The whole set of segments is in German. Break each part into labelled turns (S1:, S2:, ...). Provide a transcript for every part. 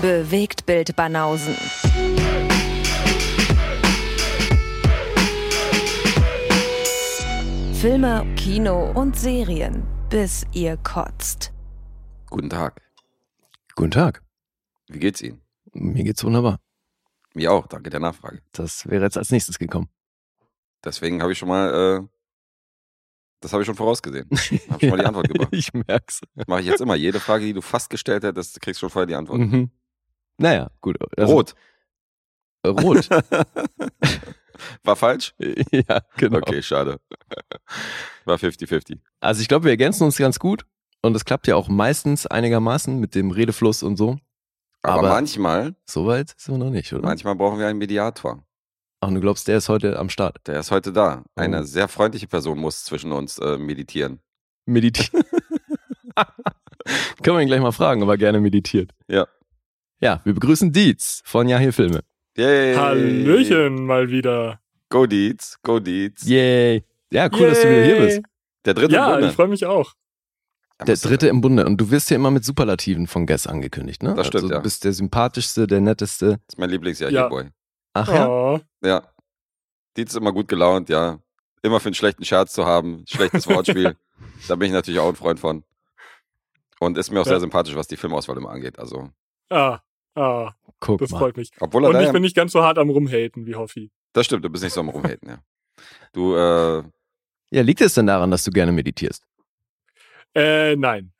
S1: Bewegt Bild Banausen. Filme, Kino und Serien, bis ihr kotzt.
S2: Guten Tag.
S3: Guten Tag.
S2: Wie geht's Ihnen?
S3: Mir geht's wunderbar.
S2: Mir auch, danke der Nachfrage.
S3: Das wäre jetzt als nächstes gekommen.
S2: Deswegen habe ich schon mal, äh, das habe ich schon vorausgesehen. Habe schon mal die Antwort gebracht.
S3: ich merk's.
S2: Mache ich jetzt immer. Jede Frage, die du fast gestellt hättest, kriegst du schon vorher die Antwort.
S3: Mhm. Naja, gut. Also,
S2: Rot.
S3: Rot.
S2: War falsch?
S3: ja, genau.
S2: Okay, schade. War 50-50.
S3: Also ich glaube, wir ergänzen uns ganz gut. Und es klappt ja auch meistens einigermaßen mit dem Redefluss und so.
S2: Aber,
S3: Aber-
S2: manchmal,
S3: Soweit sind wir noch nicht, oder?
S2: manchmal brauchen wir einen Mediator.
S3: Ach, du glaubst, der ist heute am Start.
S2: Der ist heute da. Eine
S3: Oh.
S2: sehr freundliche Person muss zwischen uns äh, meditieren.
S3: Meditieren. Können wir ihn gleich mal fragen, ob er gerne meditiert.
S2: Ja.
S3: Ja, wir begrüßen Dietz von Ja hier Filme.
S2: Yay!
S4: Hallöchen mal wieder.
S2: Go Deeds, go Deeds.
S3: Yay. Ja, cool, dass du wieder hier
S4: Yay.
S3: bist.
S2: Der dritte
S4: Ja,
S2: Bunde.
S4: ich freue mich auch.
S3: Der dritte im Bunde. Und du wirst ja immer mit Superlativen von Guess angekündigt, ne?
S2: Das stimmt,
S3: also,
S2: ja.
S3: Du bist der sympathischste, der netteste.
S2: Das ist mein Lieblingsjahr
S4: Ja.
S2: hier, Boy.
S3: Ach ja?
S2: Ja. Dietz ist immer gut gelaunt, ja. Immer für einen schlechten Scherz zu haben. Schlechtes Wortspiel. da bin ich natürlich auch ein Freund von. Und ist mir auch
S4: Ja.
S2: sehr sympathisch, was die Filmauswahl immer angeht. Also,
S4: ah, ah,
S3: Guck
S4: das
S3: mal.
S4: freut mich.
S2: obwohl er
S4: Und
S2: da
S4: ich
S2: ja,
S4: bin nicht ganz so hart am Rumhaten wie Hoffi.
S2: Das stimmt, du bist nicht so am Rumhaten, ja. Du, äh,
S3: Ja, liegt es denn daran, dass du gerne meditierst?
S4: Äh, nein.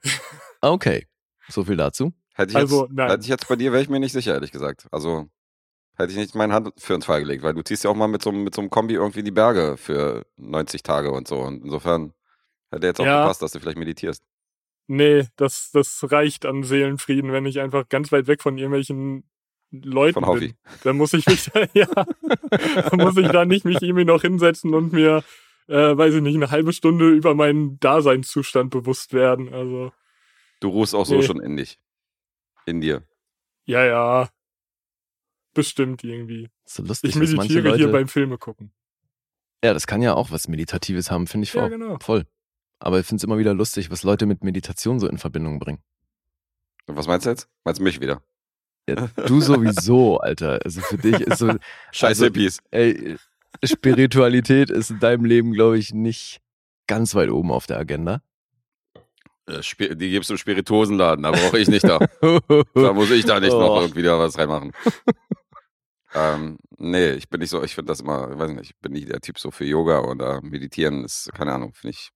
S3: Okay. So viel dazu.
S2: hätte ich,
S4: Also,
S2: jetzt,
S4: nein.
S2: hätte ich jetzt bei dir, wäre ich mir nicht sicher, ehrlich gesagt. Also, hätte ich nicht meine Hand für ins Feuer gelegt, weil du ziehst ja auch mal mit so, einem- mit so einem Kombi irgendwie die Berge für 90 Tage und so. Und insofern hätte jetzt auch
S4: Ja.
S2: gepasst, dass du vielleicht meditierst.
S4: Nee, das, das reicht an Seelenfrieden, wenn ich einfach ganz weit weg von irgendwelchen Leuten
S2: Von
S4: bin. Dann muss ich mich da, ja, dann muss ich da nicht mich irgendwie noch hinsetzen und mir, äh, weiß ich nicht, eine halbe Stunde über meinen Daseinszustand bewusst werden. Also,
S2: Du ruhst auch so
S4: Nee.
S2: schon in dich. In dir.
S4: ja, ja. Bestimmt irgendwie.
S3: So lustig,
S4: Ich meditiere
S3: Leute.
S4: hier beim Filme gucken.
S3: ja, das kann ja auch was Meditatives haben, finde ich
S4: Ja,
S3: voll.
S4: genau.
S3: voll. Aber ich finde es immer wieder lustig, was Leute mit Meditation so in Verbindung bringen.
S2: Und was meinst du jetzt? Meinst du mich wieder?
S3: Ja, du sowieso, Alter. Also für dich ist so,
S2: Scheiß
S3: Also-
S2: Hippies.
S3: ey, Spiritualität ist in deinem Leben, glaube ich, nicht ganz weit oben auf der Agenda.
S2: Äh, Die gibst du im Spirituosenladen, da brauche ich nicht da. Da muss ich da nicht noch
S3: Oh.
S2: irgendwie da was reinmachen. ähm, nee, ich bin nicht so, ich finde das immer, ich weiß nicht, ich bin nicht der Typ so für Yoga oder Meditieren ist, keine Ahnung, finde ich,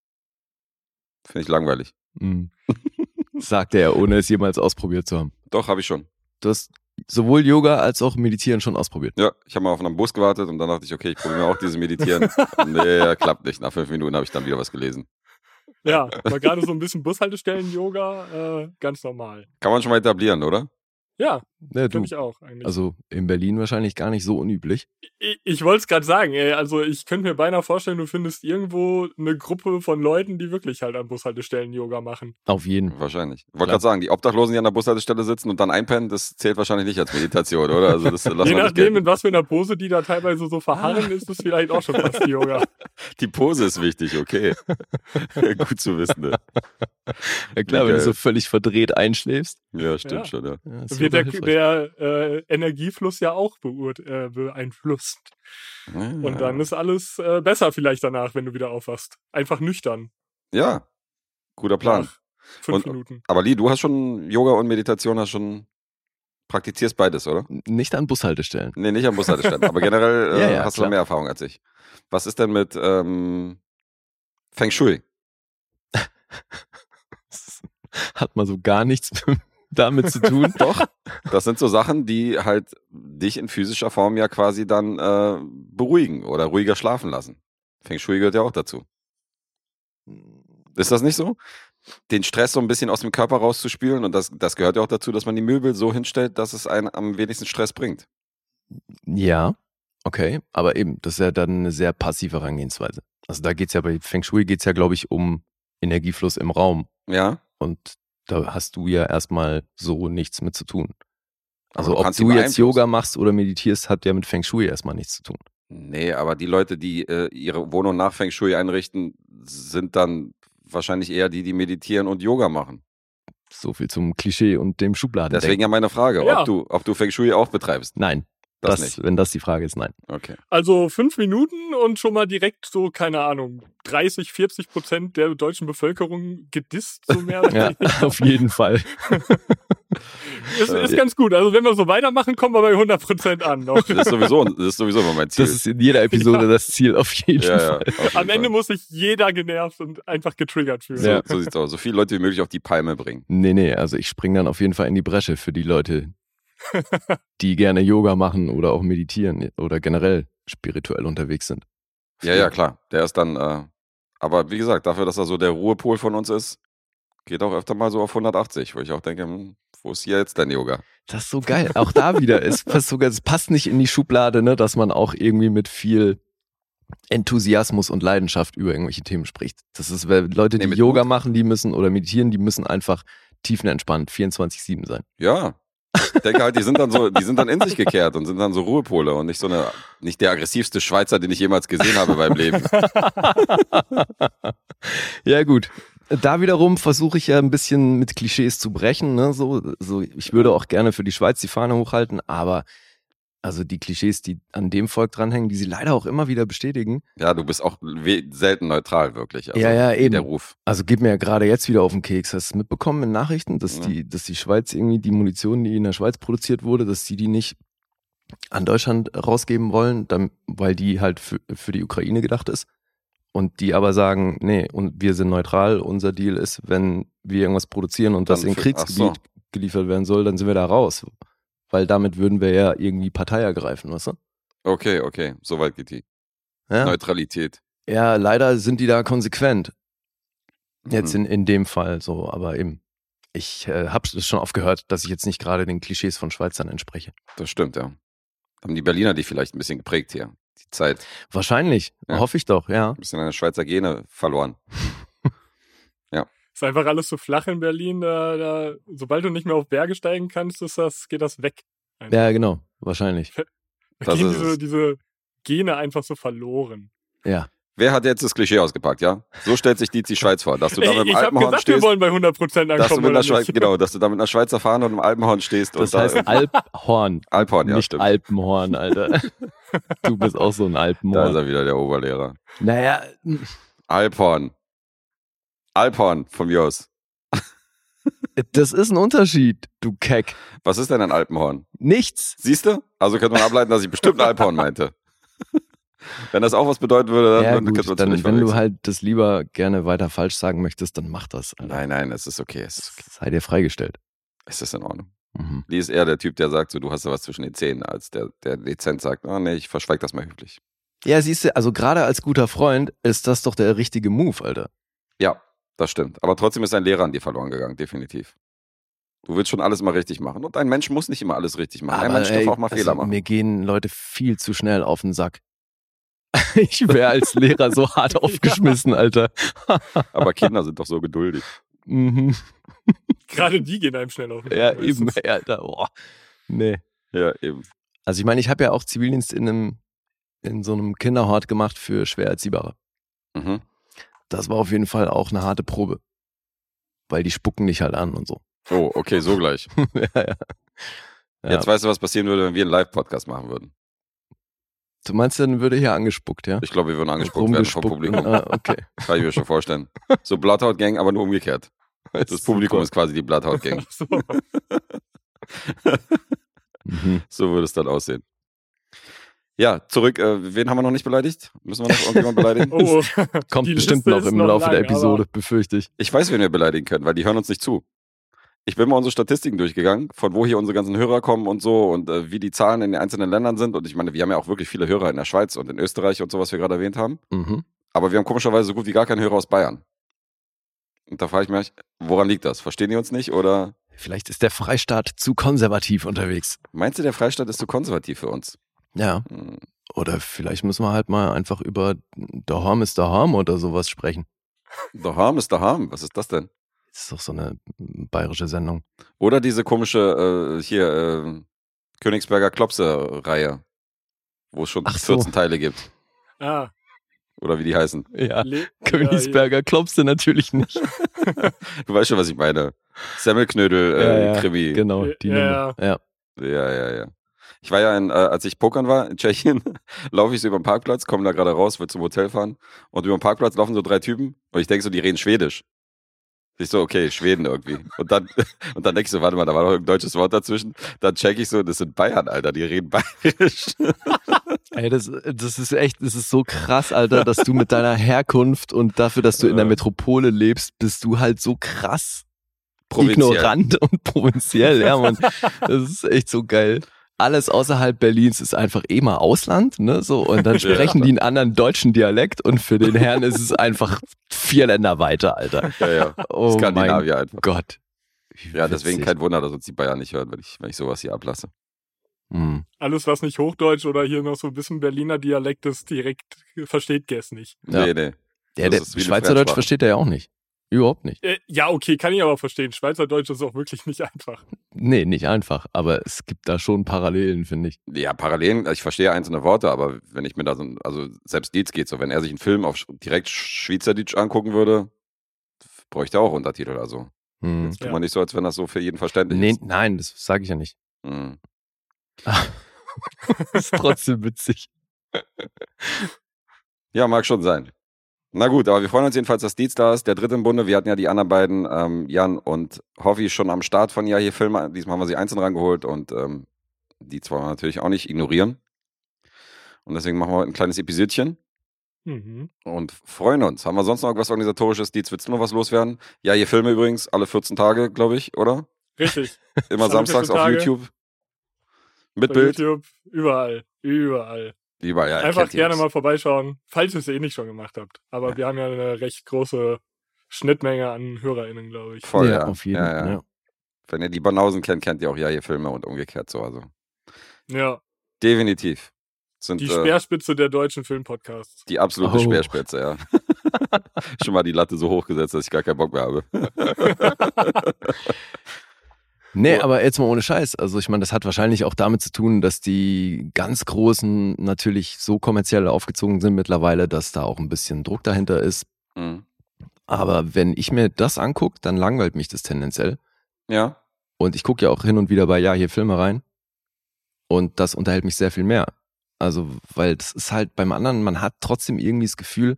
S2: finde ich langweilig.
S3: Hm. Sagt er, ohne es jemals ausprobiert zu haben.
S2: Doch, habe ich schon.
S3: Du hast sowohl Yoga als auch Meditieren schon ausprobiert.
S2: Ja, ich habe mal auf einen Bus gewartet und dann dachte ich, okay, ich probiere mir auch dieses Meditieren. nee, klappt nicht. Nach fünf Minuten habe ich dann wieder was gelesen.
S4: Ja, war gerade so ein bisschen Bushaltestellen-Yoga, äh, ganz normal.
S2: Kann man schon mal etablieren, oder?
S4: Ja,
S3: Ja, du.
S4: finde ich auch eigentlich.
S3: Also in Berlin wahrscheinlich gar nicht so unüblich.
S4: ich ich wollte es gerade sagen, ey, also ich könnte mir beinahe vorstellen, du findest irgendwo eine Gruppe von Leuten, die wirklich halt an Bushaltestellen Yoga machen.
S3: Auf jeden.
S2: Wahrscheinlich. Wollte
S3: Klar.
S2: gerade sagen, die Obdachlosen, die an der Bushaltestelle sitzen und dann einpennen, das zählt wahrscheinlich nicht als Meditation, oder? Also das lassen
S4: Je nachdem, in was für einer Pose die da teilweise so verharren, ist es vielleicht auch schon fast Yoga.
S2: Die Pose ist wichtig, okay. Gut zu wissen, ne?
S3: Ja klar, wenn du so völlig verdreht einschläfst.
S2: Ja, stimmt
S4: Ja.
S2: schon, ja.
S3: Ja,
S4: Wird der,
S3: hilfreich.
S4: Der äh, Energiefluss ja auch beurt, äh, beeinflusst. Und dann ist alles äh, besser vielleicht danach, wenn du wieder aufwachst. Einfach nüchtern.
S2: Ja, guter Plan.
S4: Nach fünf
S2: Und-
S4: Minuten.
S2: Aber Lee, du hast schon Yoga und Meditation, hast schon praktizierst beides, oder?
S3: Nicht an Bushaltestellen.
S2: Nee, nicht am Bushaltestellen, aber generell äh,
S3: Ja, ja,
S2: hast du
S3: klar.
S2: mehr Erfahrung als ich. Was ist denn mit ähm, Feng Shui?
S3: Hat man so gar nichts damit zu tun.
S2: Doch. Das sind so Sachen, die halt dich in physischer Form ja quasi dann äh, beruhigen oder ruhiger schlafen lassen. Feng Shui gehört ja auch dazu. Ist das nicht so? Den Stress so ein bisschen aus dem Körper rauszuspülen und das, das gehört ja auch dazu, dass man die Möbel so hinstellt, dass es einen am wenigsten Stress bringt.
S3: Ja, okay. Aber eben, das ist ja dann eine sehr passive Herangehensweise. Also da geht's ja bei Feng Shui geht's ja, glaube ich, um Energiefluss im Raum.
S2: Ja,
S3: Und da hast du ja erstmal so nichts mit zu tun. Also
S2: du
S3: ob du jetzt. Yoga machst oder meditierst, hat ja mit Feng Shui erstmal nichts zu tun.
S2: Nee, aber die Leute, die äh, ihre Wohnung nach Feng Shui einrichten, sind dann wahrscheinlich eher die, die meditieren und Yoga machen.
S3: So viel zum Klischee und dem Schubladen.
S2: Deswegen ja meine Frage,
S4: Ja.
S2: ob, du, ob du Feng Shui auch betreibst.
S3: Nein,
S2: Das,
S3: das,
S2: nicht.
S3: wenn das die Frage ist, nein.
S2: Okay.
S4: Also fünf Minuten und schon mal direkt so, keine Ahnung, 30, 40 Prozent der deutschen Bevölkerung gedisst, so mehr oder
S3: Ja,
S4: weniger.
S3: auf jeden Fall.
S4: Ist, ist ganz gut. Also wenn wir so weitermachen, kommen wir bei 100 Prozent an. Noch.
S2: Das ist sowieso, das ist sowieso immer mein Ziel.
S3: Das ist in jeder Episode
S4: Ja.
S3: das Ziel, auf jeden
S2: ja, ja,
S3: Fall.
S2: auf jeden
S4: Am Ende
S2: Fall.
S4: muss sich jeder genervt und einfach getriggert fühlen.
S2: So,
S3: Ja.
S2: so sieht's aus. So viele Leute wie möglich auf die Palme bringen.
S3: Nee, nee, also ich springe dann auf jeden Fall in die Bresche für die Leute, die gerne Yoga machen oder auch meditieren oder generell spirituell unterwegs sind.
S2: Ja, ja, klar. Der ist dann, äh, aber wie gesagt, dafür, dass er so der Ruhepol von uns ist, geht auch öfter mal so auf 180, wo ich auch denke, hm, wo ist hier jetzt dein Yoga?
S3: Das ist so geil. Auch da wieder, es passt sogar, es passt nicht in die Schublade, ne, dass man auch irgendwie mit viel Enthusiasmus und Leidenschaft über irgendwelche Themen spricht. Das ist, weil Leute,
S2: Nee,
S3: die
S2: mit
S3: Yoga
S2: Mut.
S3: machen, die müssen oder meditieren, die müssen einfach tiefenentspannt 24-7 sein.
S2: Ja. Ich denke halt, die sind dann so, die sind dann in sich gekehrt und sind dann so Ruhepole und nicht so eine, nicht der aggressivste Schweizer, den ich jemals gesehen habe beim Leben.
S3: Ja, gut. Da wiederum versuche ich ja ein bisschen mit Klischees zu brechen. Ne? So, so, ich würde auch gerne für die Schweiz die Fahne hochhalten, aber also die Klischees, die an dem Volk dranhängen, die sie leider auch immer wieder bestätigen.
S2: Ja, du bist auch selten neutral, wirklich. Also,
S3: Ja, ja, eben.
S2: Der Ruf.
S3: Also geht mir ja gerade jetzt wieder auf den Keks. Hast du mitbekommen in Nachrichten, dass
S2: Ja.
S3: die, dass die Schweiz irgendwie die Munition, die in der Schweiz produziert wurde, dass sie die nicht an Deutschland rausgeben wollen, dann, weil die halt für, für die Ukraine gedacht ist. Und die aber sagen, nee, und wir sind neutral. Unser Deal ist, wenn wir irgendwas produzieren und das in Kriegsgebiet
S2: ach
S3: geliefert werden soll, dann sind wir da raus. Weil damit würden wir ja irgendwie Partei ergreifen, weißt du?
S2: Okay, okay. Soweit geht die.
S3: Ja,
S2: Neutralität.
S3: ja leider sind die da konsequent. Jetzt
S2: Mhm.
S3: in, in dem Fall so, aber eben, ich äh, habe es schon oft gehört, dass ich jetzt nicht gerade den Klischees von Schweizern entspreche.
S2: Das stimmt, ja. Haben die Berliner die vielleicht ein bisschen geprägt hier. Die Zeit.
S3: Wahrscheinlich,
S2: Ja.
S3: hoffe ich doch, ja.
S2: Ein bisschen eine Schweizer Gene verloren.
S4: Ist einfach alles so flach in Berlin. Da, da, sobald du nicht mehr auf Berge steigen kannst, ist das, geht das weg. Einfach.
S3: Ja, genau, wahrscheinlich.
S4: Da gehen
S2: ist
S4: diese,
S2: es.
S4: diese Gene einfach so verloren.
S3: Ja.
S2: Wer hat jetzt das Klischee ausgepackt, ja? So stellt sich die, die Schweiz vor, dass du da mit dem
S4: ich habe
S2: Alpenhorn
S4: gesagt, wir
S2: stehst.
S4: wollen bei 100 Prozent
S2: Dass du
S4: ankommen.
S2: mit einer
S4: oder
S2: Schweiz, genau, dass du da mit einer Schweizer Fahne und einem Alpenhorn stehst
S3: Das
S2: und
S3: heißt
S2: da
S3: Alphorn,
S2: Alphorn, ja,
S3: nicht
S2: stimmt.
S3: Alpenhorn, Alter. Du bist auch so ein
S2: Da ist
S3: Alpenhorn.
S2: er wieder, der Oberlehrer.
S3: Naja,
S2: Alphorn. Alphorn von mir aus.
S3: das ist ein Unterschied, du Keck.
S2: Was ist denn ein Alpenhorn?
S3: Nichts.
S2: Siehst du? Also könnte man ableiten, dass ich bestimmt ein Alphorn meinte. Wenn das auch was bedeuten würde, dann,
S3: Ja, gut,
S2: könnte man
S3: dann,
S2: nicht
S3: wenn du halt das lieber gerne weiter falsch sagen möchtest, dann mach das. Alter.
S2: Nein, nein, es ist okay. Es ist, okay.
S3: Sei dir freigestellt.
S2: es ist in Ordnung.
S3: Mhm.
S2: Lee ist eher der Typ, der sagt, so, du hast da was zwischen den Zähnen, als der, der dezent sagt, oh nee, ich verschweig das mal höflich.
S3: Ja, siehst du, also gerade als guter Freund ist das doch der richtige Move, Alter.
S2: Ja, das stimmt. Aber trotzdem ist ein Lehrer an dir verloren gegangen, definitiv. Du willst schon alles mal richtig machen. Und ein Mensch muss nicht immer alles richtig machen. ein Mensch darf
S3: ey,
S2: auch mal
S3: also
S2: Fehler machen.
S3: Mir gehen Leute viel zu schnell auf den Sack. Ich wäre als Lehrer so hart aufgeschmissen, Alter.
S2: Aber Kinder sind doch so geduldig.
S3: Mhm.
S4: Gerade die gehen einem schnell auf den
S3: Ja,
S4: Sack,
S3: eben,
S4: meistens.
S3: ey, Alter. Boah. Nee.
S2: Ja, eben.
S3: Also ich meine, ich habe ja auch Zivildienst in einem in so einem Kinderhort gemacht für schwer Erziehbare.
S2: Mhm.
S3: Das war auf jeden Fall auch eine harte Probe. Weil die spucken dich halt an und so.
S2: Oh, okay, so gleich.
S3: ja, ja. Ja.
S2: Jetzt weißt du, was passieren würde, wenn wir einen Live-Podcast machen würden.
S3: du meinst, dann würde hier angespuckt, ja?
S2: Ich glaube, wir würden angespuckt werden vom Publikum.
S3: Ah, okay.
S2: Kann ich mir schon vorstellen. So Bloodhound-Gang, aber nur umgekehrt. Das Publikum
S3: Super.
S2: ist quasi die Bloodhound-Gang.
S4: Ach so.
S3: Mhm.
S2: So würde es dann aussehen. Ja, zurück. Äh, wen haben wir noch nicht beleidigt? Müssen wir noch irgendjemand beleidigen?
S4: Oh,
S3: Kommt bestimmt
S4: Liste
S3: noch im
S4: noch
S3: Laufe der
S4: lang,
S3: Episode,
S4: aber-
S3: befürchte ich.
S2: Ich weiß, wen wir beleidigen können, weil die hören uns nicht zu. Ich bin mal unsere Statistiken durchgegangen, von wo hier unsere ganzen Hörer kommen und so und äh, wie die Zahlen in den einzelnen Ländern sind. Und ich meine, wir haben ja auch wirklich viele Hörer in der Schweiz und in Österreich und so, was wir gerade erwähnt haben.
S3: Mhm.
S2: Aber wir haben komischerweise so gut wie gar keinen Hörer aus Bayern. Und da frage ich mich, woran liegt das? Verstehen die uns nicht oder
S3: Vielleicht ist der Freistaat zu konservativ unterwegs.
S2: meinst du, der Freistaat ist zu konservativ für uns?
S3: Ja.
S2: Hm,
S3: Oder vielleicht müssen wir halt mal einfach über Dahorm ist Dahorm oder sowas sprechen.
S2: Daheim ist daheim. Was ist das denn?
S3: Das ist doch so eine bayerische Sendung.
S2: Oder diese komische, äh, hier, äh, Königsberger Klopse-Reihe, wo es schon
S3: Ach so.
S2: 14 Teile gibt.
S4: ah,
S2: Oder wie die heißen.
S3: Ja.
S4: Le
S3: Königsberger glaubst du natürlich nicht.
S2: Du weißt schon, was ich meine. Semmelknödel, äh,
S3: Ja, ja,
S2: Krimi.
S3: Genau, die
S4: Ja,
S3: Nummer. Ja.
S2: Ja, ja, ja. Ich war ja, in, äh, als ich pokern war in Tschechien, laufe ich so über den Parkplatz, komme da gerade raus, will zum Hotel fahren und über den Parkplatz laufen so drei Typen und ich denke so, die reden Schwedisch. Ich so, okay, Schweden irgendwie. Und dann, und dann denke ich so, warte mal, da war noch ein deutsches Wort dazwischen. Dann check ich so, das sind Bayern, Alter, die reden Bayerisch.
S3: Ey, das, das ist echt, das ist so krass, Alter, dass du mit deiner Herkunft und dafür, dass du in der. Metropole lebst, bist du halt so krass
S2: Provinziell.
S3: ignorant und provinziell. Ja, Mann. Das ist echt so geil. Alles außerhalb Berlins ist einfach eh mal Ausland, ne? So, und dann
S2: Ja.
S3: sprechen die einen anderen deutschen Dialekt und für den Herrn ist es einfach vier Länder weiter, Alter.
S2: Ja, ja.
S3: Oh mein
S2: Skandinavier einfach.
S3: Gott. Wie
S2: Ja, deswegen
S3: witzig.
S2: kein Wunder, dass uns die Bayern nicht hören, wenn ich, wenn ich sowas hier ablasse.
S3: Hm.
S4: Alles, was nicht Hochdeutsch oder hier noch so ein bisschen Berliner Dialekt ist, direkt versteht Guess nicht.
S3: Ja.
S2: Nee, nee.
S3: Ja, der
S2: eine
S3: Schweizerdeutsch versteht er ja auch nicht. Überhaupt nicht.
S4: Äh, ja, okay, kann ich aber verstehen. Schweizerdeutsch ist auch wirklich nicht einfach.
S3: Nee, nicht einfach. Aber es gibt da schon Parallelen, finde ich.
S2: Ja, Parallelen, ich verstehe einzelne Worte, aber wenn ich mir da so, also selbst Dietz geht so, wenn er sich einen Film auf direkt Schweizerdeutsch angucken würde, bräuchte er auch Untertitel, also.
S3: Hm.
S2: Jetzt tut
S4: Ja.
S2: man nicht so, als wenn das so für jeden verständlich
S3: Nee,
S2: ist.
S3: nein, das sage ich ja nicht. Das ist trotzdem witzig.
S2: Ja, mag schon sein. Na gut, aber wir freuen uns jedenfalls, dass Dietz da ist, der dritte im Bunde. Wir hatten ja die anderen beiden, ähm, Jan und Hoffi, schon am Start von Ja, hier Filme. Diesmal haben wir sie einzeln rangeholt und ähm, die zwei wollen wir natürlich auch nicht ignorieren. Und deswegen machen wir heute ein kleines Episodchen
S4: Mhm.
S2: und freuen uns. Haben wir sonst noch irgendwas Organisatorisches? Dietz, willst du noch was loswerden? Ja, hier Filme übrigens, alle 14 Tage, glaube ich, oder?
S4: Richtig.
S2: Immer samstags
S4: 14
S2: auf. YouTube. Mit
S4: Bei
S2: Bild.
S4: YouTube, überall. Überall.
S2: Überall, ja,
S4: Einfach gerne mal vorbeischauen, falls ihr es eh nicht schon gemacht habt. Aber wir haben ja eine recht große Schnittmenge an HörerInnen, glaube ich.
S2: Voll, ja.
S3: auf jeden
S2: ja, ja.
S3: Fall. Ja.
S2: Wenn ihr die Banausen kennt, kennt ihr auch Ja, hier Filme und umgekehrt so. Also
S4: Ja,
S2: definitiv. Sind,
S4: die
S2: äh,
S4: Speerspitze der deutschen Filmpodcasts.
S2: Die absolute
S3: Oh.
S2: Speerspitze, ja. Schon mal die Latte so hochgesetzt, dass ich gar keinen Bock mehr habe.
S3: Nee,
S2: So.
S3: aber jetzt mal ohne Scheiß. Also ich meine, das hat wahrscheinlich auch damit zu tun, dass die ganz Großen natürlich so kommerziell aufgezogen sind mittlerweile, dass da auch ein bisschen Druck dahinter ist.
S2: Mhm.
S3: Aber wenn ich mir das angucke, dann langweilt mich das tendenziell.
S2: Ja,
S3: Und ich gucke ja auch hin und wieder bei Ja, hier Filme rein. Und das unterhält mich sehr viel mehr. Also, weil das ist halt beim anderen, man hat trotzdem irgendwie das Gefühl,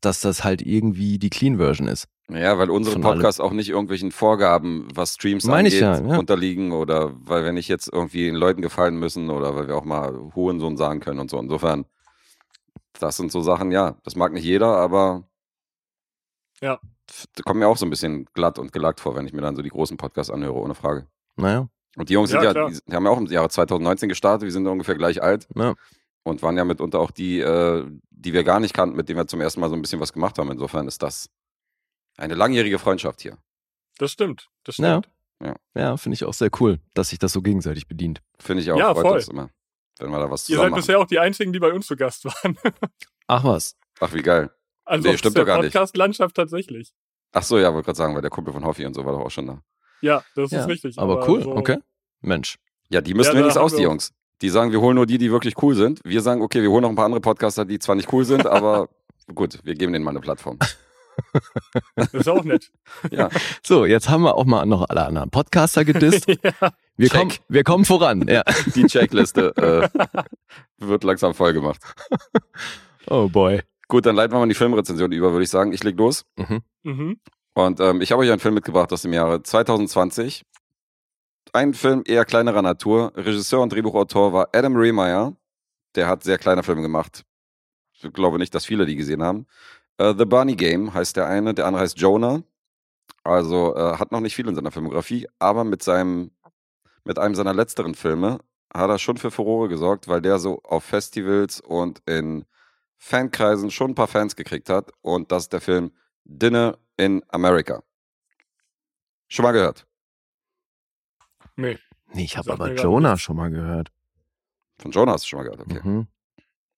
S3: dass das halt irgendwie die Clean-Version ist.
S2: Ja, weil unsere
S3: Von allem.
S2: Podcasts auch nicht irgendwelchen Vorgaben, was Streams
S3: Meine ich
S2: angeht,
S3: ja, ja.
S2: unterliegen oder weil wir nicht jetzt irgendwie den Leuten gefallen müssen oder weil wir auch mal Hurensohn sagen können und so. Insofern, das sind so Sachen, ja, das mag nicht jeder, aber
S4: Ja.
S2: da kommt mir auch so ein bisschen glatt und gelackt vor, wenn ich mir dann so die großen Podcasts anhöre, ohne Frage.
S3: Naja,
S2: Und die Jungs
S4: Ja,
S2: sind ja, die, die haben ja auch im Jahre 2019 gestartet, wir sind ungefähr gleich alt.
S3: ja.
S2: und waren ja mitunter auch die, äh, die wir gar nicht kannten, mit denen wir zum ersten Mal so ein bisschen was gemacht haben. Insofern ist das eine langjährige Freundschaft hier.
S4: Das stimmt. Das
S3: Ja.
S4: stimmt.
S3: Ja, finde ich auch sehr cool, dass sich das so gegenseitig bedient.
S2: Finde ich auch.
S4: Ja,
S2: freut
S4: voll.
S2: uns immer, wenn wir da was
S4: Ihr
S2: zusammen
S4: seid
S2: machen.
S4: bisher auch die einzigen, die bei uns zu Gast waren.
S3: Ach was.
S2: Ach, wie geil.
S4: Also
S2: Nee, stimmt doch gar nicht.
S4: Podcast-Landschaft tatsächlich.
S2: Ach so, ja, wollte gerade sagen, weil der Kumpel von Hoffi und so war doch auch schon da.
S4: Ja, das
S3: Ja,
S4: ist richtig.
S3: Aber, cool,
S4: so-
S3: okay. Mensch.
S2: Ja, die müssen
S4: Ja,
S2: wir
S4: da
S2: nichts
S4: haben
S2: aus, die Jungs. Die sagen, wir holen nur die, die wirklich cool sind. Wir sagen, okay, wir holen noch ein paar andere Podcaster, die zwar nicht cool sind, aber gut, wir geben denen mal eine Plattform.
S4: Das ist auch nett.
S2: Ja,
S3: So, jetzt haben wir auch mal noch alle anderen Podcaster gedisst.
S4: ja.
S3: Wir,
S2: Check.
S3: kommen, wir kommen voran. Ja.
S2: die Checkliste äh, wird langsam voll gemacht.
S3: Oh boy.
S2: Gut, dann leiten wir mal in die Filmrezension über, würde ich sagen. Ich leg los.
S3: Mhm.
S4: Mhm.
S2: Und ähm, ich habe euch einen Film mitgebracht aus dem Jahre 2020. Ein Film eher kleinerer Natur. Regisseur und Drehbuchautor war Adam Rehmeyer. Der hat sehr kleine Filme gemacht. Ich glaube nicht, dass viele die gesehen haben. Äh, The Bunny Game heißt der eine, der andere heißt Jonah. Also äh, hat noch nicht viel in seiner Filmografie, aber mit seinem, mit einem seiner letzteren Filme hat er schon für Furore gesorgt, weil der so auf Festivals und in Fankreisen schon ein paar Fans gekriegt hat. Und das ist der Film Dinner in America. Schon mal gehört.
S4: Nee.
S3: Nee, ich habe aber Jonah schon mal gehört.
S2: Von Jonah hast du schon mal gehört, okay.
S3: Mhm.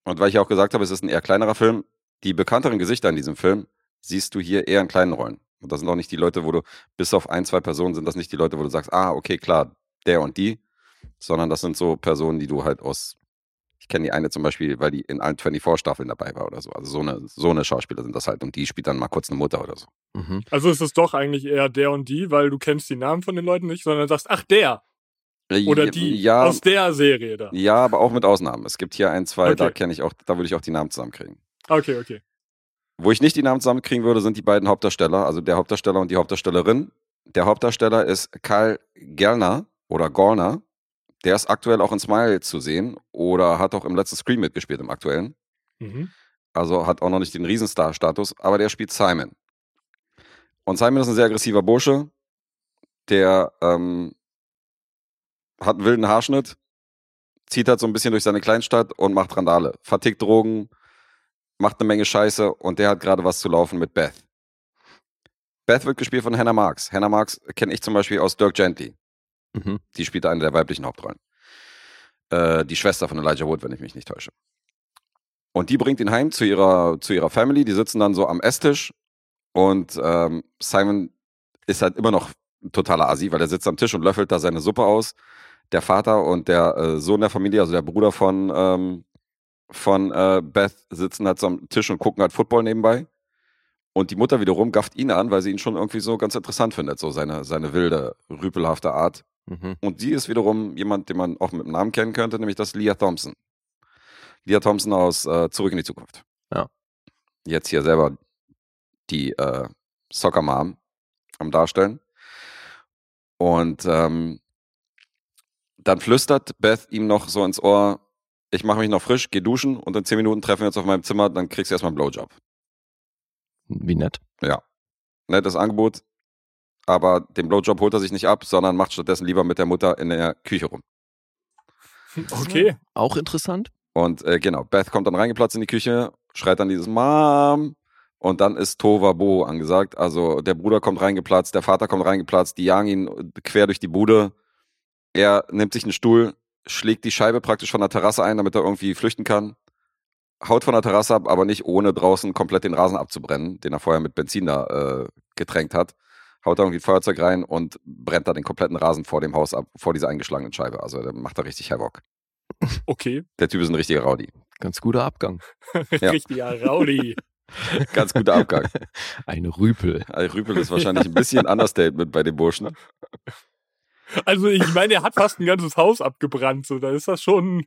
S2: Und weil ich auch gesagt habe, es ist ein eher kleinerer Film, die bekannteren Gesichter in diesem Film siehst du hier eher in kleinen Rollen. Und das sind auch nicht die Leute, wo du, bis auf ein, zwei Personen sind das nicht die Leute, wo du sagst, ah, okay, klar, der und die, sondern das sind so Personen, die du halt aus, ich kenne die eine zum Beispiel, weil die in allen 24-Staffeln dabei war oder so. Also so eine, so eine Schauspieler sind das halt und die spielt dann mal kurz eine Mutter oder so.
S3: Mhm.
S4: Also ist es doch eigentlich eher der und die, weil du kennst die Namen von den Leuten nicht, sondern sagst, ach der oder die
S2: ja,
S4: aus der Serie da.
S2: ja, aber auch mit Ausnahmen. Es gibt hier ein, zwei, da
S4: Okay.
S2: kenne ich auch, da würde ich auch die Namen zusammenkriegen.
S4: Okay, okay.
S2: Wo ich nicht die Namen zusammenkriegen würde, sind die beiden Hauptdarsteller, also der Hauptdarsteller und die Hauptdarstellerin. Der Hauptdarsteller ist Karl Gellner oder Gorner. Der ist aktuell auch in Smile zu sehen oder hat auch im letzten Scream mitgespielt, im aktuellen.
S4: Mhm.
S2: Also hat auch noch nicht den Riesenstar-Status, aber der spielt Simon. Und Simon ist ein sehr aggressiver Bursche, der ähm, hat einen wilden Haarschnitt, zieht halt so ein bisschen durch seine Kleinstadt und macht Randale. Vertickt Drogen, macht eine Menge Scheiße und der hat gerade was zu laufen mit Beth. Beth wird gespielt von Hannah Marks. Hannah Marks kenne ich zum Beispiel aus Dirk Gently.
S3: Mhm.
S2: Die spielt eine der weiblichen Hauptrollen. Äh, die Schwester von Elijah Wood, wenn ich mich nicht täusche. Und die bringt ihn heim zu ihrer, zu ihrer Family. Die sitzen dann so am Esstisch. Und ähm, Simon ist halt immer noch ein totaler Asi, weil er sitzt am Tisch und löffelt da seine Suppe aus. Der Vater und der äh, Sohn der Familie, also der Bruder von, ähm, von äh, Beth, sitzen halt so am Tisch und gucken halt Football nebenbei. Und die Mutter wiederum gafft ihn an, weil sie ihn schon irgendwie so ganz interessant findet, so seine, seine wilde, rüpelhafte Art.
S3: Mhm.
S2: Und sie ist wiederum jemand, den man auch mit dem Namen kennen könnte, nämlich das Leah Thompson. Leah Thompson aus äh, Zurück in die Zukunft.
S3: Ja.
S2: Jetzt hier selber die äh, Soccer Mom am Darstellen. Und ähm, dann flüstert Beth ihm noch so ins Ohr, ich mache mich noch frisch, geh duschen und in zehn Minuten treffen wir uns auf meinem Zimmer, dann kriegst du erstmal einen Blowjob.
S3: Wie nett.
S2: Nettes Angebot, aber den Blowjob holt er sich nicht ab, sondern macht stattdessen lieber mit der Mutter in der Küche rum.
S4: Okay.
S3: Auch interessant.
S2: Und äh, genau, Beth kommt dann reingeplatzt in die Küche, schreit dann dieses Mom und dann ist Tova Bo angesagt. Also der Bruder kommt reingeplatzt, der Vater kommt reingeplatzt, die jagen ihn quer durch die Bude. Er nimmt sich einen Stuhl, schlägt die Scheibe praktisch von der Terrasse ein, damit er irgendwie flüchten kann. Haut von der Terrasse ab, aber nicht ohne draußen komplett den Rasen abzubrennen, den er vorher mit Benzin da äh, getränkt hat. Haut da irgendwie ein Feuerzeug rein und brennt da den kompletten Rasen vor dem Haus ab, vor dieser eingeschlagenen Scheibe. Also der macht da richtig Havoc.
S4: Okay.
S2: Der Typ ist ein richtiger Rowdy.
S3: Ganz guter Abgang.
S4: Richtiger Rowdy.
S2: Ganz guter Abgang.
S3: Ein Rüpel.
S2: Also Rüpel ist wahrscheinlich ein bisschen Understatement bei den Burschen.
S4: Also ich meine, er hat fast ein ganzes Haus abgebrannt. So, da ist das schon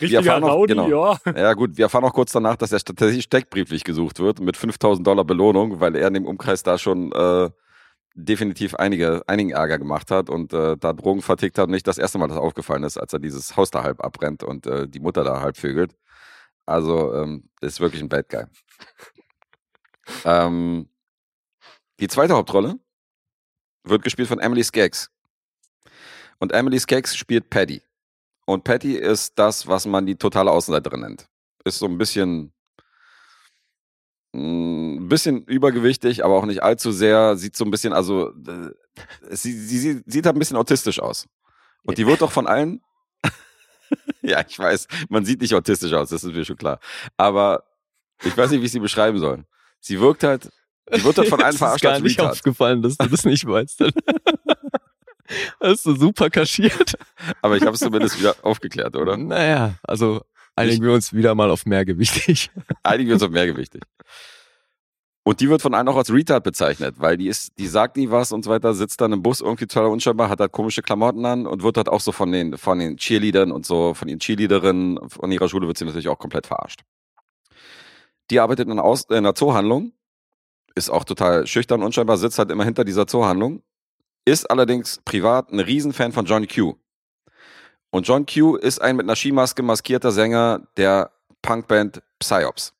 S4: richtiger
S2: erfahren noch-
S4: Rowdy,
S2: genau.
S4: ja.
S2: Ja gut, wir erfahren auch kurz danach, dass er tatsächlich steckbrieflich gesucht wird mit 5000 Dollar Belohnung, weil er in dem Umkreis da schon äh, definitiv einige, einigen Ärger gemacht hat und äh, da Drogen vertickt hat. Nicht das erste Mal, das aufgefallen ist, als er dieses Haus da halb abbrennt und äh, die Mutter da halb vögelt. Also ähm, ist wirklich ein Bad Guy. ähm, die zweite Hauptrolle wird gespielt von Emily Skaggs. Und Emily Skaggs spielt Patty. Und Patty ist das, was man die totale Außenseiterin nennt. Ist so ein bisschen, mm, ein bisschen übergewichtig, aber auch nicht allzu sehr. Sieht so ein bisschen, also, äh, sie, sie, sie sieht halt ein bisschen autistisch aus. Und die wird doch von allen. ja, ich weiß, man sieht nicht autistisch aus, das ist mir schon klar. Aber ich weiß nicht, wie ich sie beschreiben soll. Sie wirkt halt, die wird halt von allen
S3: Es ist
S2: verarscht
S3: gar nicht
S2: Retard.
S3: aufgefallen, dass du das nicht weißt. Hast du super kaschiert.
S2: Aber ich habe es zumindest wieder aufgeklärt, oder?
S3: Naja, also einigen wir uns wieder mal auf mehrgewichtig.
S2: Einigen wir uns auf mehrgewichtig. Und die wird von allen auch als Retard bezeichnet, weil die ist, die sagt nie was und so weiter, sitzt dann im Bus irgendwie total unscheinbar, hat halt komische Klamotten an und wird halt auch so von den, von den Cheerleadern und so, von ihren Cheerleaderinnen von ihrer Schule wird sie natürlich auch komplett verarscht. Die arbeitet in einer, Aus in einer Zoohandlung, ist auch total schüchtern, unscheinbar, sitzt halt immer hinter dieser Zoohandlung, ist allerdings privat ein Riesenfan von John Q. Und John Q ist ein mit einer Skimaske maskierter Sänger der Punkband Psyops.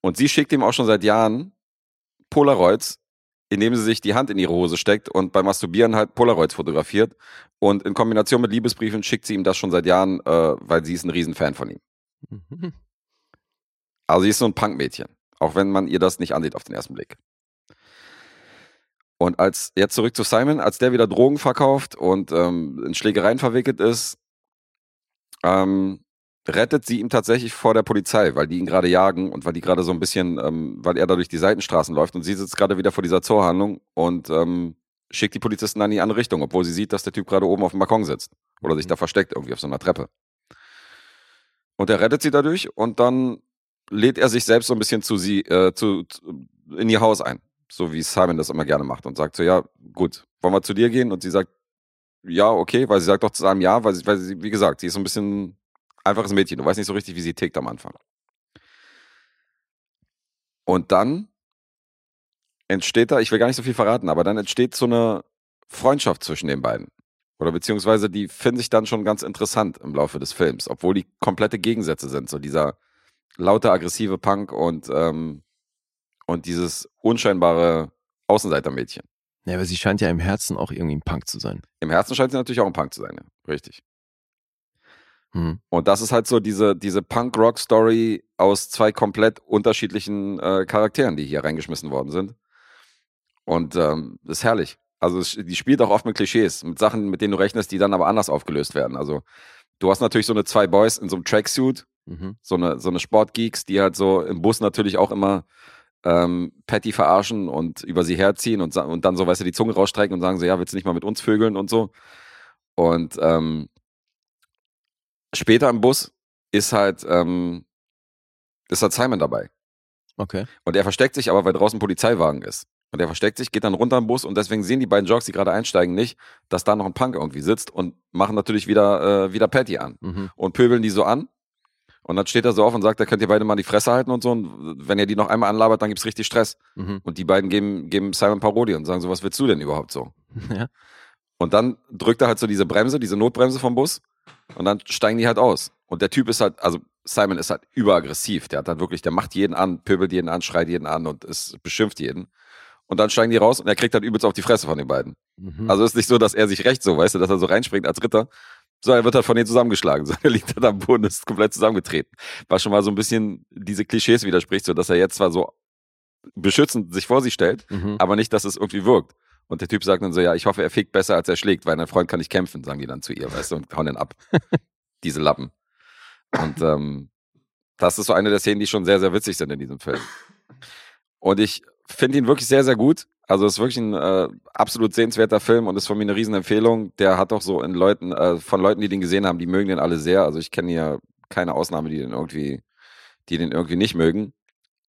S2: Und sie schickt ihm auch schon seit Jahren Polaroids, indem sie sich die Hand in ihre Hose steckt und beim Masturbieren halt Polaroids fotografiert. Und in Kombination mit Liebesbriefen schickt sie ihm das schon seit Jahren, äh, weil sie ist ein Riesenfan von ihm.
S3: Mhm.
S2: Also sie ist so ein Punkmädchen, auch wenn man ihr das nicht ansieht auf den ersten Blick. Und als jetzt zurück zu Simon, als der wieder Drogen verkauft und ähm, in Schlägereien verwickelt ist, ähm, rettet sie ihm tatsächlich vor der Polizei, weil die ihn gerade jagen und weil die gerade so ein bisschen, ähm, weil er da durch die Seitenstraßen läuft und sie sitzt gerade wieder vor dieser Zoohandlung und ähm, schickt die Polizisten dann in die andere Richtung, obwohl sie sieht, dass der Typ gerade oben auf dem Balkon sitzt oder sich da versteckt irgendwie auf so einer Treppe. Und er rettet sie dadurch und dann lädt er sich selbst so ein bisschen zu sie, äh, zu, in ihr Haus ein. So wie Simon das immer gerne macht und sagt so, ja, gut, wollen wir zu dir gehen? Und sie sagt, ja, okay, weil sie sagt doch zu einem Ja, weil sie, weil sie, wie gesagt, sie ist so ein bisschen einfaches Mädchen. Du weißt nicht so richtig, wie sie tickt am Anfang. Und dann entsteht da, ich will gar nicht so viel verraten, aber dann entsteht so eine Freundschaft zwischen den beiden. Oder beziehungsweise die finden sich dann schon ganz interessant im Laufe des Films, obwohl die komplette Gegensätze sind. So dieser laute, aggressive Punk und, ähm, und dieses unscheinbare Außenseitermädchen.
S3: Ja, aber sie scheint ja im Herzen auch irgendwie ein Punk zu sein.
S2: Im Herzen scheint sie natürlich auch ein Punk zu sein, ja. Richtig.
S3: Hm.
S2: Und das ist halt so diese, diese Punk-Rock-Story aus zwei komplett unterschiedlichen äh, Charakteren, die hier reingeschmissen worden sind. Und ähm, das ist herrlich. Also es, die spielt auch oft mit Klischees, mit Sachen, mit denen du rechnest, die dann aber anders aufgelöst werden. Also du hast natürlich so eine zwei Boys in so einem Tracksuit,
S3: Mhm.
S2: so eine, so eine Sportgeeks, die halt so im Bus natürlich auch immer ähm, Patty verarschen und über sie herziehen und, und dann so, weißt du, die Zunge rausstrecken und sagen so, ja, willst du nicht mal mit uns vögeln und so. Und ähm, später im Bus ist halt, ähm, ist halt Simon dabei.
S3: Okay.
S2: Und er versteckt sich aber, weil draußen ein Polizeiwagen ist. Und er versteckt sich, geht dann runter im Bus und deswegen sehen die beiden Jocks, die gerade einsteigen, nicht, dass da noch ein Punk irgendwie sitzt und machen natürlich wieder, äh, wieder Patty an
S3: Mhm.
S2: und pöbeln die so an. Und dann steht er so auf und sagt, da könnt ihr beide mal die Fresse halten und so. Und wenn ihr die noch einmal anlabert, dann gibt's richtig Stress.
S3: Mhm.
S2: Und die beiden geben, geben Simon Parodie und sagen so, was willst du denn überhaupt so?
S3: Ja.
S2: Und dann drückt er halt so diese Bremse, diese Notbremse vom Bus und dann steigen die halt aus. Und der Typ ist halt, also Simon ist halt überaggressiv. Der hat halt wirklich, der macht jeden an, pöbelt jeden an, schreit jeden an und es beschimpft jeden. Und dann steigen die raus und er kriegt halt übelst auf die Fresse von den beiden.
S3: Mhm.
S2: Also ist nicht so, dass er sich recht so, weißt du, dass er so reinspringt als Ritter. So, er wird halt von denen zusammengeschlagen. So, er liegt halt am Boden, ist komplett zusammengetreten. Was schon mal so ein bisschen diese Klischees widerspricht, so dass er jetzt zwar so beschützend sich vor sie stellt,
S3: Mhm.
S2: aber nicht, dass es irgendwie wirkt. Und der Typ sagt dann so, ja, ich hoffe, er fickt besser, als er schlägt, weil ein Freund kann nicht kämpfen, sagen die dann zu ihr, weißt du, und hauen den ab. Diese Lappen. Und ähm, das ist so eine der Szenen, die schon sehr, sehr witzig sind in diesem Film. Und ich finde ihn wirklich sehr, sehr gut. Also es ist wirklich ein äh, absolut sehenswerter Film und ist von mir eine Riesenempfehlung. Der hat auch so in Leuten, äh, von Leuten, die den gesehen haben, die mögen den alle sehr. Also ich kenne hier keine Ausnahme, die den irgendwie, die den irgendwie nicht mögen.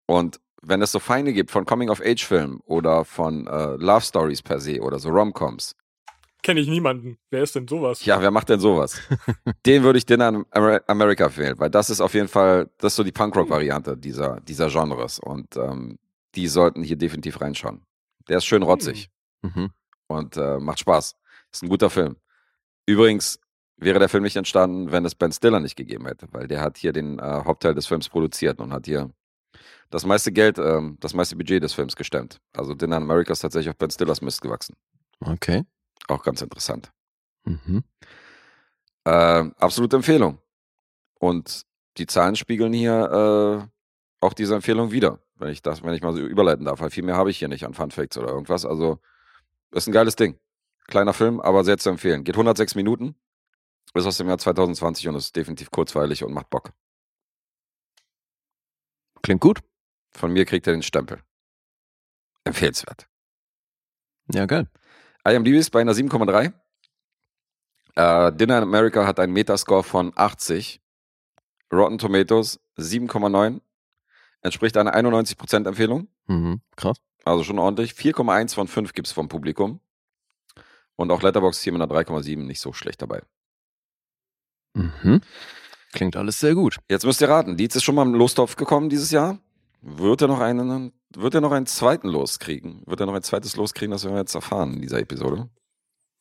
S2: Und wenn es so Feinde gibt von Coming-of-Age-Filmen oder von äh, Love Stories per se oder so Rom-Coms,
S4: Kenne ich niemanden. Wer ist denn sowas?
S2: ja, wer macht denn sowas? Den würde ich Dinner in Amer America wählen, weil das ist auf jeden Fall, das ist so die Punkrock-Variante dieser, dieser Genres und ähm, die sollten hier definitiv reinschauen. Der ist schön rotzig
S3: Mhm.
S2: und äh, macht Spaß. Ist ein guter Film. Übrigens wäre der Film nicht entstanden, wenn es Ben Stiller nicht gegeben hätte, weil der hat hier den äh, Hauptteil des Films produziert und hat hier das meiste Geld, ähm, das meiste Budget des Films gestemmt. Also Dinner in America ist tatsächlich auf Ben Stillers Mist gewachsen.
S3: Okay.
S2: Auch ganz interessant.
S3: Mhm.
S2: Äh, absolute Empfehlung. Und die Zahlen spiegeln hier äh, auch diese Empfehlung wieder, wenn ich das, wenn ich mal so überleiten darf, weil viel mehr habe ich hier nicht an Fun Facts oder irgendwas. Also ist ein geiles Ding. Kleiner Film, aber sehr zu empfehlen. Geht 106 Minuten, ist aus dem Jahr 2020 und ist definitiv kurzweilig und macht Bock.
S3: Klingt gut.
S2: Von mir kriegt er den Stempel. Empfehlenswert.
S3: Ja, geil.
S2: IMDb ist bei einer 7,3. Äh, Dinner in America hat einen Metascore von 80. Rotten Tomatoes 7,9. Entspricht einer 91% Empfehlung.
S3: Mhm. Krass.
S2: Also schon ordentlich. 4,1 von 5 gibt's vom Publikum. Und auch Letterboxd hier mit einer 3,7 nicht so schlecht dabei.
S3: Mhm. Klingt alles sehr gut.
S2: Jetzt müsst ihr raten, Dietz ist schon mal im Lostopf gekommen dieses Jahr. Wird er noch einen, wird er noch einen zweiten Los kriegen? Wird er noch ein zweites Los kriegen? Das werden wir jetzt erfahren in dieser Episode.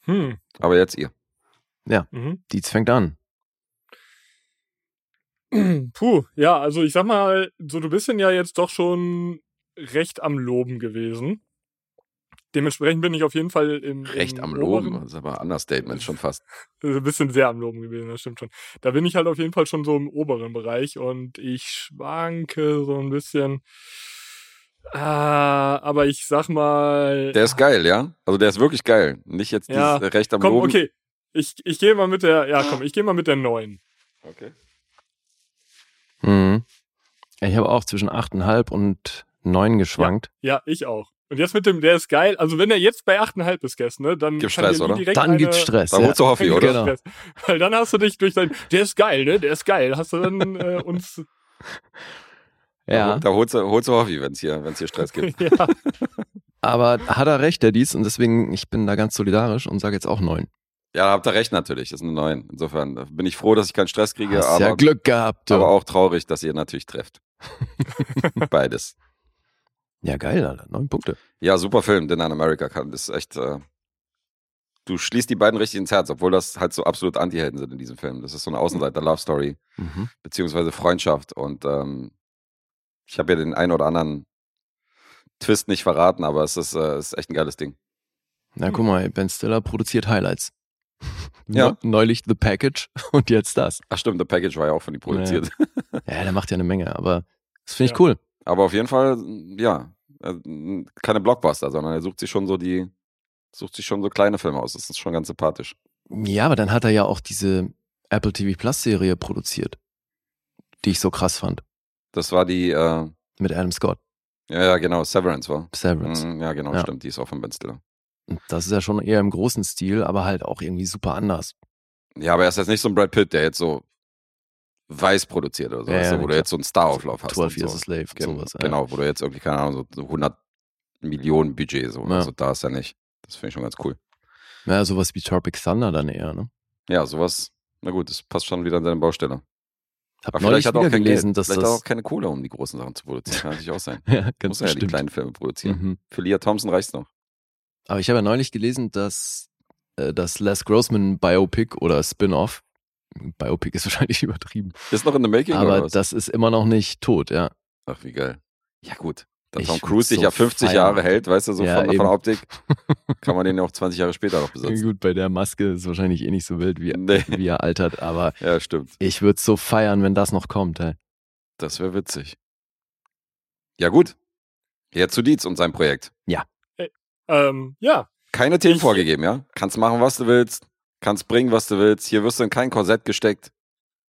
S4: Hm.
S2: Aber jetzt ihr.
S4: Mhm.
S3: Dietz fängt an.
S4: Puh, ja, also ich sag mal, so du bist ja jetzt doch schon recht am Loben gewesen. Dementsprechend bin ich auf jeden Fall im,
S2: Recht
S4: im
S2: am
S4: oberen-
S2: Loben. Das ist aber ein Understatement schon fast.
S4: Ein bisschen sehr am Loben gewesen, das stimmt schon. Da bin ich halt auf jeden Fall schon so im oberen Bereich und ich schwanke so ein bisschen. Ah, aber ich sag mal.
S2: Der ist geil, ja? Also der ist wirklich geil. Nicht jetzt
S4: Ja.
S2: dieses Recht am
S4: komm,
S2: Loben.
S4: okay. Ich, ich gehe mal mit der, ja komm, ich gehe mal mit der neuen.
S2: okay.
S3: Mhm. Ja, Ich habe auch zwischen 8,5 und 9 geschwankt.
S4: Ja, ich auch. Und jetzt mit dem, der ist geil. Also wenn er jetzt bei 8,5 ist, Guess, ne, dann
S2: Gibt Stress, oder?
S4: direkt
S3: Dann
S4: eine,
S3: gibt's Stress.
S2: Da
S3: ja.
S2: holst du Hoffi,
S4: dann
S2: oder?
S4: Stress. Weil dann hast du dich durch dein, der ist geil, ne, der ist geil. Hast du dann äh, uns,
S3: Ja,
S2: Da holst du, holst du Hoffi, wenn es hier, wenn's hier Stress gibt.
S4: ja,
S3: aber hat er recht, der dies, und deswegen, ich bin da ganz solidarisch und sage jetzt auch neun.
S2: Ja, habt ihr recht natürlich. Das ist eine 9. Insofern bin ich froh, dass ich keinen Stress kriege,
S3: Hast
S2: aber,
S3: ja Glück gehabt. du.
S2: aber auch traurig, dass ihr natürlich trefft. Beides.
S3: ja, geil, Alter. Neun Punkte.
S2: Ja, super Film, Dinner in America kann. Das ist echt. Äh, du schließt die beiden richtig ins Herz, obwohl das halt so absolut Anti-Helden sind in diesem Film. Das ist so eine Außenseiter-Love-Story,
S3: Mhm.
S2: beziehungsweise Freundschaft. Und ähm, ich habe ja den einen oder anderen Twist nicht verraten, aber es ist, äh, ist echt ein geiles Ding.
S3: Na, guck mal, Ben Stiller produziert Highlights.
S2: Ja.
S3: Ne- Neulich The Package und jetzt das.
S2: Ach stimmt, The Package war ja auch von ihm produziert.
S3: Ja, der macht ja eine Menge, aber das finde ich
S4: Ja.
S3: cool.
S2: Aber auf jeden Fall, ja, äh, keine Blockbuster, sondern er sucht sich schon so die, sucht sich schon so kleine Filme aus. Das ist schon ganz sympathisch.
S3: Ja, aber dann hat er ja auch diese Apple TV Plus Serie produziert, die ich so krass fand.
S2: Das war die, äh,
S3: Mit Adam Scott,
S2: ja, ja, genau, Severance war.
S3: Severance.
S2: Mhm, ja, genau,
S3: Ja.
S2: stimmt, die ist auch von Ben Stiller.
S3: Das ist ja schon eher im großen Stil, aber halt auch irgendwie super anders.
S2: Ja, aber er ist jetzt nicht so ein Brad Pitt, der jetzt so weiß produziert oder so,
S3: Ja,
S2: weißt
S3: ja,
S2: du, wo du
S3: klar.
S2: jetzt so einen Star-Auflauf hast.
S3: 12
S2: und
S3: Years
S2: so.
S3: a Slave,
S2: Gen
S3: sowas. ja.
S2: Genau, wo du jetzt irgendwie, keine Ahnung, so 100 Millionen Budget, so.
S3: Ja.
S2: Also da ist er nicht. Das finde ich schon ganz cool.
S3: Ja, sowas wie Tropic Thunder dann eher, ne?
S2: Ja, sowas, na gut, das passt schon wieder an seine Baustelle.
S3: Hab
S2: Aber vielleicht hat er auch kein
S3: gelesen,
S2: Geld.
S3: dass
S2: vielleicht
S3: das...
S2: auch keine Kohle, um die großen Sachen zu produzieren. Kann natürlich auch sein.
S3: ja,
S2: Muss
S3: ganz
S2: er ja die kleinen Filme produzieren.
S3: Mhm.
S2: Für Leah Thompson reicht's noch.
S3: Aber ich habe ja neulich gelesen, dass äh, das Les Grossman Biopic oder Spin-off, Biopic ist wahrscheinlich übertrieben,
S2: Ist noch in the making oder
S3: aber
S2: was?
S3: das ist immer noch nicht tot, ja.
S2: Ach, wie geil. Ja, gut. Da
S3: Ich
S2: Tom Cruise sich
S3: so
S2: ja 50
S3: feiern.
S2: Jahre hält, weißt du, so
S3: Ja,
S2: von, von der Optik, kann man den ja auch 20 Jahre später noch besitzen.
S3: Gut, bei der Maske ist wahrscheinlich eh nicht so wild, wie,
S2: Nee.
S3: wie er altert, aber
S2: Ja, stimmt.
S3: ich würde so feiern, wenn das noch kommt. Ey.
S2: Das wäre witzig. Ja, gut. Jetzt zu Dietz und sein Projekt.
S4: Ähm, ja,
S2: Keine Themen
S4: Ich-
S2: vorgegeben, ja? Kannst machen, was du willst. Kannst bringen, was du willst. Hier wirst du in kein Korsett gesteckt.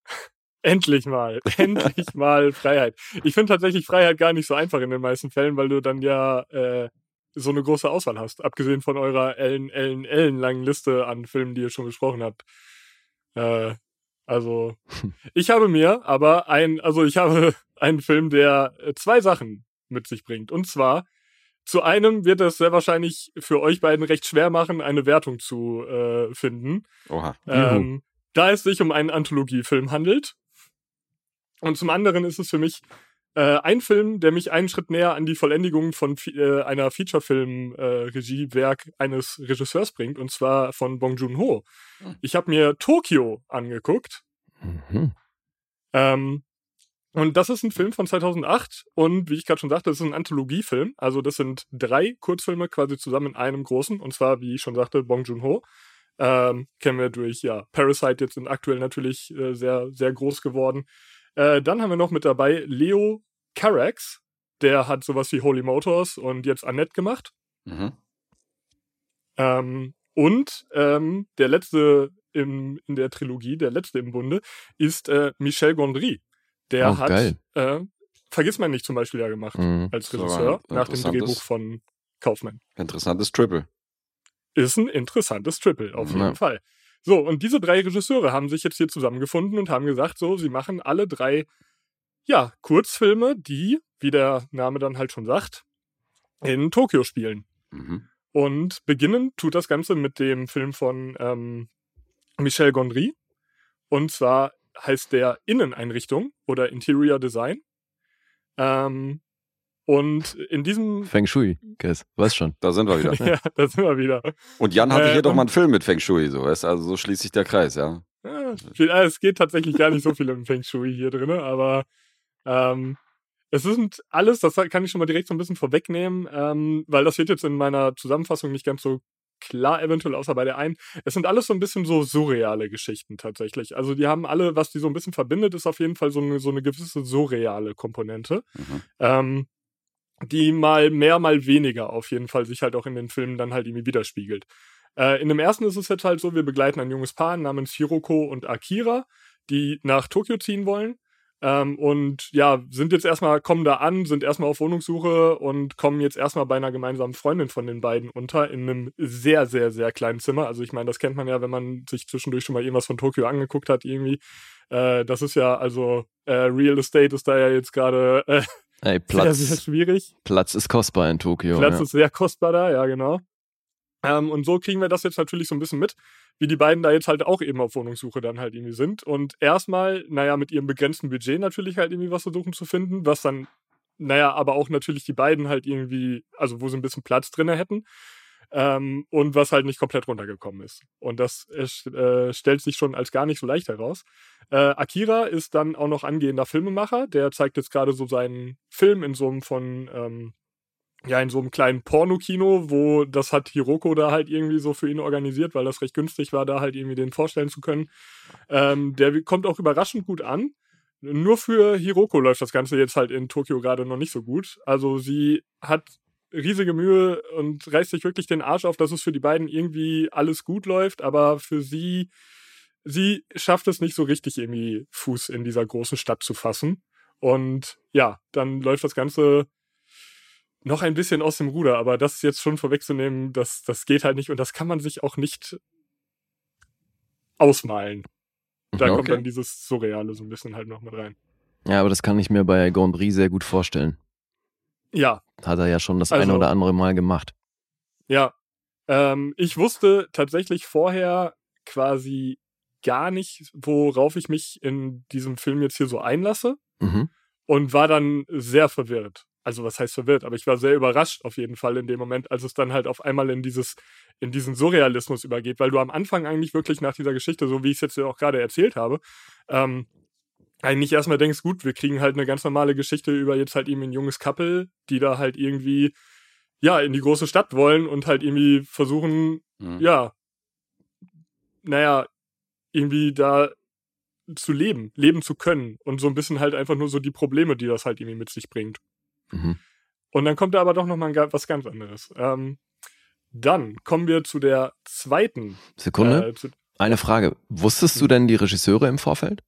S4: endlich mal, endlich mal Freiheit. Ich finde tatsächlich Freiheit gar nicht so einfach in den meisten Fällen, weil du dann ja äh, so eine große Auswahl hast, abgesehen von eurer ellen, ellen, ellen langen Liste an Filmen, die ihr schon besprochen habt. Äh, also, ich habe mir aber ein, also ich habe einen Film, der äh, zwei Sachen mit sich bringt. Und zwar, zu einem wird es sehr wahrscheinlich für euch beiden recht schwer machen, eine Wertung zu äh, finden.
S2: Oha.
S4: Ähm, da es sich um einen Anthologiefilm handelt. Und zum anderen ist es für mich äh, ein Film, der mich einen Schritt näher an die Vollendigung von fi- äh, einer Featurefilm-Regiewerk eines Regisseurs bringt, und zwar von Bong Joon-ho.
S2: Hm.
S4: Ich habe mir Tokyo angeguckt.
S3: Mhm.
S4: Ähm, und das ist ein Film von 2008 und wie ich gerade schon sagte, das ist ein Anthologiefilm. Also das sind drei Kurzfilme quasi zusammen in einem großen und zwar, wie ich schon sagte, Bong Joon-ho. Ähm, kennen wir durch, ja, Parasite jetzt sind aktuell natürlich äh, sehr, sehr groß geworden. Äh, dann haben wir noch mit dabei Leo Carax, der hat sowas wie Holy Motors und jetzt Annette gemacht.
S2: Mhm.
S4: Ähm, und ähm, der letzte im, in der Trilogie, der letzte im Bunde, ist äh, Michel Gondry. Der
S3: Oh,
S4: hat. Äh, Vergiss man nicht zum Beispiel ja gemacht
S3: Mhm.
S4: als
S2: So
S4: Regisseur nach dem Drehbuch von Kaufmann.
S2: Interessantes Triple.
S4: Ist ein interessantes Triple, auf
S3: Ja.
S4: jeden Fall. So, und diese drei Regisseure haben sich jetzt hier zusammengefunden und haben gesagt, so, sie machen alle drei, ja, Kurzfilme, die, wie der Name dann halt schon sagt, in Tokio spielen.
S2: Mhm.
S4: Und beginnen tut das Ganze mit dem Film von ähm, Michel Gondry. Und zwar heißt der Inneneinrichtung oder Interior Design. Ähm, und in diesem.
S3: Feng Shui, Guess, weißt schon.
S2: Da sind wir wieder.
S4: ja, da sind wir wieder.
S2: Und Jan hatte
S4: Äh,
S2: hier doch
S4: und-
S2: mal einen Film mit Feng Shui, so, weißt du? Also so schließt sich der Kreis, ja.
S4: Ja, es geht tatsächlich gar nicht so viel im Feng Shui hier drin, aber ähm, es sind alles, das kann ich schon mal direkt so ein bisschen vorwegnehmen, ähm, weil das wird jetzt in meiner Zusammenfassung nicht ganz so klar, eventuell außer bei der einen. Es sind alles so ein bisschen so surreale Geschichten tatsächlich. Also die haben alle, was die so ein bisschen verbindet, ist auf jeden Fall so eine, so eine gewisse surreale Komponente.
S2: Mhm.
S4: Ähm, die mal mehr, mal weniger auf jeden Fall sich halt auch in den Filmen dann halt irgendwie widerspiegelt. Äh, in dem ersten ist es jetzt halt so, wir begleiten ein junges Paar namens Hiroko und Akira, die nach Tokio ziehen wollen. Ähm, und ja, sind jetzt erstmal, kommen da an, sind erstmal auf Wohnungssuche und kommen jetzt erstmal bei einer gemeinsamen Freundin von den beiden unter in einem sehr, sehr, sehr kleinen Zimmer. Also ich meine, das kennt man ja, wenn man sich zwischendurch schon mal irgendwas von Tokio angeguckt hat, irgendwie. Äh, das ist ja, also äh, Real Estate ist da ja jetzt gerade äh, sehr,
S3: Platz,
S4: sehr schwierig.
S3: Platz ist kostbar in Tokio.
S4: Platz
S3: ja.
S4: ist sehr kostbar da, ja, genau. Ähm, und so kriegen wir das jetzt natürlich so ein bisschen mit, wie die beiden da jetzt halt auch eben auf Wohnungssuche dann halt irgendwie sind. Und erstmal, naja, mit ihrem begrenzten Budget natürlich halt irgendwie was versuchen zu finden, was dann, naja, aber auch natürlich die beiden halt irgendwie, also wo sie ein bisschen Platz drin hätten. Ähm, und was halt nicht komplett runtergekommen ist. Und das äh, stellt sich schon als gar nicht so leicht heraus. Äh, Akira ist dann auch noch angehender Filmemacher. Der zeigt jetzt gerade so seinen Film in so einem von, ähm, ja, in so einem kleinen Pornokino, wo das hat Hiroko da halt irgendwie so für ihn organisiert, weil das recht günstig war, da halt irgendwie den vorstellen zu können. Ähm, der kommt auch überraschend gut an. Nur für Hiroko läuft das Ganze jetzt halt in Tokio gerade noch nicht so gut. Also sie hat riesige Mühe und reißt sich wirklich den Arsch auf, dass es für die beiden irgendwie alles gut läuft, aber für sie, sie schafft es nicht so richtig irgendwie Fuß in dieser großen Stadt zu fassen. Und ja, dann läuft das Ganze noch ein bisschen aus dem Ruder, aber das jetzt schon vorwegzunehmen, das, das geht halt nicht und das kann man sich auch nicht ausmalen. Da kommt
S2: Okay.
S4: dann dieses Surreale so ein bisschen halt noch mit rein.
S3: ja, aber das kann ich mir bei Gondry sehr gut vorstellen.
S4: Ja,
S3: Hat er ja schon das
S4: Also-
S3: eine oder andere Mal gemacht.
S4: Ja. Ähm, ich wusste tatsächlich vorher quasi gar nicht, worauf ich mich in diesem Film jetzt hier so einlasse
S3: Mhm.
S4: und war dann sehr verwirrt. Also was heißt verwirrt, aber ich war sehr überrascht auf jeden Fall in dem Moment, als es dann halt auf einmal in dieses in diesen Surrealismus übergeht, weil du am Anfang eigentlich wirklich nach dieser Geschichte, so wie ich es jetzt ja auch gerade erzählt habe, ähm, eigentlich erstmal denkst, gut, wir kriegen halt eine ganz normale Geschichte über jetzt halt eben ein junges Couple, die da halt irgendwie ja in die große Stadt wollen und halt irgendwie versuchen,
S2: Mhm.
S4: ja, naja, irgendwie da zu leben, leben zu können und so ein bisschen halt einfach nur so die Probleme, die das halt irgendwie mit sich bringt.
S3: Mhm.
S4: Und dann kommt da aber doch noch mal ein ga- was ganz anderes. Ähm, dann kommen wir zu der zweiten.
S3: Sekunde.
S4: Äh, zu,
S3: Eine Frage. Wusstest du denn die Regisseure im Vorfeld?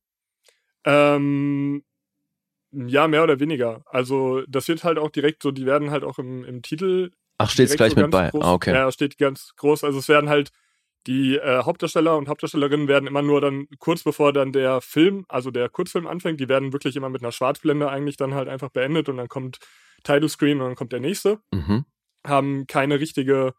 S4: ähm, ja, mehr oder weniger. Also das wird halt auch direkt so, die werden halt auch im, im Titel
S3: Ach, steht's gleich
S4: so
S3: mit bei.
S4: Groß,
S3: Ah, okay.
S4: Ja, steht ganz groß. Also es werden halt die äh, Hauptdarsteller und Hauptdarstellerinnen werden immer nur dann kurz bevor dann der Film, also der Kurzfilm anfängt, die werden wirklich immer mit einer Schwarzblende eigentlich dann halt einfach beendet und dann kommt Title Screen und dann kommt der nächste.
S3: Mhm.
S4: Haben keine richtige,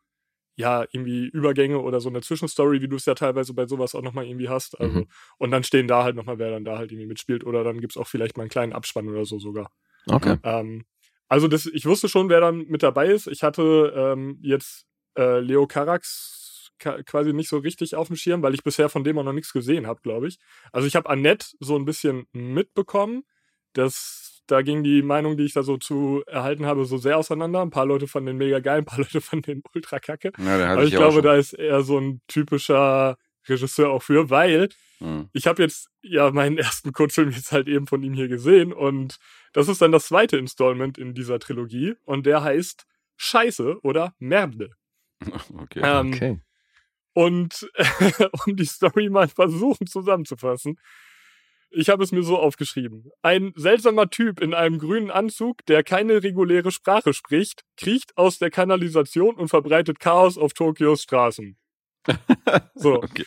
S4: ja, irgendwie Übergänge oder so eine Zwischenstory, wie du es ja teilweise bei sowas auch nochmal irgendwie hast. Also,
S3: Mhm.
S4: und dann stehen da halt nochmal, wer dann da halt irgendwie mitspielt oder dann gibt's auch vielleicht mal einen kleinen Abspann oder so sogar.
S3: Okay.
S4: Ähm, also das, ich wusste schon, wer dann mit dabei ist. Ich hatte ähm, jetzt äh, Leo Carax quasi nicht so richtig auf dem Schirm, weil ich bisher von dem auch noch nichts gesehen habe, glaube ich. Also ich habe Annette so ein bisschen mitbekommen. Das, da ging die Meinung, die ich da so zu erhalten habe, so sehr auseinander. Ein paar Leute fanden den mega geil, ein paar Leute fanden den ultra kacke.
S2: Ja,
S4: Aber ich
S2: ja auch
S4: glaube, da ist er so ein typischer Regisseur auch für, weil
S2: Mhm.
S4: ich habe jetzt ja meinen ersten Kurzfilm jetzt halt eben von ihm hier gesehen und das ist dann das zweite Installment in dieser Trilogie und der heißt Scheiße oder Merde.
S2: Okay.
S4: Ähm,
S3: Okay.
S4: Und um die Story mal versuchen zusammenzufassen, ich habe es mir so aufgeschrieben. Ein seltsamer Typ in einem grünen Anzug, der keine reguläre Sprache spricht, kriecht aus der Kanalisation und verbreitet Chaos auf Tokios Straßen. So,
S2: Okay.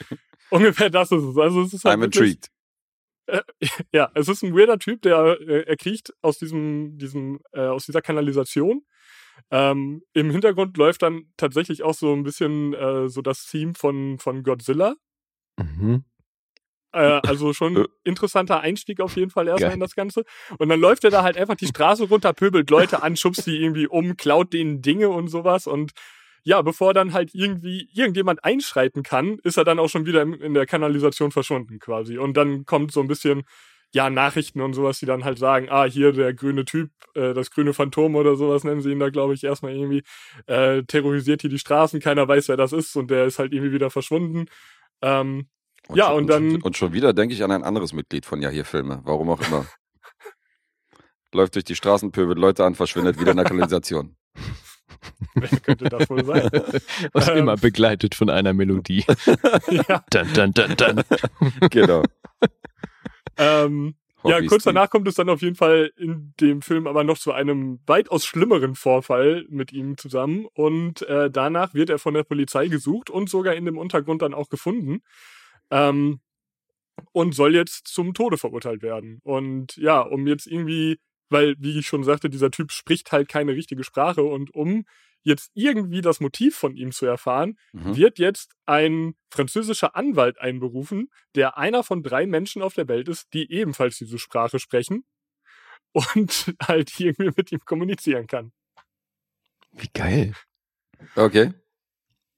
S4: ungefähr das ist es. Also es ist halt
S2: I'm intrigued.
S4: Ja, es ist ein weirder Typ, der äh, er kriecht aus diesem, diesem, äh, aus dieser Kanalisation. Ähm, Im Hintergrund läuft dann tatsächlich auch so ein bisschen äh, so das Theme von, von Godzilla.
S3: Mhm.
S4: Äh, also schon
S2: Äh.
S4: interessanter Einstieg auf jeden Fall erstmal
S3: Geil.
S4: in das Ganze. Und dann läuft er da halt einfach die Straße runter, pöbelt Leute an, schubst die irgendwie um, klaut denen Dinge und sowas. Und ja, bevor dann halt irgendwie irgendjemand einschreiten kann, ist er dann auch schon wieder in, in der Kanalisation verschwunden quasi. Und dann kommt so ein bisschen, ja, Nachrichten und sowas, die dann halt sagen, ah, hier der grüne Typ, äh, das grüne Phantom oder sowas nennen sie ihn da, glaube ich, erstmal irgendwie, äh, terrorisiert hier die Straßen, keiner weiß, wer das ist und der ist halt irgendwie wieder verschwunden. Ähm, Ja,
S2: schon,
S4: und dann-
S2: Schon, und schon wieder denke ich an ein anderes Mitglied von Ja hier Filme. Warum auch immer. Läuft durch die Straßen, pöbelt Leute an, verschwindet wieder in der Kanalisation.
S4: wer könnte das wohl sein?
S3: Und
S4: Ähm.
S3: immer begleitet von einer Melodie.
S4: ja,
S3: Dun, dun, dun, dun.
S2: Genau.
S4: Ähm, Ja, kurz danach kommt es dann auf jeden Fall in dem Film aber noch zu einem weitaus schlimmeren Vorfall mit ihm zusammen. Und äh, danach wird er von der Polizei gesucht und sogar in dem Untergrund dann auch gefunden. Ähm, und soll jetzt zum Tode verurteilt werden. Und ja, um jetzt irgendwie, weil, wie ich schon sagte, dieser Typ spricht halt keine richtige Sprache und um jetzt irgendwie das Motiv von ihm zu erfahren,
S2: Mhm.
S4: wird jetzt ein französischer Anwalt einberufen, der einer von drei Menschen auf der Welt ist, die ebenfalls diese Sprache sprechen und halt irgendwie mit ihm kommunizieren kann.
S3: Wie geil.
S2: Okay.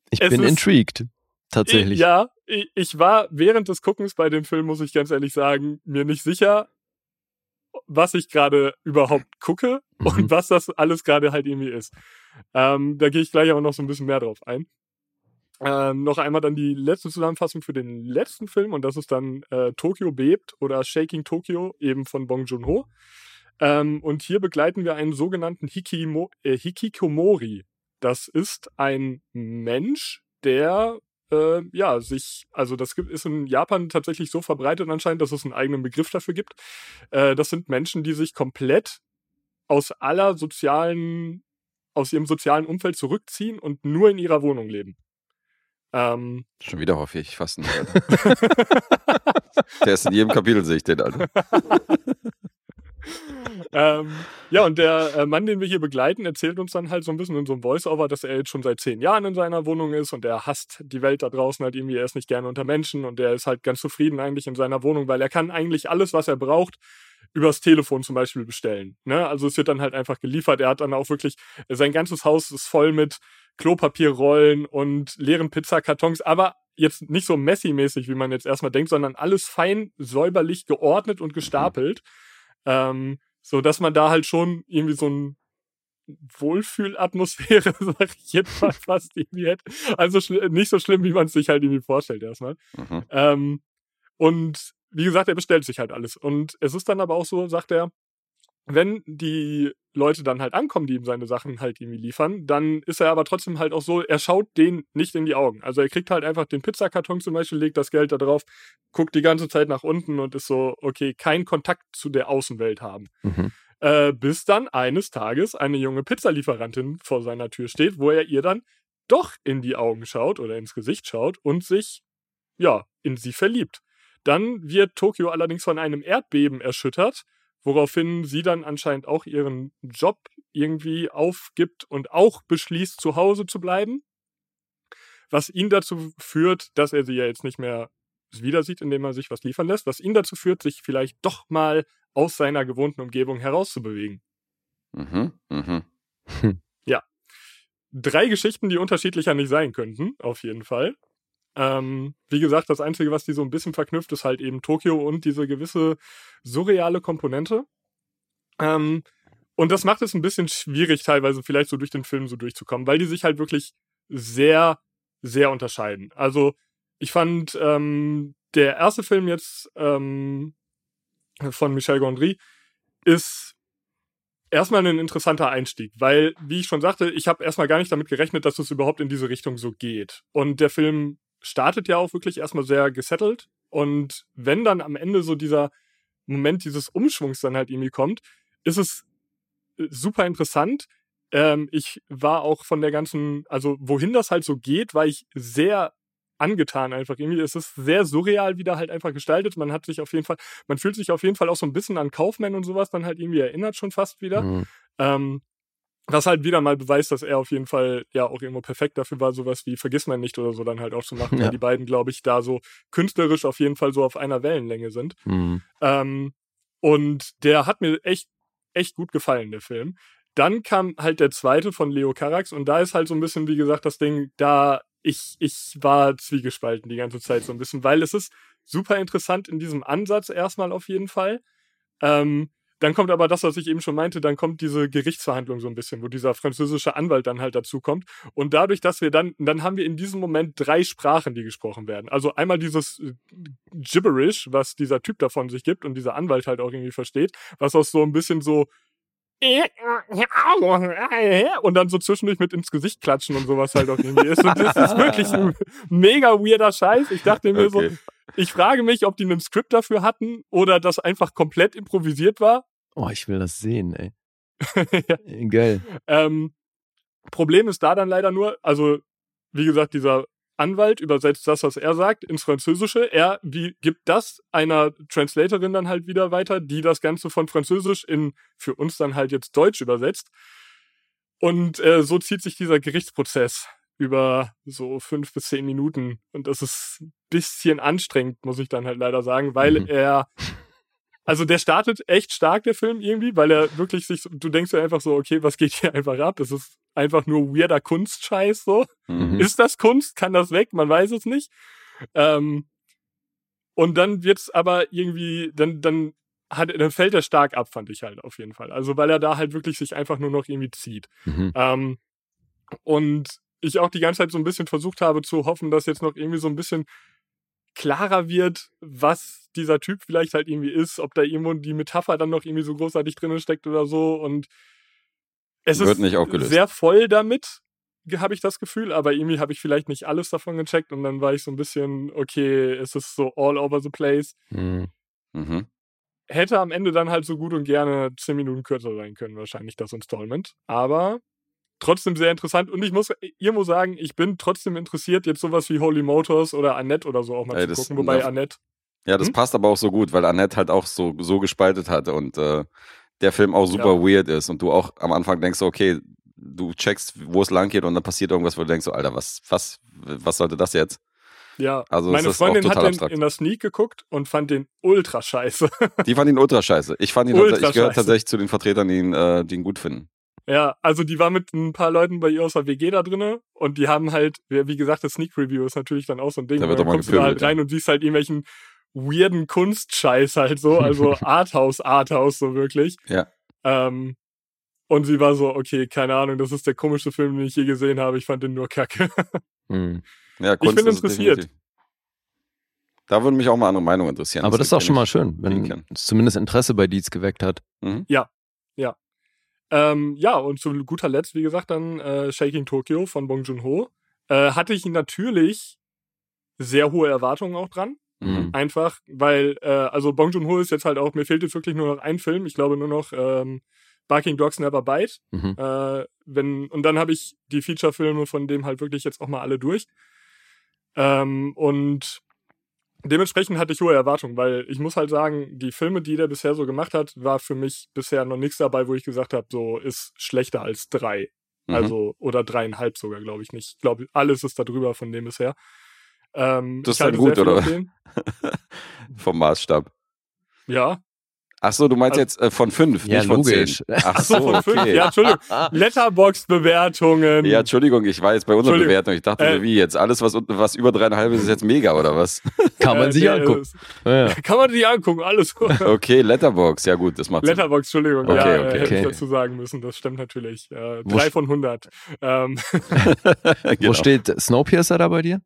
S3: Ich
S4: Es
S3: bin
S4: ist-
S3: intrigued. Tatsächlich.
S4: Ja, ich, ich war während des Guckens bei dem Film, muss ich ganz ehrlich sagen, mir nicht sicher, was ich gerade überhaupt gucke
S3: Mhm.
S4: und was das alles gerade halt irgendwie ist. Ähm, da gehe ich gleich aber noch so ein bisschen mehr drauf ein. Ähm, noch einmal dann die letzte Zusammenfassung für den letzten Film und das ist dann äh, Tokyo bebt oder Shaking Tokyo eben von Bong Joon-ho. Ähm, und hier begleiten wir einen sogenannten Hikimo äh, Hikikomori. Das ist ein Mensch, der äh, ja sich, also das gibt, ist in Japan tatsächlich so verbreitet anscheinend, dass es einen eigenen Begriff dafür gibt. Äh, das sind Menschen, die sich komplett aus aller sozialen, aus ihrem sozialen Umfeld zurückziehen und nur in ihrer Wohnung leben. Ähm,
S2: Schon wieder hoffe ich fast nicht. Der ist in jedem Kapitel, sehe ich den, Alter.
S4: ähm, ja, und der äh, Mann, den wir hier begleiten, erzählt uns dann halt so ein bisschen in so einem Voice-Over, dass er jetzt schon seit zehn Jahren in seiner Wohnung ist und er hasst die Welt da draußen halt irgendwie, er ist nicht gerne unter Menschen und er ist halt ganz zufrieden eigentlich in seiner Wohnung, weil er kann eigentlich alles, was er braucht, übers Telefon zum Beispiel bestellen. Ne? Also es wird dann halt einfach geliefert. Er hat dann auch wirklich, sein ganzes Haus ist voll mit Klopapierrollen und leeren Pizzakartons, aber jetzt nicht so Messi-mäßig, wie man jetzt erstmal denkt, sondern alles fein, säuberlich geordnet und gestapelt. Ähm, so dass man da halt schon irgendwie so ein Wohlfühlatmosphäre, sag ich jetzt mal fast irgendwie hätte. Also nicht so schlimm, wie man es sich halt irgendwie vorstellt erstmal.
S2: Mhm.
S4: Ähm, und wie gesagt, er bestellt sich halt alles. Und es ist dann aber auch so, sagt er, wenn die Leute dann halt ankommen, die ihm seine Sachen halt irgendwie liefern, dann ist er aber trotzdem halt auch so, er schaut denen nicht in die Augen. Also er kriegt halt einfach den Pizzakarton zum Beispiel, legt das Geld da drauf, guckt die ganze Zeit nach unten und ist so, okay, kein Kontakt zu der Außenwelt haben.
S3: Mhm.
S4: Äh, bis dann eines Tages eine junge Pizzalieferantin vor seiner Tür steht, wo er ihr dann doch in die Augen schaut oder ins Gesicht schaut und sich, ja, in sie verliebt. Dann wird Tokio allerdings von einem Erdbeben erschüttert, woraufhin sie dann anscheinend auch ihren Job irgendwie aufgibt und auch beschließt, zu Hause zu bleiben. Was ihn dazu führt, dass er sie ja jetzt nicht mehr wieder sieht, indem er sich was liefern lässt, was ihn dazu führt, sich vielleicht doch mal aus seiner gewohnten Umgebung herauszubewegen.
S2: Mhm. Mhm.
S4: Drei Geschichten, die unterschiedlicher nicht sein könnten, auf jeden Fall. Ähm, wie gesagt, das Einzige, was die so ein bisschen verknüpft, ist halt eben Tokio und diese gewisse surreale Komponente. Ähm, und das macht es ein bisschen schwierig, teilweise vielleicht so durch den Film so durchzukommen, weil die sich halt wirklich sehr, sehr unterscheiden. Also, ich fand ähm, der erste Film jetzt ähm, von Michel Gondry ist erstmal ein interessanter Einstieg, weil, wie ich schon sagte, ich habe erstmal gar nicht damit gerechnet, dass es überhaupt in diese Richtung so geht. Und der Film startet ja auch wirklich erstmal sehr gesettelt. Und wenn dann am Ende so dieser Moment dieses Umschwungs dann halt irgendwie kommt, ist es äh, super interessant. Ähm, ich war auch von der ganzen, also wohin das halt so geht, war ich sehr angetan einfach irgendwie. Es ist sehr surreal wieder halt einfach gestaltet. Man hat sich auf jeden Fall, man fühlt sich auf jeden Fall auch so ein bisschen an Kaufman und sowas dann halt irgendwie erinnert schon fast wieder.
S3: Mhm.
S4: Ähm, was halt wieder mal beweist, dass er auf jeden Fall ja auch irgendwo perfekt dafür war, sowas wie Vergiss man nicht oder so dann halt auch zu machen,
S3: Ja.
S4: weil die beiden, glaube ich, da so künstlerisch auf jeden Fall so auf einer Wellenlänge sind.
S3: Mhm.
S4: Ähm, und der hat mir echt, echt gut gefallen, der Film. Dann kam halt der zweite von Leo Carax und da ist halt so ein bisschen, wie gesagt, das Ding, da ich, ich war zwiegespalten die ganze Zeit so ein bisschen, weil es ist super interessant in diesem Ansatz erstmal auf jeden Fall. Ähm, dann kommt aber das, was ich eben schon meinte, dann kommt diese Gerichtsverhandlung so ein bisschen, wo dieser französische Anwalt dann halt dazu kommt. Und dadurch, dass wir dann, dann haben wir in diesem Moment drei Sprachen, die gesprochen werden. Also einmal dieses äh, Gibberish, was dieser Typ davon sich gibt und dieser Anwalt halt auch irgendwie versteht, was auch so ein bisschen so und dann so zwischendurch mit ins Gesicht klatschen und sowas halt auch irgendwie ist. Und das ist wirklich ein mega weirder Scheiß. Ich dachte mir so,
S2: Okay.
S4: Ich frage mich, ob die einen Skript dafür hatten oder das einfach komplett improvisiert war.
S3: Oh, ich will das sehen, ey.
S4: ja.
S3: Geil.
S4: Ähm, Problem ist da dann leider nur, also wie gesagt, dieser Anwalt übersetzt das, was er sagt, ins Französische. Er wie, gibt das einer Translatorin dann halt wieder weiter, die das Ganze von Französisch in für uns dann halt jetzt Deutsch übersetzt. Und äh, so zieht sich dieser Gerichtsprozess über so fünf bis zehn Minuten. Und das ist ein bisschen anstrengend, muss ich dann halt leider sagen, weil
S3: Mhm.
S4: er also der startet echt stark, der Film irgendwie, weil er wirklich sich, du denkst dir einfach so, okay, was geht hier einfach ab? Es ist einfach nur weirder Kunstscheiß so.
S2: Mhm.
S4: Ist das Kunst? Kann das weg? Man weiß es nicht. Ähm, und dann wird's aber irgendwie, dann, dann hat, dann fällt er stark ab, fand ich halt auf jeden Fall. Also weil er da halt wirklich sich einfach nur noch irgendwie zieht.
S3: Mhm.
S4: Ähm, und ich auch die ganze Zeit so ein bisschen versucht habe zu hoffen, dass jetzt noch irgendwie so ein bisschen klarer wird, was dieser Typ vielleicht halt irgendwie ist, ob da irgendwo die Metapher dann noch irgendwie so großartig drin steckt oder so. Und es
S2: Wird
S4: ist
S2: nicht aufgelöst.
S4: sehr voll damit, habe ich das Gefühl, aber irgendwie habe ich vielleicht nicht alles davon gecheckt und dann war ich so ein bisschen, okay, es ist so all over the place.
S3: Mhm.
S2: Mhm.
S4: Hätte am Ende dann halt so gut und gerne 10 Minuten kürzer sein können, wahrscheinlich das Installment. Aber trotzdem sehr interessant. Und ich muss irgendwo sagen, ich bin trotzdem interessiert, jetzt sowas wie Holy Motors oder Annette oder so auch mal
S2: Ey,
S4: zu
S2: das-
S4: gucken. Wobei
S2: na-
S4: Annette,
S2: Ja, das
S4: Hm?
S2: passt aber auch so gut, weil Annette halt auch so, so gespaltet hat und äh, der Film auch super
S4: Ja.
S2: weird ist und du auch am Anfang denkst, so, okay, du checkst, wo es lang geht und dann passiert irgendwas, wo du denkst, so, Alter, was, was, was sollte das jetzt?
S4: ja.
S2: Also
S4: Meine Freundin hat den in der Sneak geguckt und fand den ultra scheiße.
S2: Die fand ihn ultra scheiße. Ich fand ihn,
S4: Ultra
S2: ich gehöre tatsächlich zu den Vertretern, die ihn, äh, die ihn gut finden.
S4: Ja, also die war mit ein paar Leuten bei ihr aus der WG da drinne und die haben halt, wie gesagt, das Sneak Preview ist natürlich dann auch so ein Ding.
S2: Da wird
S4: und dann
S2: doch mal
S4: kommst du da halt
S2: gepöbelt, ja.
S4: rein und siehst halt irgendwelchen weirden Kunstscheiß halt so, also Arthouse, Arthouse so wirklich.
S2: Ja.
S4: Ähm, und sie war so, okay, keine Ahnung, das ist der komischste Film, den ich je gesehen habe. Ich fand den nur kacke.
S3: Mhm.
S2: Ja, Kunst
S4: bin
S2: ist es
S4: interessiert.
S2: definitiv. Da würden mich auch mal andere Meinungen interessieren.
S3: Aber das ist auch schon mal
S2: ich.
S3: schön, wenn zumindest Interesse bei Dietz geweckt hat.
S2: Mhm.
S4: Ähm, ja, und zu guter Letzt, wie gesagt, dann äh, Shaking Tokyo von Bong Joon-ho. Äh, hatte ich natürlich sehr hohe Erwartungen auch dran.
S2: Mhm.
S4: Einfach, weil, äh, also Bong Joon-ho ist jetzt halt auch, mir fehlt jetzt wirklich nur noch ein Film. Ich glaube nur noch ähm, Barking Dogs Never Bite.
S3: Mhm.
S4: Äh, wenn, und dann habe ich die Feature-Filme von dem halt wirklich jetzt auch mal alle durch. Ähm, und dementsprechend hatte ich hohe Erwartungen, weil ich muss halt sagen, die Filme, die der bisher so gemacht hat, war für mich bisher noch nichts dabei, wo ich gesagt habe, so ist schlechter als drei.
S2: Mhm.
S4: Also, oder dreieinhalb sogar, glaube ich nicht. Ich glaube, alles ist da drüber von dem bisher. Ähm,
S2: Das ist dann
S4: halte
S2: gut, oder? Vom Maßstab.
S4: Ja.
S2: Ach so, du meinst
S4: Also-
S2: jetzt äh, von fünf,
S3: Ja,
S2: nicht von
S3: logisch.
S2: zehn. Ach
S4: Ach so, von fünf.
S2: okay.
S4: Ja, Entschuldigung. Letterboxd-Bewertungen.
S2: Ja, Entschuldigung, ich war jetzt bei unserer. Bewertung. Ich dachte,
S4: Äh,
S2: wie jetzt? Alles, was, was über dreieinhalb ist, ist jetzt mega, oder was?
S3: Kann man
S4: Äh,
S3: sich
S4: nee,
S3: angucken.
S4: es-
S3: Ja.
S4: Kann man sich angucken, alles gut.
S2: Okay, Letterbox, ja gut, das macht Sinn.
S4: Letterbox, Entschuldigung,
S2: Okay,
S4: ja,
S2: okay,
S4: äh, hätte
S3: okay.
S4: ich dazu sagen müssen, das stimmt natürlich. Äh, drei von 100. Ähm,
S3: Wo
S2: Genau.
S3: steht Snowpiercer da bei dir?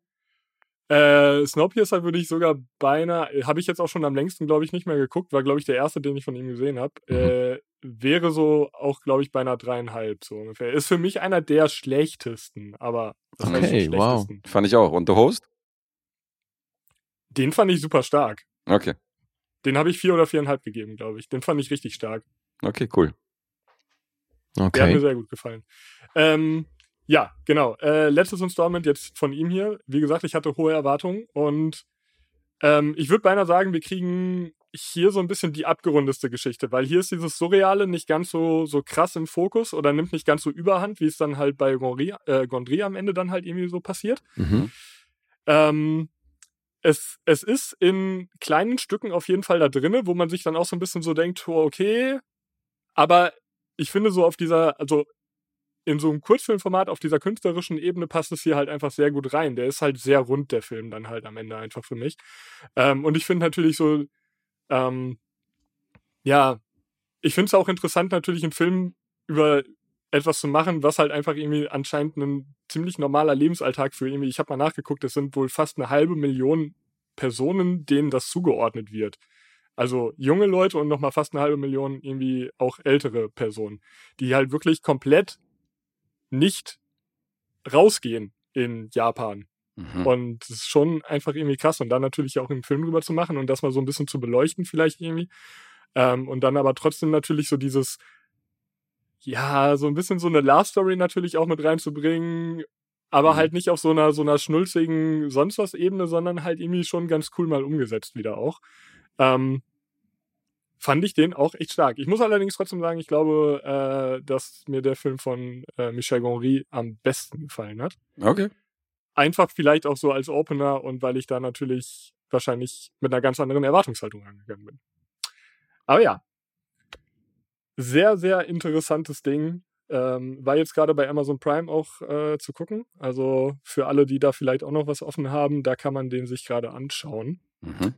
S4: Äh, Snowpiercer würde ich sogar beinahe, habe ich jetzt auch schon am längsten, glaube ich, nicht mehr geguckt, war, glaube ich, der erste, den ich von ihm gesehen habe.
S3: Mhm.
S4: Äh, wäre so auch, glaube ich, beinahe dreieinhalb, so ungefähr. Ist für mich einer der schlechtesten, aber
S3: Okay, wow.
S4: schlechtesten.
S2: Fand ich auch. Und der Host?
S4: Den fand ich super stark.
S2: Okay.
S4: Den habe ich vier oder viereinhalb gegeben, glaube ich. Den fand ich richtig stark.
S2: Okay, cool.
S4: Der hat mir
S3: Okay.
S4: sehr gut gefallen. Ähm, ja, genau. Äh, letztes Installment jetzt von ihm hier. Wie gesagt, ich hatte hohe Erwartungen und ähm, ich würde beinahe sagen, wir kriegen hier so ein bisschen die abgerundeste Geschichte, weil hier ist dieses Surreale nicht ganz so, so krass im Fokus oder nimmt nicht ganz so überhand, wie es dann halt bei Gondry, äh, Gondry am Ende dann halt irgendwie so passiert.
S3: Mhm.
S4: Ähm, es, es ist in kleinen Stücken auf jeden Fall da drinne, wo man sich dann auch so ein bisschen so denkt, oh, okay, aber ich finde so auf dieser, also in so einem Kurzfilmformat auf dieser künstlerischen Ebene passt es hier halt einfach sehr gut rein. Der ist halt sehr rund, der Film dann halt am Ende einfach für mich. Ähm, und ich finde natürlich so, ähm, ja, ich finde es auch interessant, natürlich einen Film über etwas zu machen, was halt einfach irgendwie anscheinend ein ziemlich normaler Lebensalltag für irgendwie, ich habe mal nachgeguckt, es sind wohl fast eine halbe Million Personen, denen das zugeordnet wird. Also junge Leute und nochmal fast eine halbe Million irgendwie auch ältere Personen, die halt wirklich komplett nicht rausgehen in Japan.
S2: Mhm.
S4: Und das ist schon einfach irgendwie krass. Und dann natürlich auch einen Film drüber zu machen und das mal so ein bisschen zu beleuchten, vielleicht irgendwie. Ähm, und dann aber trotzdem natürlich so dieses, ja, so ein bisschen so eine Love Story natürlich auch mit reinzubringen. Aber
S2: Mhm.
S4: halt nicht auf so einer, so einer schnulzigen sonst was Ebene, sondern halt irgendwie schon ganz cool mal umgesetzt wieder auch. Ähm, fand ich den auch echt stark. Ich muss allerdings trotzdem sagen, ich glaube, äh, dass mir der Film von äh, Michel Gondry am besten gefallen hat
S2: Okay.
S4: einfach vielleicht auch so als Opener und weil ich da natürlich wahrscheinlich mit einer ganz anderen Erwartungshaltung angegangen bin. Aber ja, sehr, sehr interessantes Ding. Ähm, war jetzt gerade bei Amazon Prime auch äh, zu gucken. Also für alle, die da vielleicht auch noch was offen haben, da kann man den sich gerade anschauen.
S2: Mhm.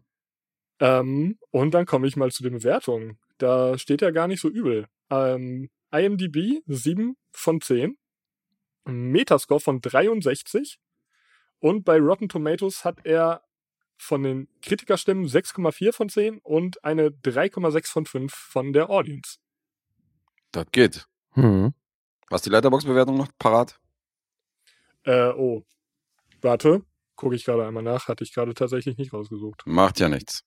S4: Ähm, und dann komme ich mal zu den Bewertungen. Da steht ja gar nicht so übel. Ähm, IMDb 7 von 10. Metascore von 63. Und bei Rotten Tomatoes hat er von den Kritikerstimmen 6,4 von 10 und eine 3,6 von 5 von der Audience.
S2: Das geht.
S3: Hm.
S2: Was die Letterbox-Bewertung noch parat?
S4: Äh, oh. Warte. Gucke ich gerade einmal nach. Hatte ich gerade tatsächlich nicht rausgesucht.
S2: Macht ja nichts.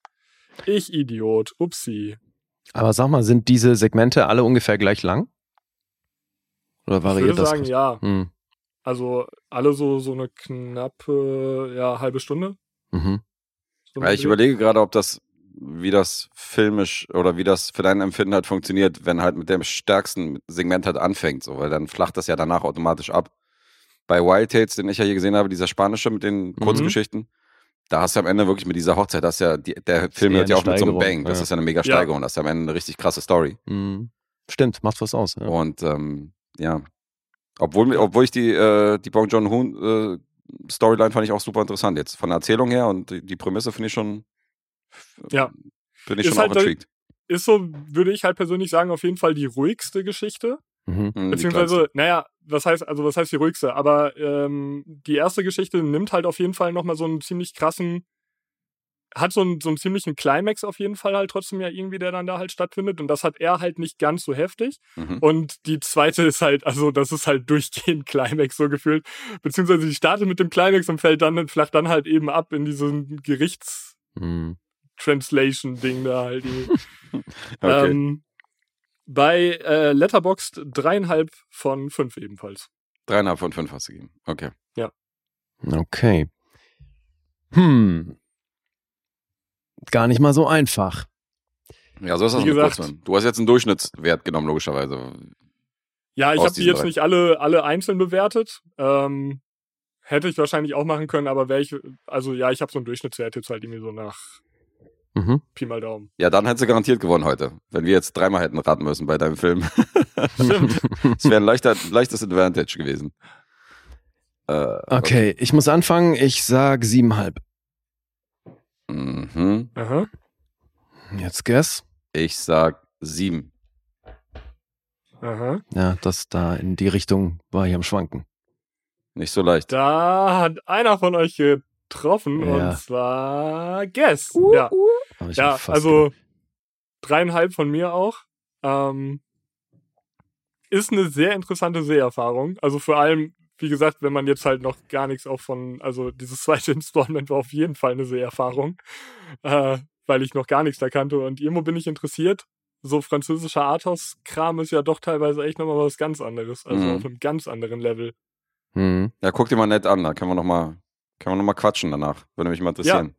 S4: Ich Idiot. Upsi.
S3: Aber sag mal, sind diese Segmente alle ungefähr gleich lang? Oder
S4: Ich
S3: variiert
S4: würde
S3: das?
S4: sagen, ja.
S3: Hm.
S4: Also alle so, so eine knappe, ja, halbe Stunde.
S3: Mhm.
S4: So
S2: Ja, ich überlege gerade, ob das, wie das filmisch oder wie das für dein Empfinden halt funktioniert, wenn halt mit dem stärksten Segment halt anfängt, so, weil dann flacht das ja danach automatisch ab. Bei Wild Tates, den ich ja hier gesehen habe, dieser spanische mit den Kurzgeschichten, da hast du am Ende wirklich mit dieser Hochzeit, das ist ja, die, der Film hört ja auch mit so einem Bang, das
S3: ja.
S2: ist ja eine mega Steigerung, das ist ja am Ende eine richtig krasse Story.
S3: Hm. Stimmt, macht was aus. Ja.
S2: Und ähm, ja, obwohl, obwohl ich die, äh, die Bong Joon-Ho äh, Storyline fand ich auch super interessant jetzt. Von der Erzählung her und die, die Prämisse finde ich schon,
S4: Ja.
S2: bin ich
S4: Ist
S2: schon
S4: halt
S2: auch intrigued.
S4: Ist so, würde ich halt persönlich sagen, auf jeden Fall die ruhigste Geschichte.
S3: Mhm.
S2: Hm, die
S4: Beziehungsweise, naja, was heißt, also was heißt die ruhigste? Aber ähm, die erste Geschichte nimmt halt auf jeden Fall nochmal so einen ziemlich krassen, hat so einen, so einen ziemlichen Climax auf jeden Fall halt trotzdem ja irgendwie, der dann da halt stattfindet. Und das hat er halt nicht ganz so heftig.
S2: Mhm.
S4: Und die zweite ist halt, also das ist halt durchgehend Climax so gefühlt. Beziehungsweise die startet mit dem Climax und fällt dann, flacht dann halt eben ab in diesen Gerichts-Translation-Ding
S3: Hm.
S4: da halt.
S2: Okay.
S4: Ähm, bei äh, Letterboxd dreieinhalb von fünf ebenfalls.
S2: Dreieinhalb von fünf hast du gegeben. Okay.
S3: Okay. Hm. Gar nicht mal so einfach.
S2: Ja, so ist das
S4: Wie gesagt-.
S2: Du hast jetzt einen Durchschnittswert genommen, logischerweise.
S4: Ja, ich habe die jetzt
S2: drei.
S4: nicht alle, alle einzeln bewertet. Ähm, hätte ich wahrscheinlich auch machen können, aber wäre ich, also ja, ich habe so einen Durchschnittswert jetzt halt irgendwie so nach
S3: Mhm.
S4: Pi mal Daumen.
S2: Ja, dann hättest du garantiert gewonnen heute, wenn wir jetzt dreimal hätten raten müssen bei deinem Film.
S4: Stimmt.
S2: Es wäre ein leichter, leichtes Advantage gewesen. Äh,
S3: Okay, ich muss anfangen. Ich sag siebenhalb.
S2: Mhm.
S4: Aha.
S3: Jetzt guess.
S2: Ich sag sieben.
S4: Aha.
S3: Ja, das da in die Richtung war ich am Schwanken.
S2: Nicht so leicht.
S4: Da hat einer von euch getroffen
S3: Ja.
S4: und zwar Guess. ja,
S3: Hab ich
S4: ja also dreieinhalb von mir auch. Ähm, ist eine sehr interessante Seherfahrung. Also vor allem, wie gesagt, wenn man jetzt halt noch gar nichts auch von, also dieses zweite Installment war auf jeden Fall eine Seherfahrung, äh, weil ich noch gar nichts da kannte und irgendwo bin ich interessiert. So französischer Arthouse-Kram ist ja doch teilweise echt nochmal was ganz anderes. Also
S2: Mhm.
S4: auf einem ganz anderen Level.
S3: Mhm.
S2: Ja, guck dir mal nett an, da können wir noch mal, können wir noch mal quatschen danach. Würde mich mal interessieren.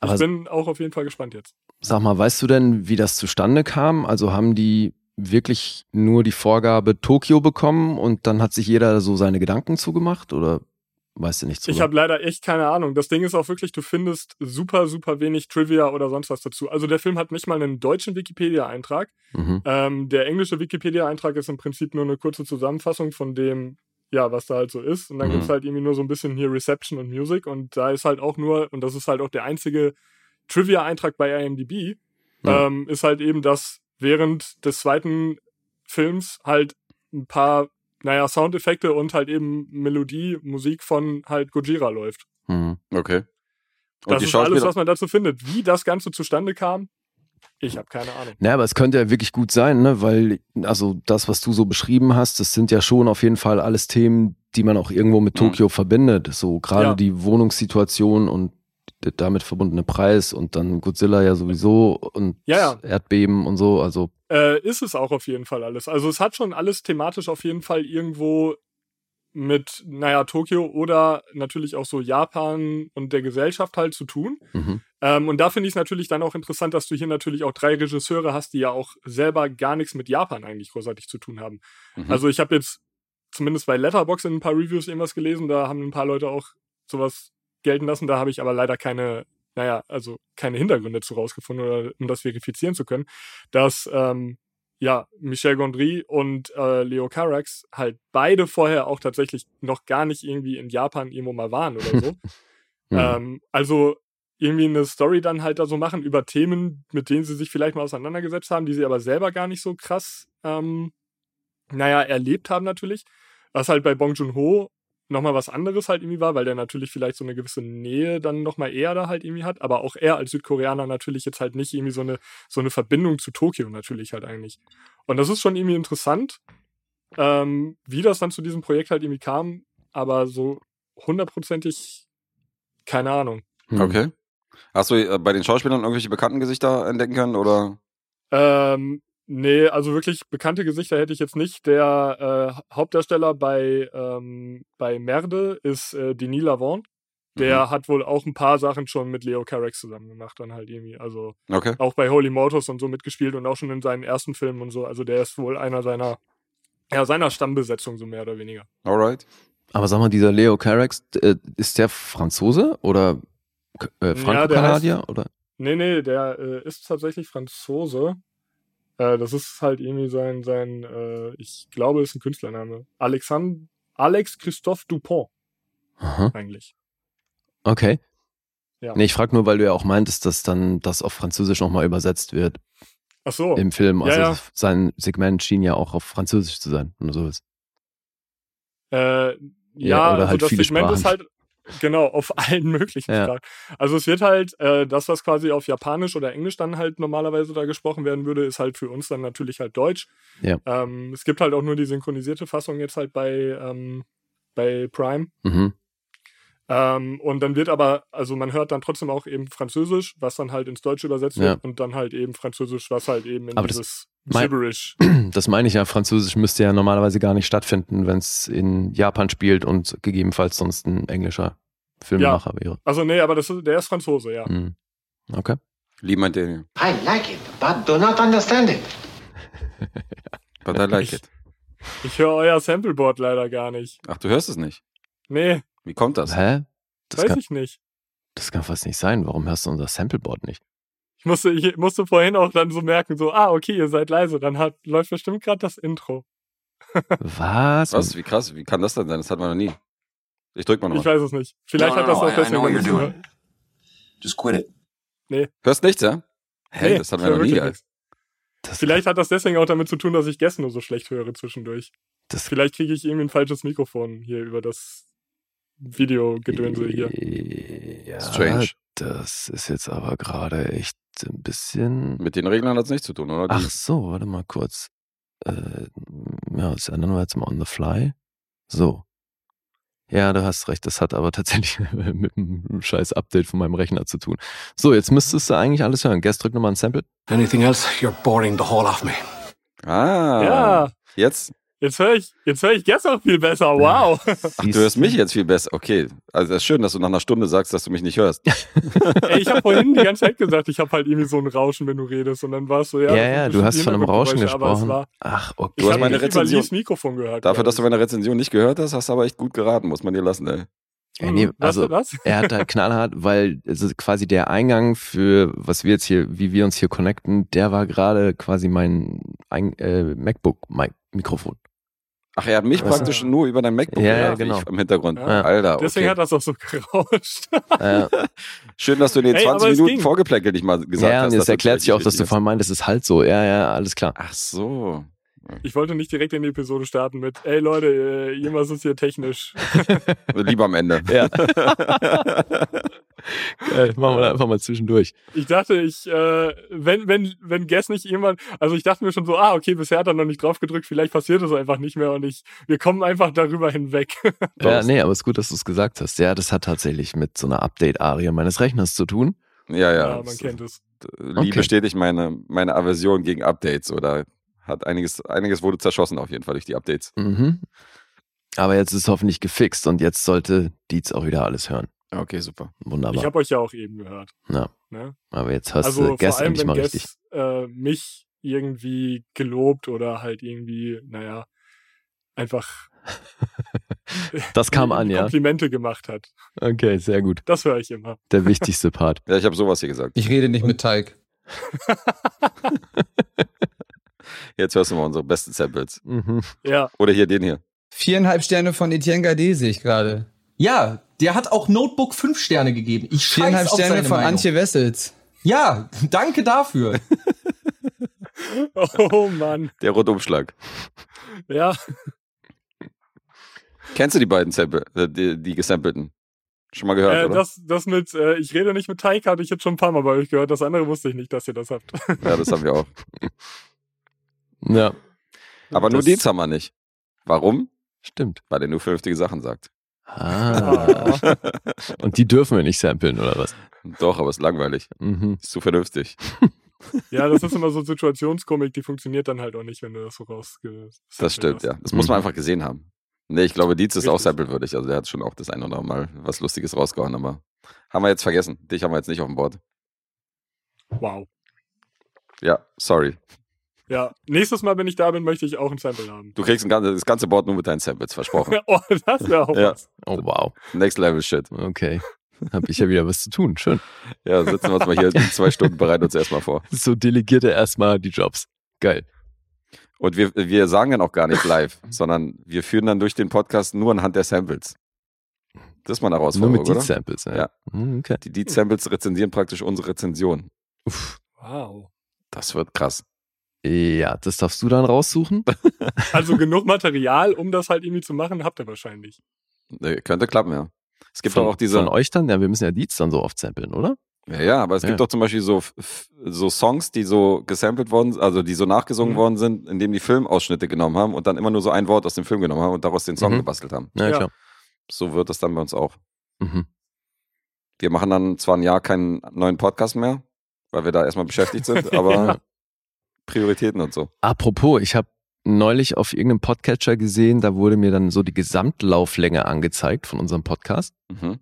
S3: Aber
S4: ich bin auch auf jeden Fall gespannt jetzt.
S3: Sag mal, weißt du denn, wie das zustande kam? Also haben die wirklich nur die Vorgabe Tokio bekommen und dann hat sich jeder so seine Gedanken zugemacht oder weißt du nichts
S4: Ich habe leider echt keine Ahnung. Das Ding ist auch wirklich, du findest super, super wenig Trivia oder sonst was dazu. Also der Film hat nicht mal einen deutschen Wikipedia-Eintrag.
S3: Mhm.
S4: Ähm, der englische Wikipedia-Eintrag ist im Prinzip nur eine kurze Zusammenfassung von dem, ja, was da halt so ist. Und dann
S2: Mhm.
S4: gibt's halt irgendwie nur so ein bisschen hier Reception und Music. Und da ist halt auch nur, und das ist halt auch der einzige Trivia-Eintrag bei IMDb,
S3: Ja.
S4: ähm, ist halt eben, dass während des zweiten Films halt ein paar, naja, Soundeffekte und halt eben Melodie, Musik von halt Gojira läuft.
S3: Mhm.
S2: Okay. Und
S4: Das ist alles, was man dazu findet. Wie das Ganze zustande kam, ich habe keine Ahnung.
S3: Naja, aber es könnte ja wirklich gut sein, ne? Weil, also das, was du so beschrieben hast, das sind ja schon auf jeden Fall alles Themen, die man auch irgendwo mit
S2: Mhm.
S3: Tokio verbindet. So gerade
S4: Ja.
S3: die Wohnungssituation und der damit verbundene Preis und dann Godzilla ja sowieso und
S4: Ja, ja.
S3: Erdbeben und so. Also
S4: Äh, ist es auch auf jeden Fall alles. Also es hat schon alles thematisch auf jeden Fall irgendwo mit, naja, Tokio oder natürlich auch so Japan und der Gesellschaft halt zu tun.
S3: mhm.
S4: Ähm, und da finde ich es natürlich dann auch interessant, dass du hier natürlich auch drei Regisseure hast, die ja auch selber gar nichts mit Japan eigentlich großartig zu tun haben.
S2: Mhm.
S4: Also ich habe jetzt zumindest bei Letterbox in ein paar Reviews irgendwas gelesen, da haben ein paar Leute auch sowas gelten lassen. Da habe ich aber leider keine, naja, also keine Hintergründe zu rausgefunden, oder, um das verifizieren zu können, dass ähm, ja Michel Gondry und äh, Leo Carax halt beide vorher auch tatsächlich noch gar nicht irgendwie in Japan irgendwo mal waren oder so. Ähm, also irgendwie eine Story dann halt da so machen über Themen, mit denen sie sich vielleicht mal auseinandergesetzt haben, die sie aber selber gar nicht so krass, ähm, naja, erlebt haben natürlich. Was halt bei Bong Joon-ho nochmal was anderes halt irgendwie war, weil der natürlich vielleicht so eine gewisse Nähe dann nochmal eher da halt irgendwie hat, aber auch er als Südkoreaner natürlich jetzt halt nicht irgendwie so eine, so eine Verbindung zu Tokio natürlich halt eigentlich. Und das ist schon irgendwie interessant, ähm, wie das dann zu diesem Projekt halt irgendwie kam, aber so hundertprozentig keine Ahnung.
S3: Mhm.
S2: Okay. Hast du äh, bei den Schauspielern irgendwelche bekannten Gesichter entdecken können oder?
S4: Ähm, nee, also wirklich bekannte Gesichter hätte ich jetzt nicht. Der äh, Hauptdarsteller bei, ähm, bei Merde ist äh, Denis Lavant. Der hat wohl auch ein paar Sachen schon mit Leo Carax zusammen gemacht, dann halt irgendwie. Also
S2: Okay.
S4: auch bei Holy Motors und so mitgespielt und auch schon in seinen ersten Filmen und so. Also der ist wohl einer seiner, ja, seiner Stammbesetzung, so mehr oder weniger.
S2: Alright.
S3: Aber sag mal, dieser Leo Carax, äh, ist der Franzose oder äh, Franco-Kanadier? oder?
S4: Nee, nee, der äh, ist tatsächlich Franzose. Äh, das ist halt irgendwie sein, sein äh, ich glaube, ist ein Künstlername. Alexandre, Alex Christophe Dupont
S3: Aha.
S4: eigentlich.
S3: Okay.
S4: Ja.
S3: Nee, ich frage nur, weil du ja auch meintest, dass dann das auf Französisch nochmal übersetzt wird
S4: Ach so.
S3: im Film.
S4: Ja,
S3: Also
S4: ja.
S3: sein Segment schien ja auch auf Französisch zu sein, du so willst.
S4: Äh, ja,
S3: Ja, oder
S4: also
S3: halt
S4: das
S3: viele
S4: Segment ist
S3: Sprachen.
S4: halt genau auf allen möglichen
S3: Ja.
S4: Sprachen. Also es wird halt, äh, das, was quasi auf Japanisch oder Englisch dann halt normalerweise da gesprochen werden würde, ist halt für uns dann natürlich halt Deutsch.
S3: Ja.
S4: Ähm, es gibt halt auch nur die synchronisierte Fassung jetzt halt bei, ähm, bei Prime.
S3: Mhm.
S4: Ähm, und dann wird aber, also man hört dann trotzdem auch eben Französisch, was dann halt ins Deutsche übersetzt
S3: Ja.
S4: wird und dann halt eben Französisch, was halt eben in
S3: Aber das
S4: dieses
S3: mein-
S4: Gibberish.
S3: Das meine ich ja, Französisch müsste ja normalerweise gar nicht stattfinden, wenn es in Japan spielt und gegebenenfalls sonst ein englischer Filmemacher wäre.
S4: Also nee, aber das ist, der ist Franzose, ja.
S3: Mhm. Okay.
S2: Lieben mein Daniel.
S5: I like it, but do not understand it.
S2: But I like
S4: Ich-
S2: it.
S4: Ich höre euer Sampleboard leider gar nicht.
S2: Ach, du hörst es nicht.
S4: Nee,
S2: Wie kommt das?
S3: Hä? Das
S4: weiß
S3: kann,
S4: ich nicht.
S3: das kann fast nicht sein. Warum hörst du unser Sampleboard nicht?
S4: Ich musste, ich musste vorhin auch dann so merken, so, ah, okay, ihr seid leise, dann hat, läuft bestimmt gerade das Intro.
S3: Was?
S2: Was? Wie krass? Wie kann das denn sein? Das hat man noch nie. Ich drück mal
S4: Ich
S2: nochmal.
S4: weiß es nicht. Vielleicht
S5: No,
S4: hat
S5: no,
S4: das
S5: no,
S4: auch
S5: I- I
S4: deswegen
S5: know doing.
S4: tun.
S5: Just quit it.
S2: Hörst nichts, ja? Hä?
S4: Nee,
S2: das hat
S4: ich
S2: man noch nie. Alter.
S4: Vielleicht hat das deswegen auch damit zu tun, dass ich Gäste nur so schlecht höre zwischendurch.
S3: das,
S4: Vielleicht kriege ich irgendwie ein falsches Mikrofon hier über das Videogedönse hier.
S3: Ja,
S2: Strange.
S3: Das ist jetzt aber gerade echt ein bisschen.
S2: Mit den Reglern hat es nichts zu tun, oder?
S3: Ach so, warte mal kurz. Äh, ja, das ändern wir jetzt mal on the fly. So. Ja, du hast recht. Das hat aber tatsächlich mit einem scheiß Update von meinem Rechner zu tun. So, jetzt müsstest du eigentlich alles hören. Guest, drück nochmal ein Sample.
S5: Anything else, you're boring the whole of me.
S2: Ah.
S4: Ja,
S2: Jetzt?
S4: Jetzt höre ich, jetzt höre ich Guess auch viel besser. Wow.
S2: Ach, du hörst mich jetzt viel besser. Okay. Also es ist schön, dass du nach einer Stunde sagst, dass du mich nicht hörst.
S4: Ey, ich habe vorhin die ganze Zeit gesagt, ich habe halt irgendwie so ein Rauschen, wenn du redest. Und dann war es so, ja.
S3: Ja,
S4: das
S3: ja, du hast von einem Rauschen gesprochen.
S4: War,
S3: Ach, okay.
S4: ich
S2: hast
S4: habe
S2: meine Rezension-
S4: Mikrofon gehört.
S2: Dafür, dass du meine Rezension nicht gehört hast, hast du aber echt gut geraten, muss man dir lassen, ey.
S3: Ja, nee,
S4: Hm,
S3: also-
S4: du das?
S3: Er hat da knallhart, weil also quasi der Eingang für was wir jetzt hier, wie wir uns hier connecten, der war gerade quasi mein Ein äh, MacBook-Mikrofon.
S2: Ach, er hat mich
S4: du-
S2: praktisch nur über dein MacBook
S3: Ja, ja, genau.
S2: ich im Hintergrund.
S4: Ja.
S2: Alter,
S4: Deswegen
S2: okay.
S4: hat das auch so gerauscht.
S3: Äh,
S2: Schön, dass du in den
S4: Ey,
S2: 20
S4: aber es
S2: Minuten. Vorgeplänkel nicht mal gesagt
S3: ja,
S2: hast. dass du
S3: erklärt sich auch, dass du vorhin meintest, es ist halt so. Ja, ja, alles klar.
S2: Ach so.
S4: Ich wollte nicht direkt in die Episode starten mit, ey Leute, äh, irgendwas ist hier technisch.
S2: Lieber am Ende.
S3: Ja. Geil, machen wir einfach mal zwischendurch.
S4: Ich dachte, ich, äh, wenn, wenn, wenn Guess nicht jemand, also ich dachte mir schon so, ah, okay, bisher hat er noch nicht drauf gedrückt, vielleicht passiert es einfach nicht mehr und ich, wir kommen einfach darüber hinweg.
S3: ja, nee, aber es ist gut, dass du es gesagt hast. Ja, das hat tatsächlich mit so einer Update-Arie meines Rechners zu tun.
S2: Ja, ja.
S4: ja man kennt es.
S2: Liebe okay. bestätigt meine, meine Aversion gegen Updates oder hat einiges, einiges wurde zerschossen auf jeden Fall durch die Updates.
S3: Mhm. Aber jetzt ist es hoffentlich gefixt und jetzt sollte Dietz auch wieder alles hören.
S2: Okay, super.
S3: Wunderbar.
S4: Ich habe euch ja auch eben gehört.
S3: Ja. Ne? Aber jetzt hast
S4: also
S3: du Guess
S4: endlich
S3: mal
S4: Guess,
S3: richtig.
S4: Äh, mich irgendwie gelobt oder halt irgendwie, naja, einfach
S3: das kam an, ja.
S4: Komplimente gemacht hat.
S3: Okay, sehr gut.
S4: Das höre ich immer.
S3: Der wichtigste Part.
S2: Ja, ich habe sowas hier gesagt.
S6: Ich rede nicht Und mit Teig.
S2: Jetzt hörst du mal unsere besten Samples.
S3: Mhm.
S4: Ja.
S2: Oder hier den hier.
S6: Viereinhalb Sterne von Etienne Gade sehe ich gerade.
S7: Ja, der hat auch Notebook fünf Sterne gegeben. Ich
S6: Viereinhalb
S7: auf
S6: Sterne
S7: seine
S6: von
S7: Meinung.
S6: Antje Wessels.
S7: Ja, danke dafür.
S4: oh Mann.
S2: Der Rundumschlag.
S4: Ja.
S2: Kennst du die beiden Sample, äh, die, die gesampelten? Schon mal gehört,
S4: äh,
S2: oder?
S4: Das, das mit, äh, ich rede nicht mit Teig, hatte ich jetzt schon ein paar Mal bei euch gehört. Das andere wusste ich nicht, dass ihr das habt.
S2: ja, das haben wir auch.
S3: Ja.
S2: Aber
S3: das
S2: nur Dietz haben wir nicht. Warum?
S3: Stimmt.
S2: Weil er nur vernünftige Sachen sagt.
S3: Ah. Und die dürfen wir nicht samplen, oder was?
S2: Doch, aber ist langweilig.
S3: Mhm.
S2: Ist zu vernünftig.
S4: Ja, das ist immer so Situationskomik, die funktioniert dann halt auch nicht, wenn du das so rausge.
S2: Das stimmt, ja. Das muss man einfach gesehen haben. Nee, ich glaube, Dietz ist auch samplewürdig. Also der hat schon auch das ein oder andere Mal was Lustiges rausgehauen, aber haben wir jetzt vergessen. Dich haben wir jetzt nicht auf dem Board.
S4: Wow.
S2: Ja, sorry.
S4: Ja, nächstes Mal, wenn ich da bin, möchte ich auch ein Sample haben.
S2: Du kriegst ein ganze, das ganze Board nur mit deinen Samples, versprochen.
S4: oh, das wäre auch
S2: Ja.
S4: was.
S3: Oh, wow.
S2: Next Level Shit.
S3: Okay. Hab ich ja wieder was zu tun. Schön.
S2: Ja, sitzen wir uns mal hier in zwei Stunden, bereiten uns erstmal vor.
S3: So delegiert er erstmal die Jobs. Geil.
S2: Und wir, wir sagen dann auch gar nicht live, sondern wir führen dann durch den Podcast nur anhand der Samples. Das ist mal eine
S3: Nur
S2: Herausforderung,
S3: mit
S2: oder?
S3: die Samples. Ja.
S2: Ja.
S3: Mhm, Okay.
S2: Die, die Samples rezensieren praktisch unsere Rezension.
S3: Uff.
S4: Wow.
S2: Das wird krass.
S3: Ja, das darfst du dann raussuchen.
S4: Also genug Material, um das halt irgendwie zu machen, habt ihr wahrscheinlich.
S2: Nee, könnte klappen, ja. Es gibt
S3: von,
S2: doch auch diese.
S3: Von euch dann? Ja, wir müssen ja Dietz dann so oft samplen, oder?
S2: Ja, ja, aber es gibt
S3: Ja.
S2: doch zum Beispiel so, so Songs, die so gesampelt worden, also die so nachgesungen
S4: Mhm.
S2: worden sind, indem die Filmausschnitte genommen haben und dann immer nur so ein Wort aus dem Film genommen haben und daraus den Song
S3: Mhm.
S2: gebastelt haben.
S3: Ja,
S4: Ja.
S3: klar.
S2: So wird das dann bei uns auch.
S3: Mhm.
S2: Wir machen dann zwar ein Jahr keinen neuen Podcast mehr, weil wir da erstmal beschäftigt sind, aber
S3: Ja.
S2: Prioritäten und so.
S3: Apropos, ich habe neulich auf irgendeinem Podcatcher gesehen, da wurde mir dann so die Gesamtlauflänge angezeigt von unserem Podcast.
S2: Mhm.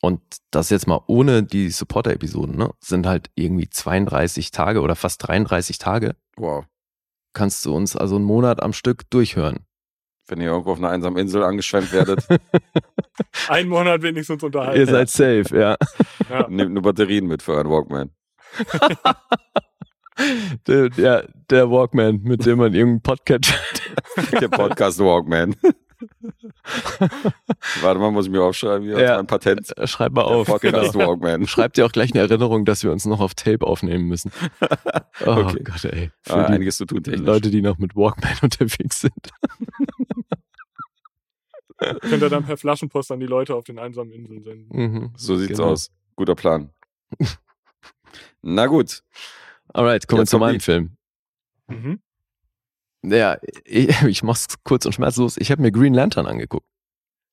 S3: Und das jetzt mal ohne die Supporter-Episoden, ne? Sind halt irgendwie 32 Tage oder fast 33 Tage.
S2: Wow.
S3: Kannst du uns also einen Monat am Stück durchhören.
S2: Wenn ihr irgendwo auf einer einsamen Insel angeschwemmt werdet,
S4: Ein Monat wenigstens unterhalten.
S3: Ihr seid safe, ja.
S4: Ja.
S2: nehmt nur Batterien mit für euren Walkman.
S3: Der, ja, der Walkman, mit dem man irgendeinen Podcatcher.
S2: Der Podcast Walkman. Warte mal, muss ich mir aufschreiben hier
S3: Ja.
S2: mein Patent.
S3: Schreib mal
S2: Der
S3: auf.
S2: Podcast
S3: Genau.
S2: Walkman.
S3: Schreib dir auch gleich eine Erinnerung, dass wir uns noch auf Tape aufnehmen müssen. Oh
S2: Okay.
S3: Gott, ey. Für
S2: Ah,
S3: die
S2: einiges zu tun technisch.
S3: Leute, die noch mit Walkman unterwegs sind.
S4: Könnt ihr dann per Flaschenpost an die Leute auf den einsamen Inseln senden.
S3: Mhm.
S2: So sieht's
S3: Genau.
S2: aus. Guter Plan. Na gut.
S3: Alright, kommen wir zu meinem Film.
S4: Mhm.
S3: Ja, ich, ich mach's kurz und schmerzlos. Ich habe mir Green Lantern angeguckt.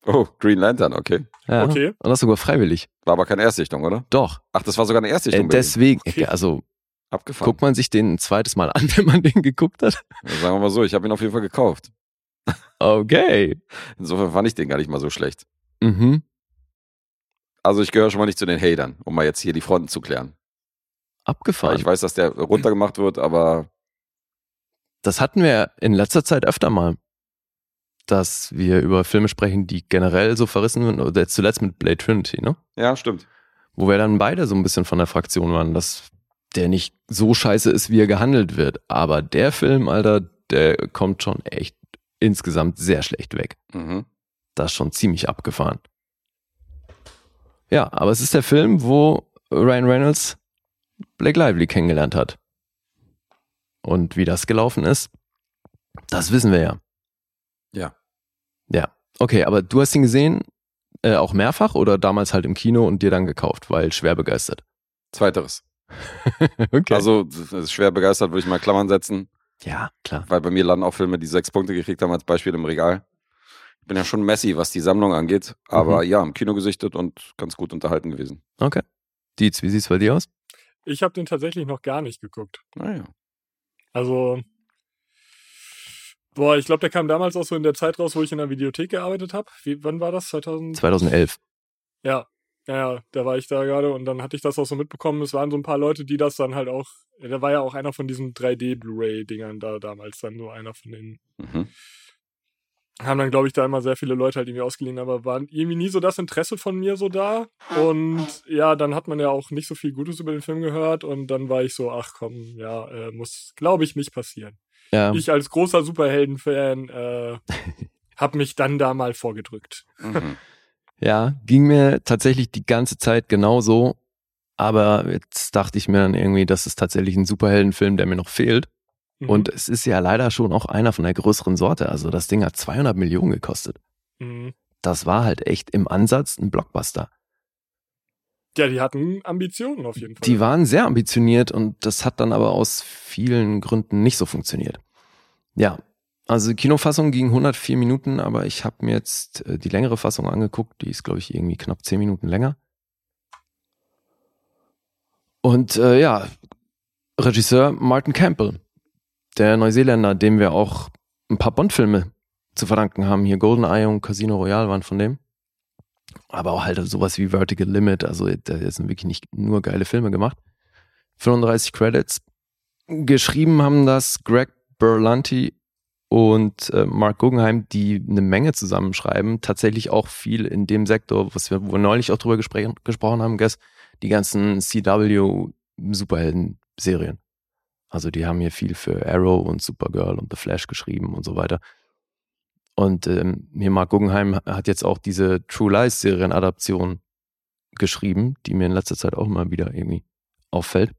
S2: Oh, Green Lantern, okay.
S3: Ja,
S4: Okay.
S3: Und das sogar freiwillig.
S2: War aber keine Erstsichtung, oder?
S3: Doch.
S2: Ach, das war sogar eine Erstsichtung.
S3: Äh, deswegen,
S4: Okay.
S3: also
S2: Abgefahren.
S3: guckt man sich den ein zweites Mal an, wenn man den geguckt hat.
S2: Sagen wir mal so, ich habe ihn auf jeden Fall gekauft.
S3: Okay.
S2: Insofern fand ich den gar nicht mal so schlecht.
S3: Mhm.
S2: Also ich gehöre schon mal nicht zu den Hatern, um mal jetzt hier die Fronten zu klären.
S3: Abgefahren.
S2: ich weiß, dass der runtergemacht wird, aber
S3: Das hatten wir in letzter Zeit öfter mal, dass wir über Filme sprechen, die generell so verrissen sind. Oder jetzt zuletzt mit Blade Trinity, ne?
S2: ja, stimmt.
S3: Wo wir dann beide so ein bisschen von der Fraktion waren, dass der nicht so scheiße ist, wie er gehandelt wird. Aber der Film, Alter, der kommt schon echt insgesamt sehr schlecht weg.
S2: Mhm.
S3: Das ist schon ziemlich abgefahren. Ja, aber es ist der Film, wo Ryan Reynolds Blake Lively kennengelernt hat. Und wie das gelaufen ist, das wissen wir ja.
S2: Ja.
S3: Ja. Okay, aber du hast ihn gesehen. Äh, auch mehrfach oder damals halt im Kino und dir dann gekauft, weil schwer begeistert?
S2: Zweiteres.
S3: okay.
S2: Also schwer begeistert, würde ich mal Klammern setzen,
S3: ja, klar.
S2: weil bei mir landen auch Filme, die sechs Punkte gekriegt haben als Beispiel im Regal. Ich bin ja schon Messi, was die Sammlung angeht, aber ja, im Kino gesichtet und ganz gut unterhalten gewesen.
S3: Okay. Dietz, wie sieht's bei dir aus?
S4: Ich habe den tatsächlich noch gar nicht geguckt.
S2: Naja.
S4: Also, boah, ich glaube, der kam damals auch so in der Zeit raus, wo ich in der Videothek gearbeitet habe. Wann war das? 2000?
S3: 2011.
S4: Ja, ja, ja, da war ich da gerade und dann hatte ich das auch so mitbekommen. Es waren so ein paar Leute, die das dann halt auch, da war ja auch einer von diesen 3D-Blu-ray-Dingern da damals dann so einer von den,
S2: Mhm.
S4: Haben dann, glaube ich, da immer sehr viele Leute halt irgendwie ausgeliehen, aber war irgendwie nie so das Interesse von mir so da. Und ja, dann hat man ja auch nicht so viel Gutes über den Film gehört und dann war ich so, ach komm, ja, äh, muss, glaube ich, nicht passieren.
S3: Ja.
S4: Ich als großer Superhelden-Fan äh, habe mich dann da mal vorgedrückt.
S2: Mhm.
S3: Ja, ging mir tatsächlich die ganze Zeit genauso. Aber jetzt dachte ich mir dann irgendwie, das ist tatsächlich ein Superheldenfilm, der mir noch fehlt.
S4: Mhm.
S3: Und es ist ja leider schon auch einer von der größeren Sorte. Also das Ding hat 200 Millionen gekostet.
S4: Mhm.
S3: Das war halt echt im Ansatz ein Blockbuster.
S4: Ja, die hatten Ambitionen auf jeden Fall.
S3: Die waren sehr ambitioniert und das hat dann aber aus vielen Gründen nicht so funktioniert. Ja, also die Kinofassung ging 104 Minuten, aber ich habe mir jetzt äh, die längere Fassung angeguckt. Die ist, glaube ich, irgendwie knapp 10 Minuten länger. Und äh, ja, Regisseur Martin Campbell, der Neuseeländer, dem wir auch ein paar Bond-Filme zu verdanken haben. Hier GoldenEye und Casino Royale waren von dem. Aber auch halt sowas wie Vertical Limit. Also der sind wirklich nicht nur geile Filme gemacht. 35 Credits. Geschrieben haben das Greg Berlanti und äh, Mark Guggenheim, die eine Menge zusammenschreiben. Tatsächlich auch viel in dem Sektor, was wir, wo wir neulich auch drüber gespr gesprochen haben, Guess, die ganzen CW Superhelden-Serien. Also die haben hier viel für Arrow und Supergirl und The Flash geschrieben und so weiter. Und ähm, hier Mark Guggenheim hat jetzt auch diese True Lies Serienadaption geschrieben, die mir in letzter Zeit auch immer wieder irgendwie auffällt.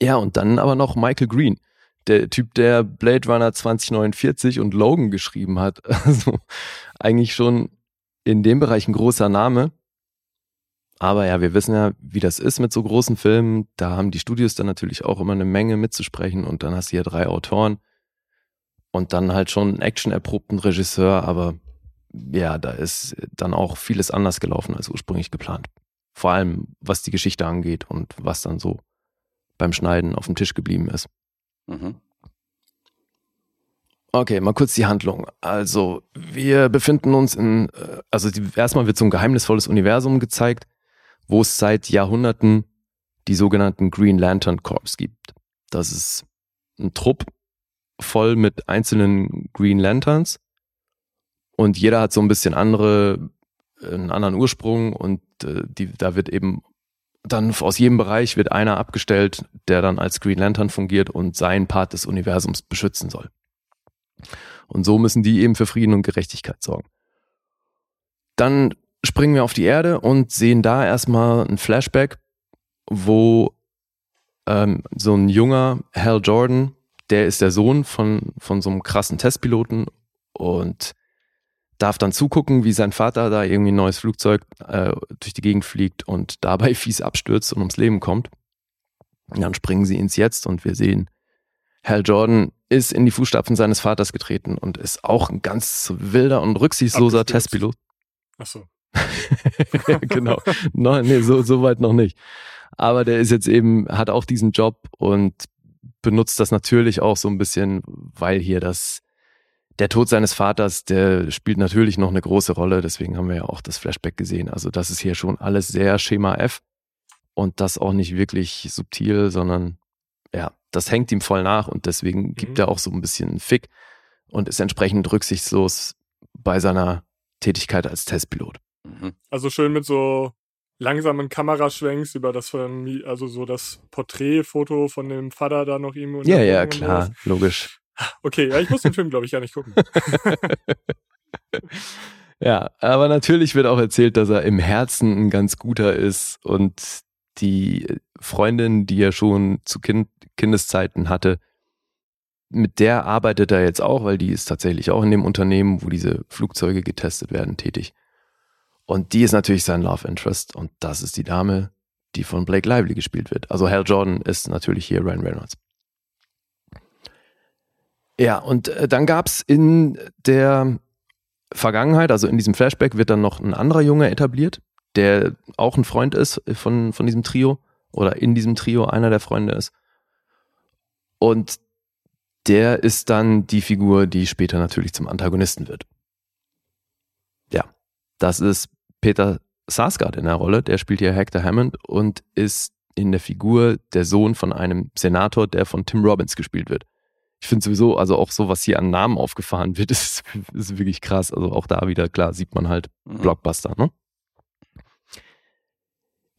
S3: Ja, und dann aber noch Michael Green, der Typ, der Blade Runner 2049 und Logan geschrieben hat. Also eigentlich schon in dem Bereich ein großer Name. Aber ja, wir wissen ja, wie das ist mit so großen Filmen. Da haben die Studios dann natürlich auch immer eine Menge mitzusprechen und dann hast du hier drei Autoren und dann halt schon einen actionerprobten Regisseur, aber ja, da ist dann auch vieles anders gelaufen als ursprünglich geplant. Vor allem, was die Geschichte angeht und was dann so beim Schneiden auf dem Tisch geblieben ist.
S2: Mhm.
S3: Okay, mal kurz die Handlung. Also, wir befinden uns in, äh, also erstmal wird so ein geheimnisvolles Universum gezeigt, wo es seit Jahrhunderten die sogenannten Green Lantern Corps gibt. Das ist ein Trupp voll mit einzelnen Green Lanterns und jeder hat so ein bisschen andere, einen anderen Ursprung und äh, die, da wird eben dann aus jedem Bereich wird einer abgestellt, der dann als Green Lantern fungiert und seinen Part des Universums beschützen soll. Und so müssen die eben für Frieden und Gerechtigkeit sorgen. Dann springen wir auf die Erde und sehen da erstmal ein Flashback, wo ähm, so ein junger Hal Jordan, der ist der Sohn von, von so einem krassen Testpiloten und darf dann zugucken, wie sein Vater da irgendwie ein neues Flugzeug äh, durch die Gegend fliegt und dabei fies abstürzt und ums Leben kommt. Und dann springen sie ins Jetzt und wir sehen, Hal Jordan ist in die Fußstapfen seines Vaters getreten und ist auch ein ganz wilder und rücksichtsloser
S4: Abgestürzt.
S3: Testpilot.
S4: Ach so.
S3: genau. No, nee, so, so weit noch nicht. Aber der ist jetzt eben, hat auch diesen Job und benutzt das natürlich auch so ein bisschen, weil hier das, der Tod seines Vaters, der spielt natürlich noch eine große Rolle. Deswegen haben wir ja auch das Flashback gesehen. Also das ist hier schon alles sehr Schema F und das auch nicht wirklich subtil, sondern ja, das hängt ihm voll nach und deswegen gibt
S4: Mhm.
S3: er auch so ein bisschen Fick und ist entsprechend rücksichtslos bei seiner Tätigkeit als Testpilot.
S2: Mhm.
S4: Also schön mit so langsamen Kameraschwenks über das Famili- also so das Porträtfoto von dem Vater da noch ihm.
S3: Ja, ja,
S4: und
S3: klar, logisch.
S4: Okay, ja, ich muss den Film, glaube ich, gar nicht gucken.
S3: Ja, aber natürlich wird auch erzählt, dass er im Herzen ein ganz guter ist und die Freundin, die er schon zu kind Kindeszeiten hatte, mit der arbeitet er jetzt auch, weil die ist tatsächlich auch in dem Unternehmen, wo diese Flugzeuge getestet werden, tätig. Und die ist natürlich sein Love Interest und das ist die Dame, die von Blake Lively gespielt wird. Also Hal Jordan ist natürlich hier Ryan Reynolds. Ja, und äh, dann gab's in der Vergangenheit, also in diesem Flashback, wird dann noch ein anderer Junge etabliert, der auch ein Freund ist von, von diesem Trio oder in diesem Trio einer der Freunde ist. Und der ist dann die Figur, die später natürlich zum Antagonisten wird. Das ist Peter Sarsgaard in der Rolle, der spielt hier Hector Hammond und ist in der Figur der Sohn von einem Senator, der von Tim Robbins gespielt wird. Ich finde sowieso, also auch so, was hier an Namen aufgefahren wird, ist, ist wirklich krass. Also auch da wieder, klar, sieht man halt
S2: Mhm.
S3: Blockbuster, ne?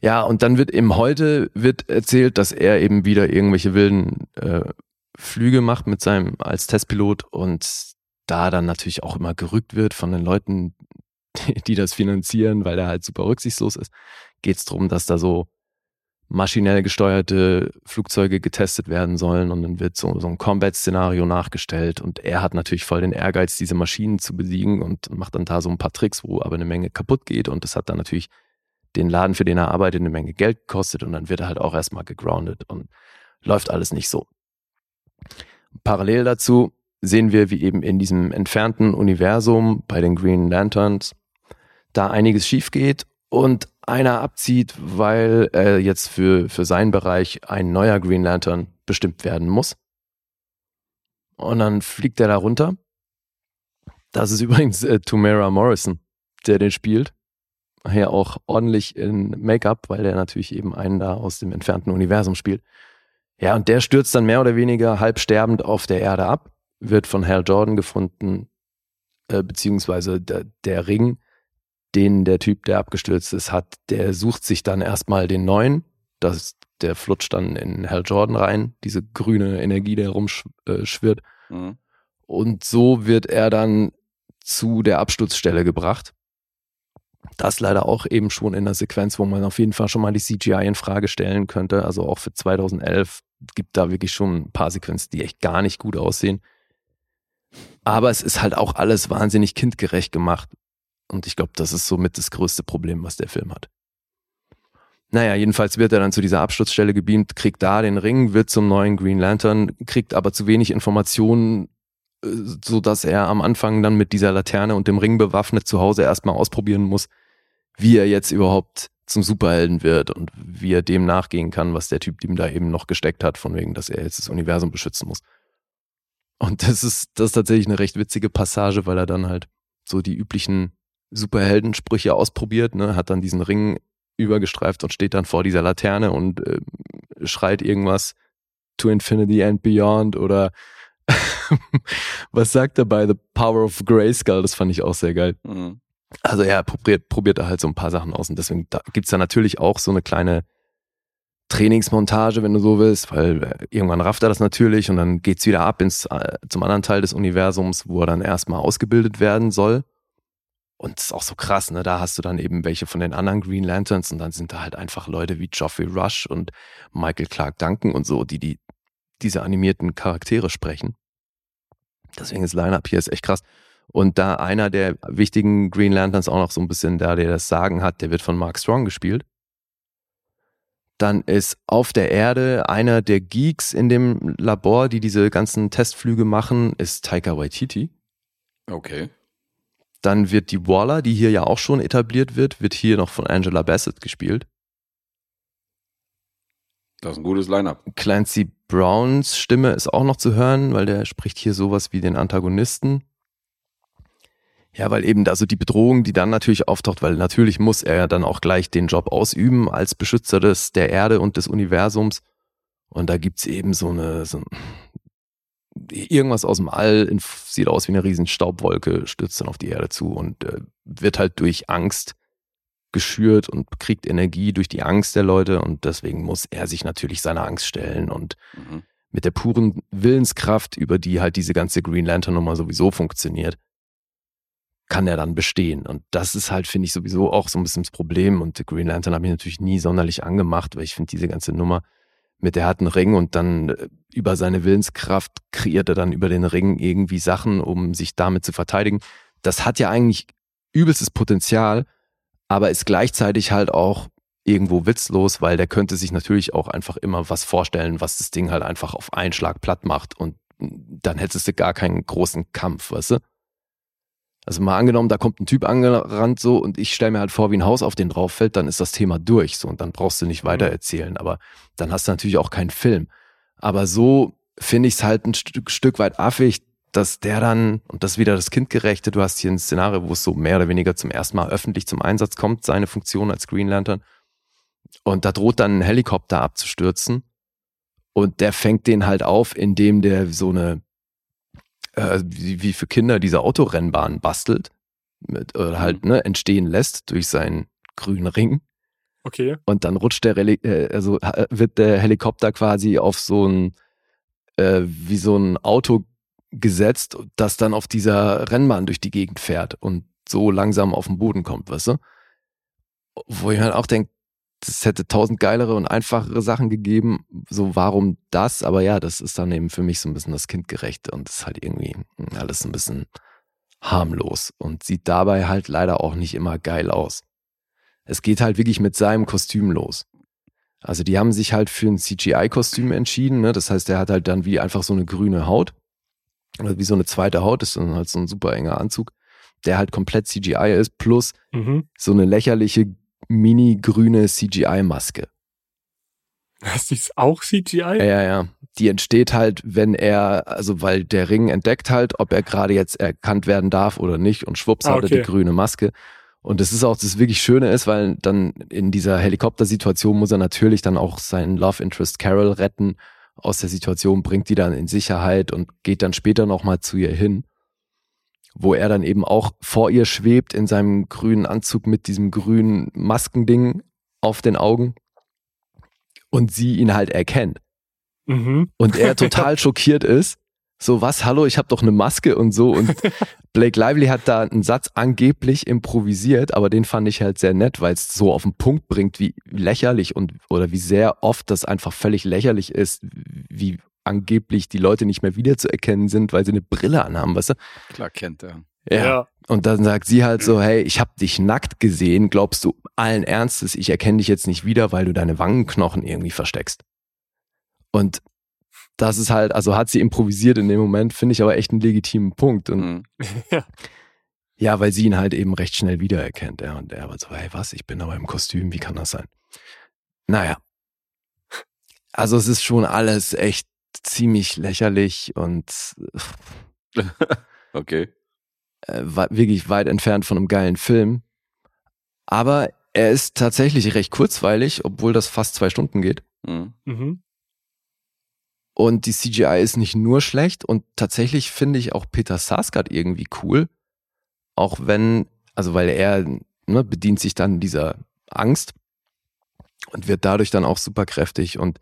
S3: Ja, und dann wird eben heute wird erzählt, dass er eben wieder irgendwelche wilden äh, Flüge macht mit seinem als Testpilot und da dann natürlich auch immer gerückt wird von den Leuten, die, das finanzieren, weil er halt super rücksichtslos ist, geht es darum, dass da so maschinell gesteuerte Flugzeuge getestet werden sollen und dann wird so, so ein Combat-Szenario nachgestellt und er hat natürlich voll den Ehrgeiz, diese Maschinen zu besiegen und macht dann da so ein paar Tricks, wo aber eine Menge kaputt geht und das hat dann natürlich den Laden, für den er arbeitet, eine Menge Geld gekostet und dann wird er halt auch erstmal gegroundet und läuft alles nicht so. Parallel dazu sehen wir, wie eben in diesem entfernten Universum bei den Green Lanterns da einiges schief geht und einer abzieht, weil er jetzt für, für seinen Bereich ein neuer Green Lantern bestimmt werden muss. Und dann fliegt er da runter. Das ist übrigens äh, Tamara Morrison, der den spielt. Ja, auch ordentlich in Make-up, weil der natürlich eben einen da aus dem entfernten Universum spielt. Ja, und der stürzt dann mehr oder weniger halb sterbend auf der Erde ab, wird von Hal Jordan gefunden, äh, beziehungsweise der, der Ring, den der Typ, der abgestürzt ist, hat, der sucht sich dann erstmal den neuen. Das, der flutscht dann in Hal Jordan rein, diese grüne Energie, der rumschwirrt.
S2: Mhm.
S3: Und so wird er dann zu der Absturzstelle gebracht. Das leider auch eben schon in der Sequenz, wo man auf jeden Fall schon mal die CGI in Frage stellen könnte. Also auch für 2011 gibt da wirklich schon ein paar Sequenzen, die echt gar nicht gut aussehen. Aber es ist halt auch alles wahnsinnig kindgerecht gemacht. Und ich glaube, das ist somit das größte Problem, was der Film hat. Naja, jedenfalls wird er dann zu dieser Absturzstelle gebeamt, kriegt da den Ring, wird zum neuen Green Lantern, kriegt aber zu wenig Informationen, äh, so dass er am Anfang dann mit dieser Laterne und dem Ring bewaffnet zu Hause erstmal ausprobieren muss, wie er jetzt überhaupt zum Superhelden wird und wie er dem nachgehen kann, was der Typ ihm da eben noch gesteckt hat, von wegen, dass er jetzt das Universum beschützen muss. Und das ist, das ist tatsächlich eine recht witzige Passage, weil er dann halt so die üblichen Superheldensprüche ausprobiert, ne, hat dann diesen Ring übergestreift und steht dann vor dieser Laterne und äh, schreit irgendwas to infinity and beyond oder was sagt er bei The Power of Grayskull? Das fand ich auch sehr geil.
S2: Mhm.
S3: Also er probiert, probiert da halt so ein paar Sachen aus und deswegen da gibt's da natürlich auch so eine kleine Trainingsmontage, wenn du so willst, weil äh, irgendwann rafft er das natürlich und dann geht's wieder ab ins, äh, zum anderen Teil des Universums, wo er dann erstmal ausgebildet werden soll. Und das ist auch so krass, ne? Da hast du dann eben welche von den anderen Green Lanterns und dann sind da halt einfach Leute wie Geoffrey Rush und Michael Clark Duncan und so, die, die diese animierten Charaktere sprechen. Deswegen ist Line-Up hier ist echt krass. Und da einer der wichtigen Green Lanterns auch noch so ein bisschen da, der das Sagen hat, der wird von Mark Strong gespielt. Dann ist auf der Erde einer der Geeks in dem Labor, die diese ganzen Testflüge machen, ist Taika Waititi.
S2: Okay.
S3: Dann wird die Waller, die hier ja auch schon etabliert wird, wird hier noch von Angela Bassett gespielt.
S2: Das ist ein gutes Line-Up.
S3: Clancy Browns Stimme ist auch noch zu hören, weil der spricht hier sowas wie den Antagonisten. Ja, weil eben da so die Bedrohung, die dann natürlich auftaucht, weil natürlich muss er ja dann auch gleich den Job ausüben als Beschützer des, der Erde und des Universums. Und da gibt's eben so eine, so irgendwas aus dem All, in, sieht aus wie eine riesen Staubwolke, stürzt dann auf die Erde zu und äh, wird halt durch Angst geschürt und kriegt Energie durch die Angst der Leute und deswegen muss er sich natürlich seiner Angst stellen und
S2: Mhm.
S3: mit der puren Willenskraft, über die halt diese ganze Green Lantern Nummer sowieso funktioniert, kann er dann bestehen. Und das ist halt, finde ich, sowieso auch so ein bisschen das Problem. Und Green Lantern habe ich natürlich nie sonderlich angemacht, weil ich finde diese ganze Nummer mit der hat einen Ring und dann äh, über seine Willenskraft kreiert er dann über den Ring irgendwie Sachen, um sich damit zu verteidigen. Das hat ja eigentlich übelstes Potenzial, aber ist gleichzeitig halt auch irgendwo witzlos, weil der könnte sich natürlich auch einfach immer was vorstellen, was das Ding halt einfach auf einen Schlag platt macht und dann hättest du gar keinen großen Kampf, weißt du? Also mal angenommen, da kommt ein Typ angerannt so und ich stelle mir halt vor, wie ein Haus auf den drauf fällt, dann ist das Thema durch so und dann brauchst du nicht
S4: Mhm.
S3: weiter erzählen, aber dann hast du natürlich auch keinen Film. Aber so finde ich es halt ein Stück, Stück weit affig, dass der dann, und das ist wieder das Kindgerechte, du hast hier ein Szenario, wo es so mehr oder weniger zum ersten Mal öffentlich zum Einsatz kommt, seine Funktion als Green Lantern. Und da droht dann ein Helikopter abzustürzen. Und der fängt den halt auf, indem der so eine, äh, wie, wie für Kinder diese Autorennbahn bastelt. Mit, oder halt ne, entstehen lässt durch seinen grünen Ring.
S4: Okay.
S3: Und dann rutscht der, Reli äh, also ha- wird der Helikopter quasi auf so ein, äh, wie so ein Auto gesetzt, das dann auf dieser Rennbahn durch die Gegend fährt und so langsam auf den Boden kommt, weißt du? Wo ich mir halt auch denke, es hätte tausend geilere und einfachere Sachen gegeben. So, warum das? Aber ja, das ist dann eben für mich so ein bisschen das Kindgerechte und das ist halt irgendwie alles ein bisschen harmlos und sieht dabei halt leider auch nicht immer geil aus. Es geht halt wirklich mit seinem Kostüm los. Also die haben sich halt für ein CGI-Kostüm entschieden. Ne? Das heißt, er hat halt dann wie einfach so eine grüne Haut. Oder wie so eine zweite Haut, ist dann halt so ein super enger Anzug, der halt komplett CGI ist, plus
S4: Mhm.
S3: so eine lächerliche mini-grüne CGI-Maske.
S4: Das ist auch CGI?
S3: Ja, ja. Die entsteht halt, wenn er, also weil der Ring entdeckt halt, ob er gerade jetzt erkannt werden darf oder nicht und schwupps
S4: Ah,
S3: hat er die
S4: okay.
S3: grüne Maske. Und das ist auch das wirklich Schöne ist, weil dann in dieser Helikoptersituation muss er natürlich dann auch seinen Love Interest Carol retten aus der Situation, bringt die dann in Sicherheit und geht dann später nochmal zu ihr hin, wo er dann eben auch vor ihr schwebt in seinem grünen Anzug mit diesem grünen Maskending auf den Augen und sie ihn halt erkennt
S4: Mhm.
S3: und er total schockiert ist. So, was, hallo, ich habe doch eine Maske und so. Und Blake Lively hat da einen Satz angeblich improvisiert, aber den fand ich halt sehr nett, weil es so auf den Punkt bringt, wie lächerlich und oder wie sehr oft das einfach völlig lächerlich ist, wie angeblich die Leute nicht mehr wiederzuerkennen sind, weil sie eine Brille anhaben, weißt du?
S2: Klar kennt er.
S3: Ja. Und dann sagt sie halt so, hey, ich habe dich nackt gesehen, glaubst du allen Ernstes, ich erkenne dich jetzt nicht wieder, weil du deine Wangenknochen irgendwie versteckst. Und das ist halt, also hat sie improvisiert in dem Moment, finde ich aber echt einen legitimen Punkt. Und
S2: Mhm.
S3: ja, weil sie ihn halt eben recht schnell wiedererkennt. Ja. Und er war so, hey, was, ich bin aber im Kostüm, wie kann das sein? Naja. Also es ist schon alles echt ziemlich lächerlich und
S2: Okay.
S3: äh, wirklich weit entfernt von einem geilen Film. Aber er ist tatsächlich recht kurzweilig, obwohl das fast zwei Stunden geht.
S2: Mhm.
S4: Mhm.
S3: Und die CGI ist nicht nur schlecht und tatsächlich finde ich auch Peter Sarsgaard irgendwie cool. Auch wenn, also weil er ne, bedient sich dann dieser Angst und wird dadurch dann auch super kräftig und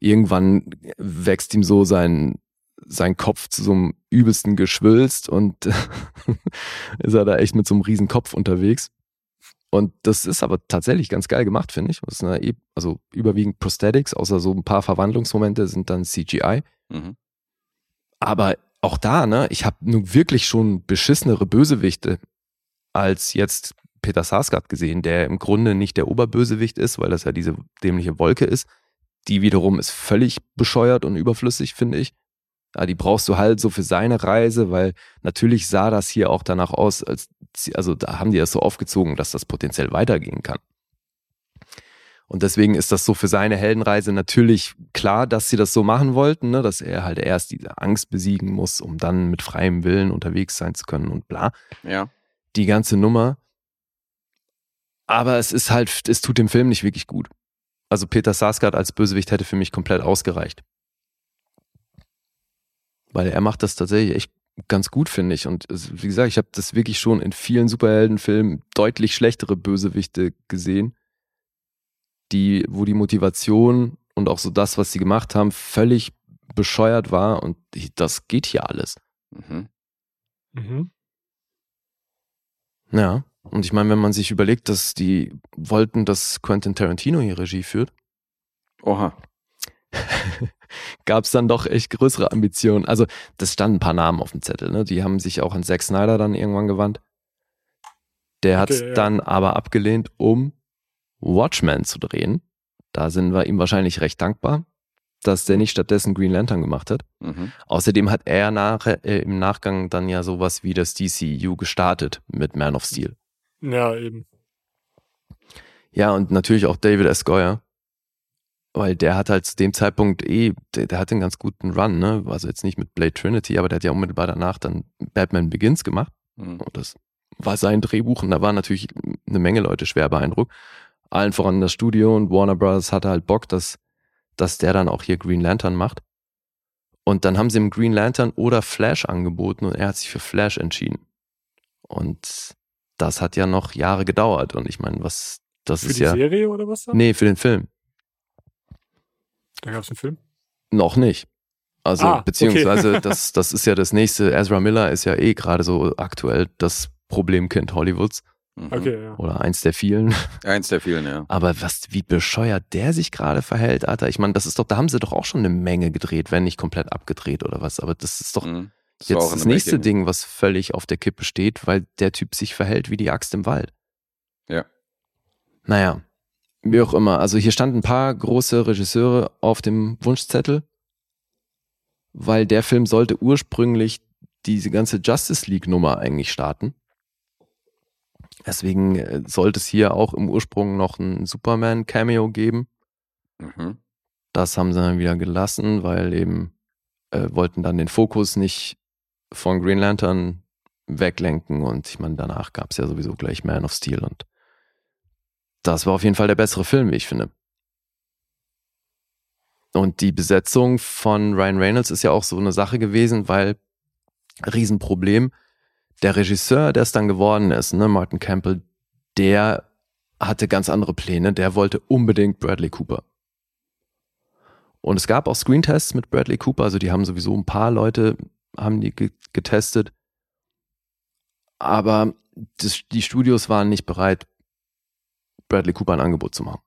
S3: irgendwann wächst ihm so sein, sein Kopf zu so einem übelsten Geschwülst und ist er da echt mit so einem riesen Kopf unterwegs. Und das ist aber tatsächlich ganz geil gemacht, finde ich. E- also überwiegend Prosthetics, außer so ein paar Verwandlungsmomente sind dann CGI.
S2: Mhm.
S3: Aber auch da, ne, ich habe nun wirklich schon beschissenere Bösewichte als jetzt Peter Sarsgaard gesehen, der im Grunde nicht der Oberbösewicht ist, weil das ja diese dämliche Wolke ist. Die wiederum ist völlig bescheuert und überflüssig, finde ich. Ja, die brauchst du halt so für seine Reise, weil natürlich sah das hier auch danach aus, als also da haben die das so aufgezogen, dass das potenziell weitergehen kann. Und deswegen ist das so für seine Heldenreise natürlich klar, dass sie das so machen wollten, ne? dass er halt erst diese Angst besiegen muss, um dann mit freiem Willen unterwegs sein zu können und bla.
S2: Ja.
S3: Die ganze Nummer. Aber es ist halt, es tut dem Film nicht wirklich gut. Also Peter Sarsgaard als Bösewicht hätte für mich komplett ausgereicht. Weil er macht das tatsächlich echt ganz gut, finde ich. Und wie gesagt, ich habe das wirklich schon in vielen Superheldenfilmen deutlich schlechtere Bösewichte gesehen, die, wo die Motivation und auch so das, was sie gemacht haben, völlig bescheuert war. Und das geht hier alles.
S2: Mhm.
S4: Mhm.
S3: Ja. Und ich meine, wenn man sich überlegt, dass die wollten, dass Quentin Tarantino hier Regie führt,
S2: Oha.
S3: gab es dann doch echt größere Ambitionen. Also, das standen ein paar Namen auf dem Zettel, ne? Die haben sich auch an Zack Snyder dann irgendwann gewandt. Der hat
S4: Okay, ja.
S3: dann aber abgelehnt, um Watchmen zu drehen. Da sind wir ihm wahrscheinlich recht dankbar, dass der nicht stattdessen Green Lantern gemacht hat.
S2: Mhm.
S3: Außerdem hat er nach, äh, im Nachgang dann ja sowas wie das DCU gestartet mit Man of Steel.
S4: Ja, eben.
S3: Ja, und natürlich auch David S. Goyer. Weil der hat halt zu dem Zeitpunkt eh, der, der hat einen ganz guten Run, ne? Also jetzt nicht mit Blade Trinity, aber der hat ja unmittelbar danach dann Batman Begins gemacht.
S2: Mhm.
S3: Und das war sein Drehbuch und da waren natürlich eine Menge Leute schwer beeindruckt. Allen voran das Studio und Warner Bros. hatte halt Bock, dass, dass der dann auch hier Green Lantern macht. Und dann haben sie ihm Green Lantern oder Flash angeboten und er hat sich für Flash entschieden. Und das hat ja noch Jahre gedauert. Und ich meine, was, das
S4: Für
S3: ist
S4: die
S3: ja.
S4: Serie oder was dann?
S3: Nee, für den Film.
S4: Da gab es einen Film.
S3: Noch nicht. Also,
S4: Ah, okay.
S3: beziehungsweise, das, das ist ja das nächste. Ezra Miller ist ja eh gerade so aktuell das Problemkind Hollywoods.
S2: Mhm.
S4: Okay, ja.
S3: Oder eins der vielen.
S2: Eins der vielen, ja.
S3: Aber was, wie bescheuert der sich gerade verhält, Alter. Ich meine, das ist doch, da haben sie doch auch schon eine Menge gedreht, wenn nicht komplett abgedreht oder was. Aber das ist doch
S2: Mhm. Das
S3: jetzt das nächste. Ding, was völlig auf der Kippe steht, weil der Typ sich verhält wie die Axt im Wald.
S2: Ja.
S3: Naja, wie auch immer. Also hier standen ein paar große Regisseure auf dem Wunschzettel, weil der Film sollte ursprünglich diese ganze Justice League Nummer eigentlich starten. Deswegen äh, sollte es hier auch im Ursprung noch ein Superman Cameo geben.
S2: Mhm.
S3: Das haben sie dann wieder gelassen, weil eben äh, wollten dann den Fokus nicht von Green Lantern weglenken und ich meine, danach gab es ja sowieso gleich Man of Steel und das war auf jeden Fall der bessere Film, wie ich finde. Und die Besetzung von Ryan Reynolds ist ja auch so eine Sache gewesen, weil Riesenproblem, der Regisseur, der es dann geworden ist, ne, Martin Campbell, der hatte ganz andere Pläne, der wollte unbedingt Bradley Cooper. Und es gab auch Screentests mit Bradley Cooper, also die haben sowieso ein paar Leute, haben die ge getestet. Aber das, die Studios waren nicht bereit, Bradley Cooper ein Angebot zu machen.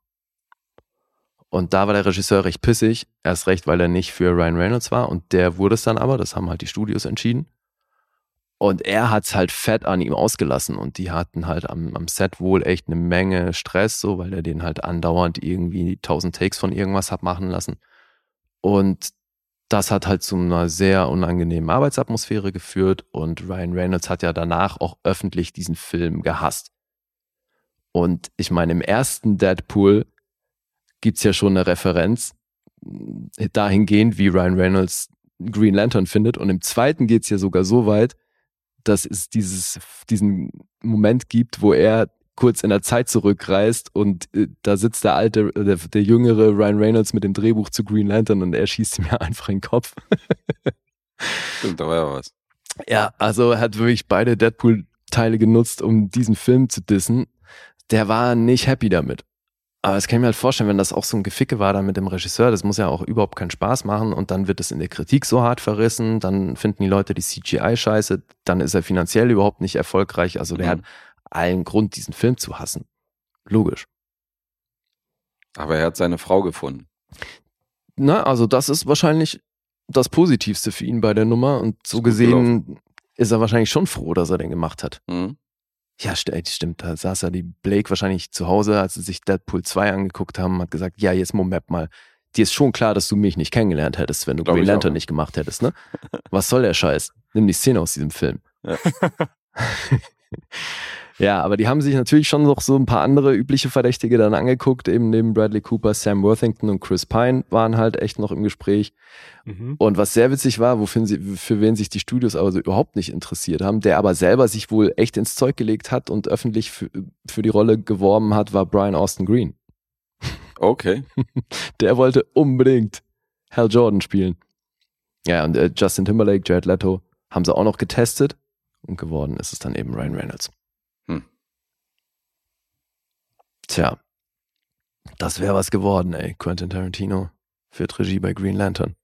S3: Und da war der Regisseur recht pissig, erst recht, weil er nicht für Ryan Reynolds war und der wurde es dann aber, das haben halt die Studios entschieden. Und er hat's halt fett an ihm ausgelassen und die hatten halt am, am Set wohl echt eine Menge Stress, so, weil er den halt andauernd irgendwie tausend Takes von irgendwas hat machen lassen. Und das hat halt zu einer sehr unangenehmen Arbeitsatmosphäre geführt und Ryan Reynolds hat ja danach auch öffentlich diesen Film gehasst. Und ich meine, im ersten Deadpool gibt's ja schon eine Referenz äh, dahingehend, wie Ryan Reynolds Green Lantern findet. Und im zweiten geht's ja sogar so weit, dass es dieses, diesen Moment gibt, wo er kurz in der Zeit zurückreist und äh, da sitzt der alte, der, der jüngere Ryan Reynolds mit dem Drehbuch zu Green Lantern und er schießt ihm ja einfach in den Kopf.
S2: Stimmt, da war ja was.
S3: Ja, also er hat wirklich beide Deadpool-Teile genutzt, um diesen Film zu dissen. Der war nicht happy damit. Aber das kann ich mir halt vorstellen, wenn das auch so ein Geficke war da mit dem Regisseur, das muss ja auch überhaupt keinen Spaß machen und dann wird es in der Kritik so hart verrissen, dann finden die Leute die CGI scheiße, dann ist er finanziell überhaupt nicht erfolgreich. Also der
S2: Mhm.
S3: hat allen Grund, diesen Film zu hassen. Logisch.
S2: Aber er hat seine Frau gefunden.
S3: Na, also das ist wahrscheinlich das Positivste für ihn bei der Nummer und so
S2: Ist
S3: gesehen ist er wahrscheinlich schon froh, dass er den gemacht hat.
S2: Mhm.
S3: Ja, stimmt. Da saß ja die Blake wahrscheinlich zu Hause, als sie sich Deadpool 2 angeguckt haben, hat gesagt, ja, jetzt Moment mal. Dir ist schon klar, dass du mich nicht kennengelernt hättest, wenn du Green Lantern nicht gemacht hättest, ne? Was soll der Scheiß? Nimm die Szene aus diesem Film.
S2: Ja.
S3: ja, aber die haben sich natürlich schon noch so ein paar andere übliche Verdächtige dann angeguckt. Eben neben Bradley Cooper, Sam Worthington und Chris Pine waren halt echt noch im Gespräch.
S4: Mhm.
S3: Und was sehr witzig war, wofür sie, für wen sich die Studios aber so überhaupt nicht interessiert haben, der aber selber sich wohl echt ins Zeug gelegt hat und öffentlich für, für die Rolle geworben hat, war Brian Austin Green.
S2: Okay.
S3: Der wollte unbedingt Hal Jordan spielen. Ja, und äh, Justin Timberlake, Jared Leto haben sie auch noch getestet und geworden ist es dann eben Ryan Reynolds.
S2: Hm.
S3: Tja, das wäre was geworden, ey. Quentin Tarantino führt Regie bei Green Lantern.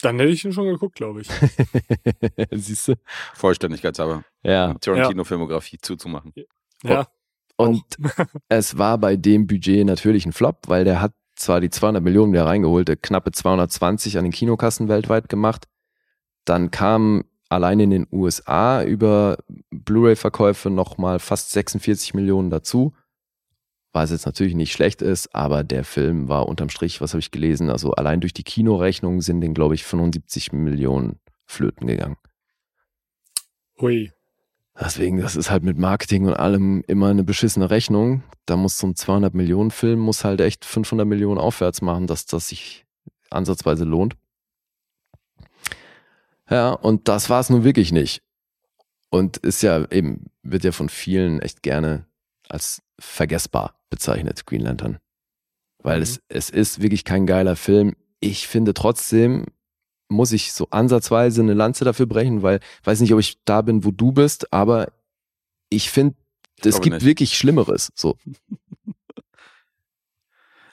S4: Dann hätte ich ihn schon geguckt, glaube ich.
S3: Siehst du?
S2: Vollständigkeitshalber.
S3: Ja.
S2: Tarantino-Filmografie zuzumachen.
S4: Ja.
S3: Und es war bei dem Budget natürlich ein Flop, weil der hat zwar die 200 Millionen wieder reingeholt, der knappe 220 an den Kinokassen weltweit gemacht. Dann kam allein in den USA über Blu-ray-Verkäufe nochmal fast 46 Millionen dazu. Was jetzt natürlich nicht schlecht ist, aber der Film war unterm Strich, was habe ich gelesen, also allein durch die Kinorechnung sind den, glaube ich, 75 Millionen flöten gegangen.
S4: Hui.
S3: Deswegen, das ist halt mit Marketing und allem immer eine beschissene Rechnung. Da muss so ein 200 Millionen Film muss halt echt 500 Millionen aufwärts machen, dass das sich ansatzweise lohnt. Ja, und das war es nun wirklich nicht. Und ist ja eben, wird ja von vielen echt gerne als vergessbar bezeichnet, Green Lantern. Weil
S4: Mhm.
S3: es, es ist wirklich kein geiler Film. Ich finde trotzdem, muss ich so ansatzweise eine Lanze dafür brechen, weil weiß nicht, ob ich da bin, wo du bist, aber ich finde, es gibt
S2: nicht.
S3: wirklich Schlimmeres. So.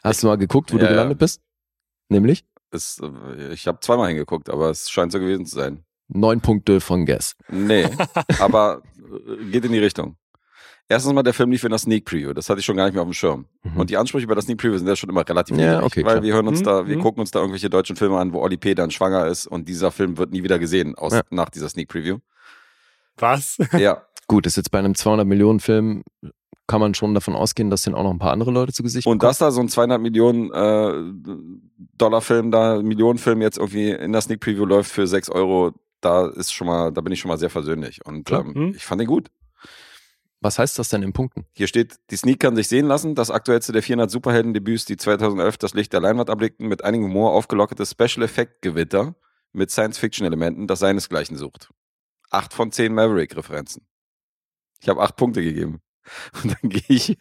S3: Hast du mal geguckt, wo
S2: Ja,
S3: du
S2: ja.
S3: gelandet bist? Nämlich
S2: Ist, ich habe zweimal hingeguckt, aber es scheint so gewesen zu sein.
S3: neun Punkte von Guess.
S2: Nee, aber äh, geht in die Richtung. Erstens mal, der Film lief in der Sneak Preview. Das hatte ich schon gar nicht mehr auf dem Schirm.
S3: Mhm.
S2: Und die Ansprüche bei der Sneak Preview sind ja schon immer relativ
S3: Ja,
S2: niedrig,
S3: okay,
S2: weil
S3: klar.
S2: wir hören uns
S4: Mhm,
S2: da, wir
S4: mhm.
S2: gucken uns da irgendwelche deutschen Filme an, wo Oli P. dann schwanger ist und dieser Film wird nie wieder gesehen aus,
S3: Ja.
S2: nach dieser Sneak Preview.
S4: Was?
S2: Ja,
S3: Gut, ist jetzt bei einem 200 Millionen Film kann man schon davon ausgehen, dass den auch noch ein paar andere Leute zu Gesicht
S2: und
S3: bekommen.
S2: dass da so ein 200 Millionen äh, Dollar Film da, Millionenfilm jetzt irgendwie in der Sneak Preview läuft für 6 Euro, da ist schon mal, da bin ich schon mal sehr versöhnlich. Und ähm,
S4: Mhm.
S2: ich fand den gut.
S3: Was heißt das denn in Punkten?
S2: Hier steht, die Sneak kann sich sehen lassen. Das aktuellste der 400 Superhelden-Debüts, die 2011 das Licht der Leinwand erblickten, mit einigem Humor aufgelockertes Special-Effekt-Gewitter mit Science-Fiction-Elementen, das seinesgleichen sucht. Acht von zehn Maverick-Referenzen. Ich habe acht Punkte gegeben. Und dann gehe ich,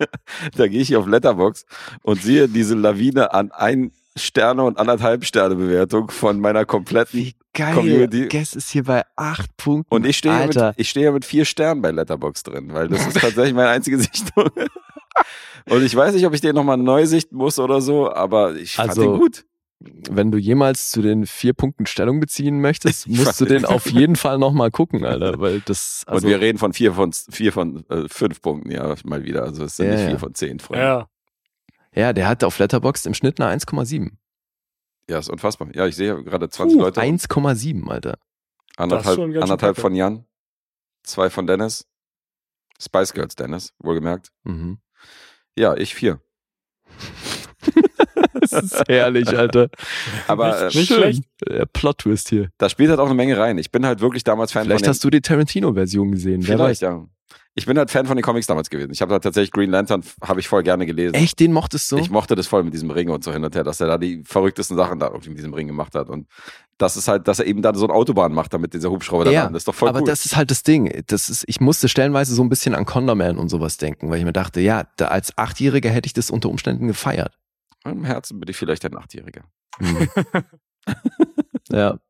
S2: da gehe ich auf Letterbox und sehe diese Lawine an ein Sterne und anderthalb Sterne Bewertung von meiner kompletten
S3: geil.
S2: Community.
S3: Guess ist hier bei acht Punkten.
S2: und ich stehe ja
S3: Alter.
S2: mit, ich stehe ja mit vier Sternen bei Letterbox drin, weil das ist tatsächlich meine einzige Sichtung. Und ich weiß nicht, ob ich den nochmal neu sichten muss oder so, aber ich fand
S3: Also,
S2: den gut.
S3: Wenn du jemals zu den vier Punkten Stellung beziehen möchtest, musst du den auf jeden Fall nochmal gucken, Alter, weil das, also,
S2: und wir reden von vier von vier von äh, fünf Punkten, ja, mal wieder. Also es sind
S3: Ja,
S2: nicht
S3: ja.
S2: vier von zehn, Freunde.
S4: Ja.
S3: ja, der hat auf Letterboxd im Schnitt eine 1,7.
S2: Ja, ist unfassbar. Ja, ich sehe gerade 20
S3: Uh,
S2: Leute.
S3: 1,7, Alter.
S2: anderthalb
S4: schon ganz schön
S2: anderthalb von Jan, zwei von Dennis. Spice Girls Dennis, wohlgemerkt.
S3: Mhm.
S2: Ja, ich vier.
S3: Das ist herrlich, Alter.
S2: Aber
S4: Nicht-
S2: äh,
S4: nicht schlecht.
S3: Der Plot-Twist hier.
S2: da spielt halt auch eine Menge rein. Ich bin halt wirklich damals Fan
S3: Vielleicht
S2: von den,
S3: hast du die Tarantino-Version gesehen.
S2: Vielleicht, ja. Ich bin halt Fan von den Comics damals gewesen. Ich habe da tatsächlich Green Lantern, habe ich voll gerne gelesen.
S3: Echt, den mochtest du?
S2: Ich mochte das voll mit diesem Ring und so hin und her, dass er da die verrücktesten Sachen da irgendwie mit diesem Ring gemacht hat. Und das ist halt, dass er eben da so eine Autobahn macht, damit dieser Hubschrauber da
S3: Ja,
S2: lang. Das ist doch voll
S3: aber
S2: cool.
S3: das ist halt das Ding. Das ist, ich musste stellenweise so ein bisschen an Condorman und sowas denken, weil ich mir dachte, ja, da als Achtjähriger hätte ich das unter Umständen gefeiert.
S2: Im Herzen bin ich vielleicht ein Achtjähriger.
S3: Mhm. ja.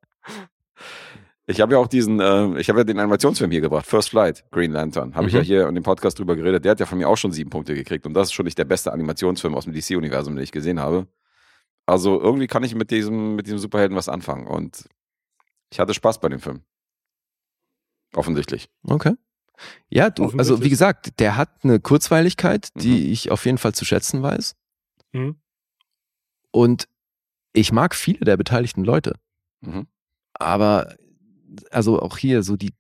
S2: Ich habe ja auch diesen, äh, ich habe ja den Animationsfilm hier gebracht, First Flight, Green Lantern. Habe ich ja
S3: Mhm.
S2: hier in dem Podcast drüber geredet. Der hat ja von mir auch schon sieben Punkte gekriegt. Und das ist schon nicht der beste Animationsfilm aus dem DC-Universum, den ich gesehen habe. Also irgendwie kann ich mit diesem, mit diesem Superhelden was anfangen. Und ich hatte Spaß bei dem Film. Offensichtlich.
S3: Okay. Ja, du, also wie gesagt, der hat eine Kurzweiligkeit, die
S2: Mhm.
S3: ich auf jeden Fall zu schätzen weiß.
S4: Mhm.
S3: Und ich mag viele der beteiligten Leute.
S2: Mhm.
S3: Aber also auch hier so die,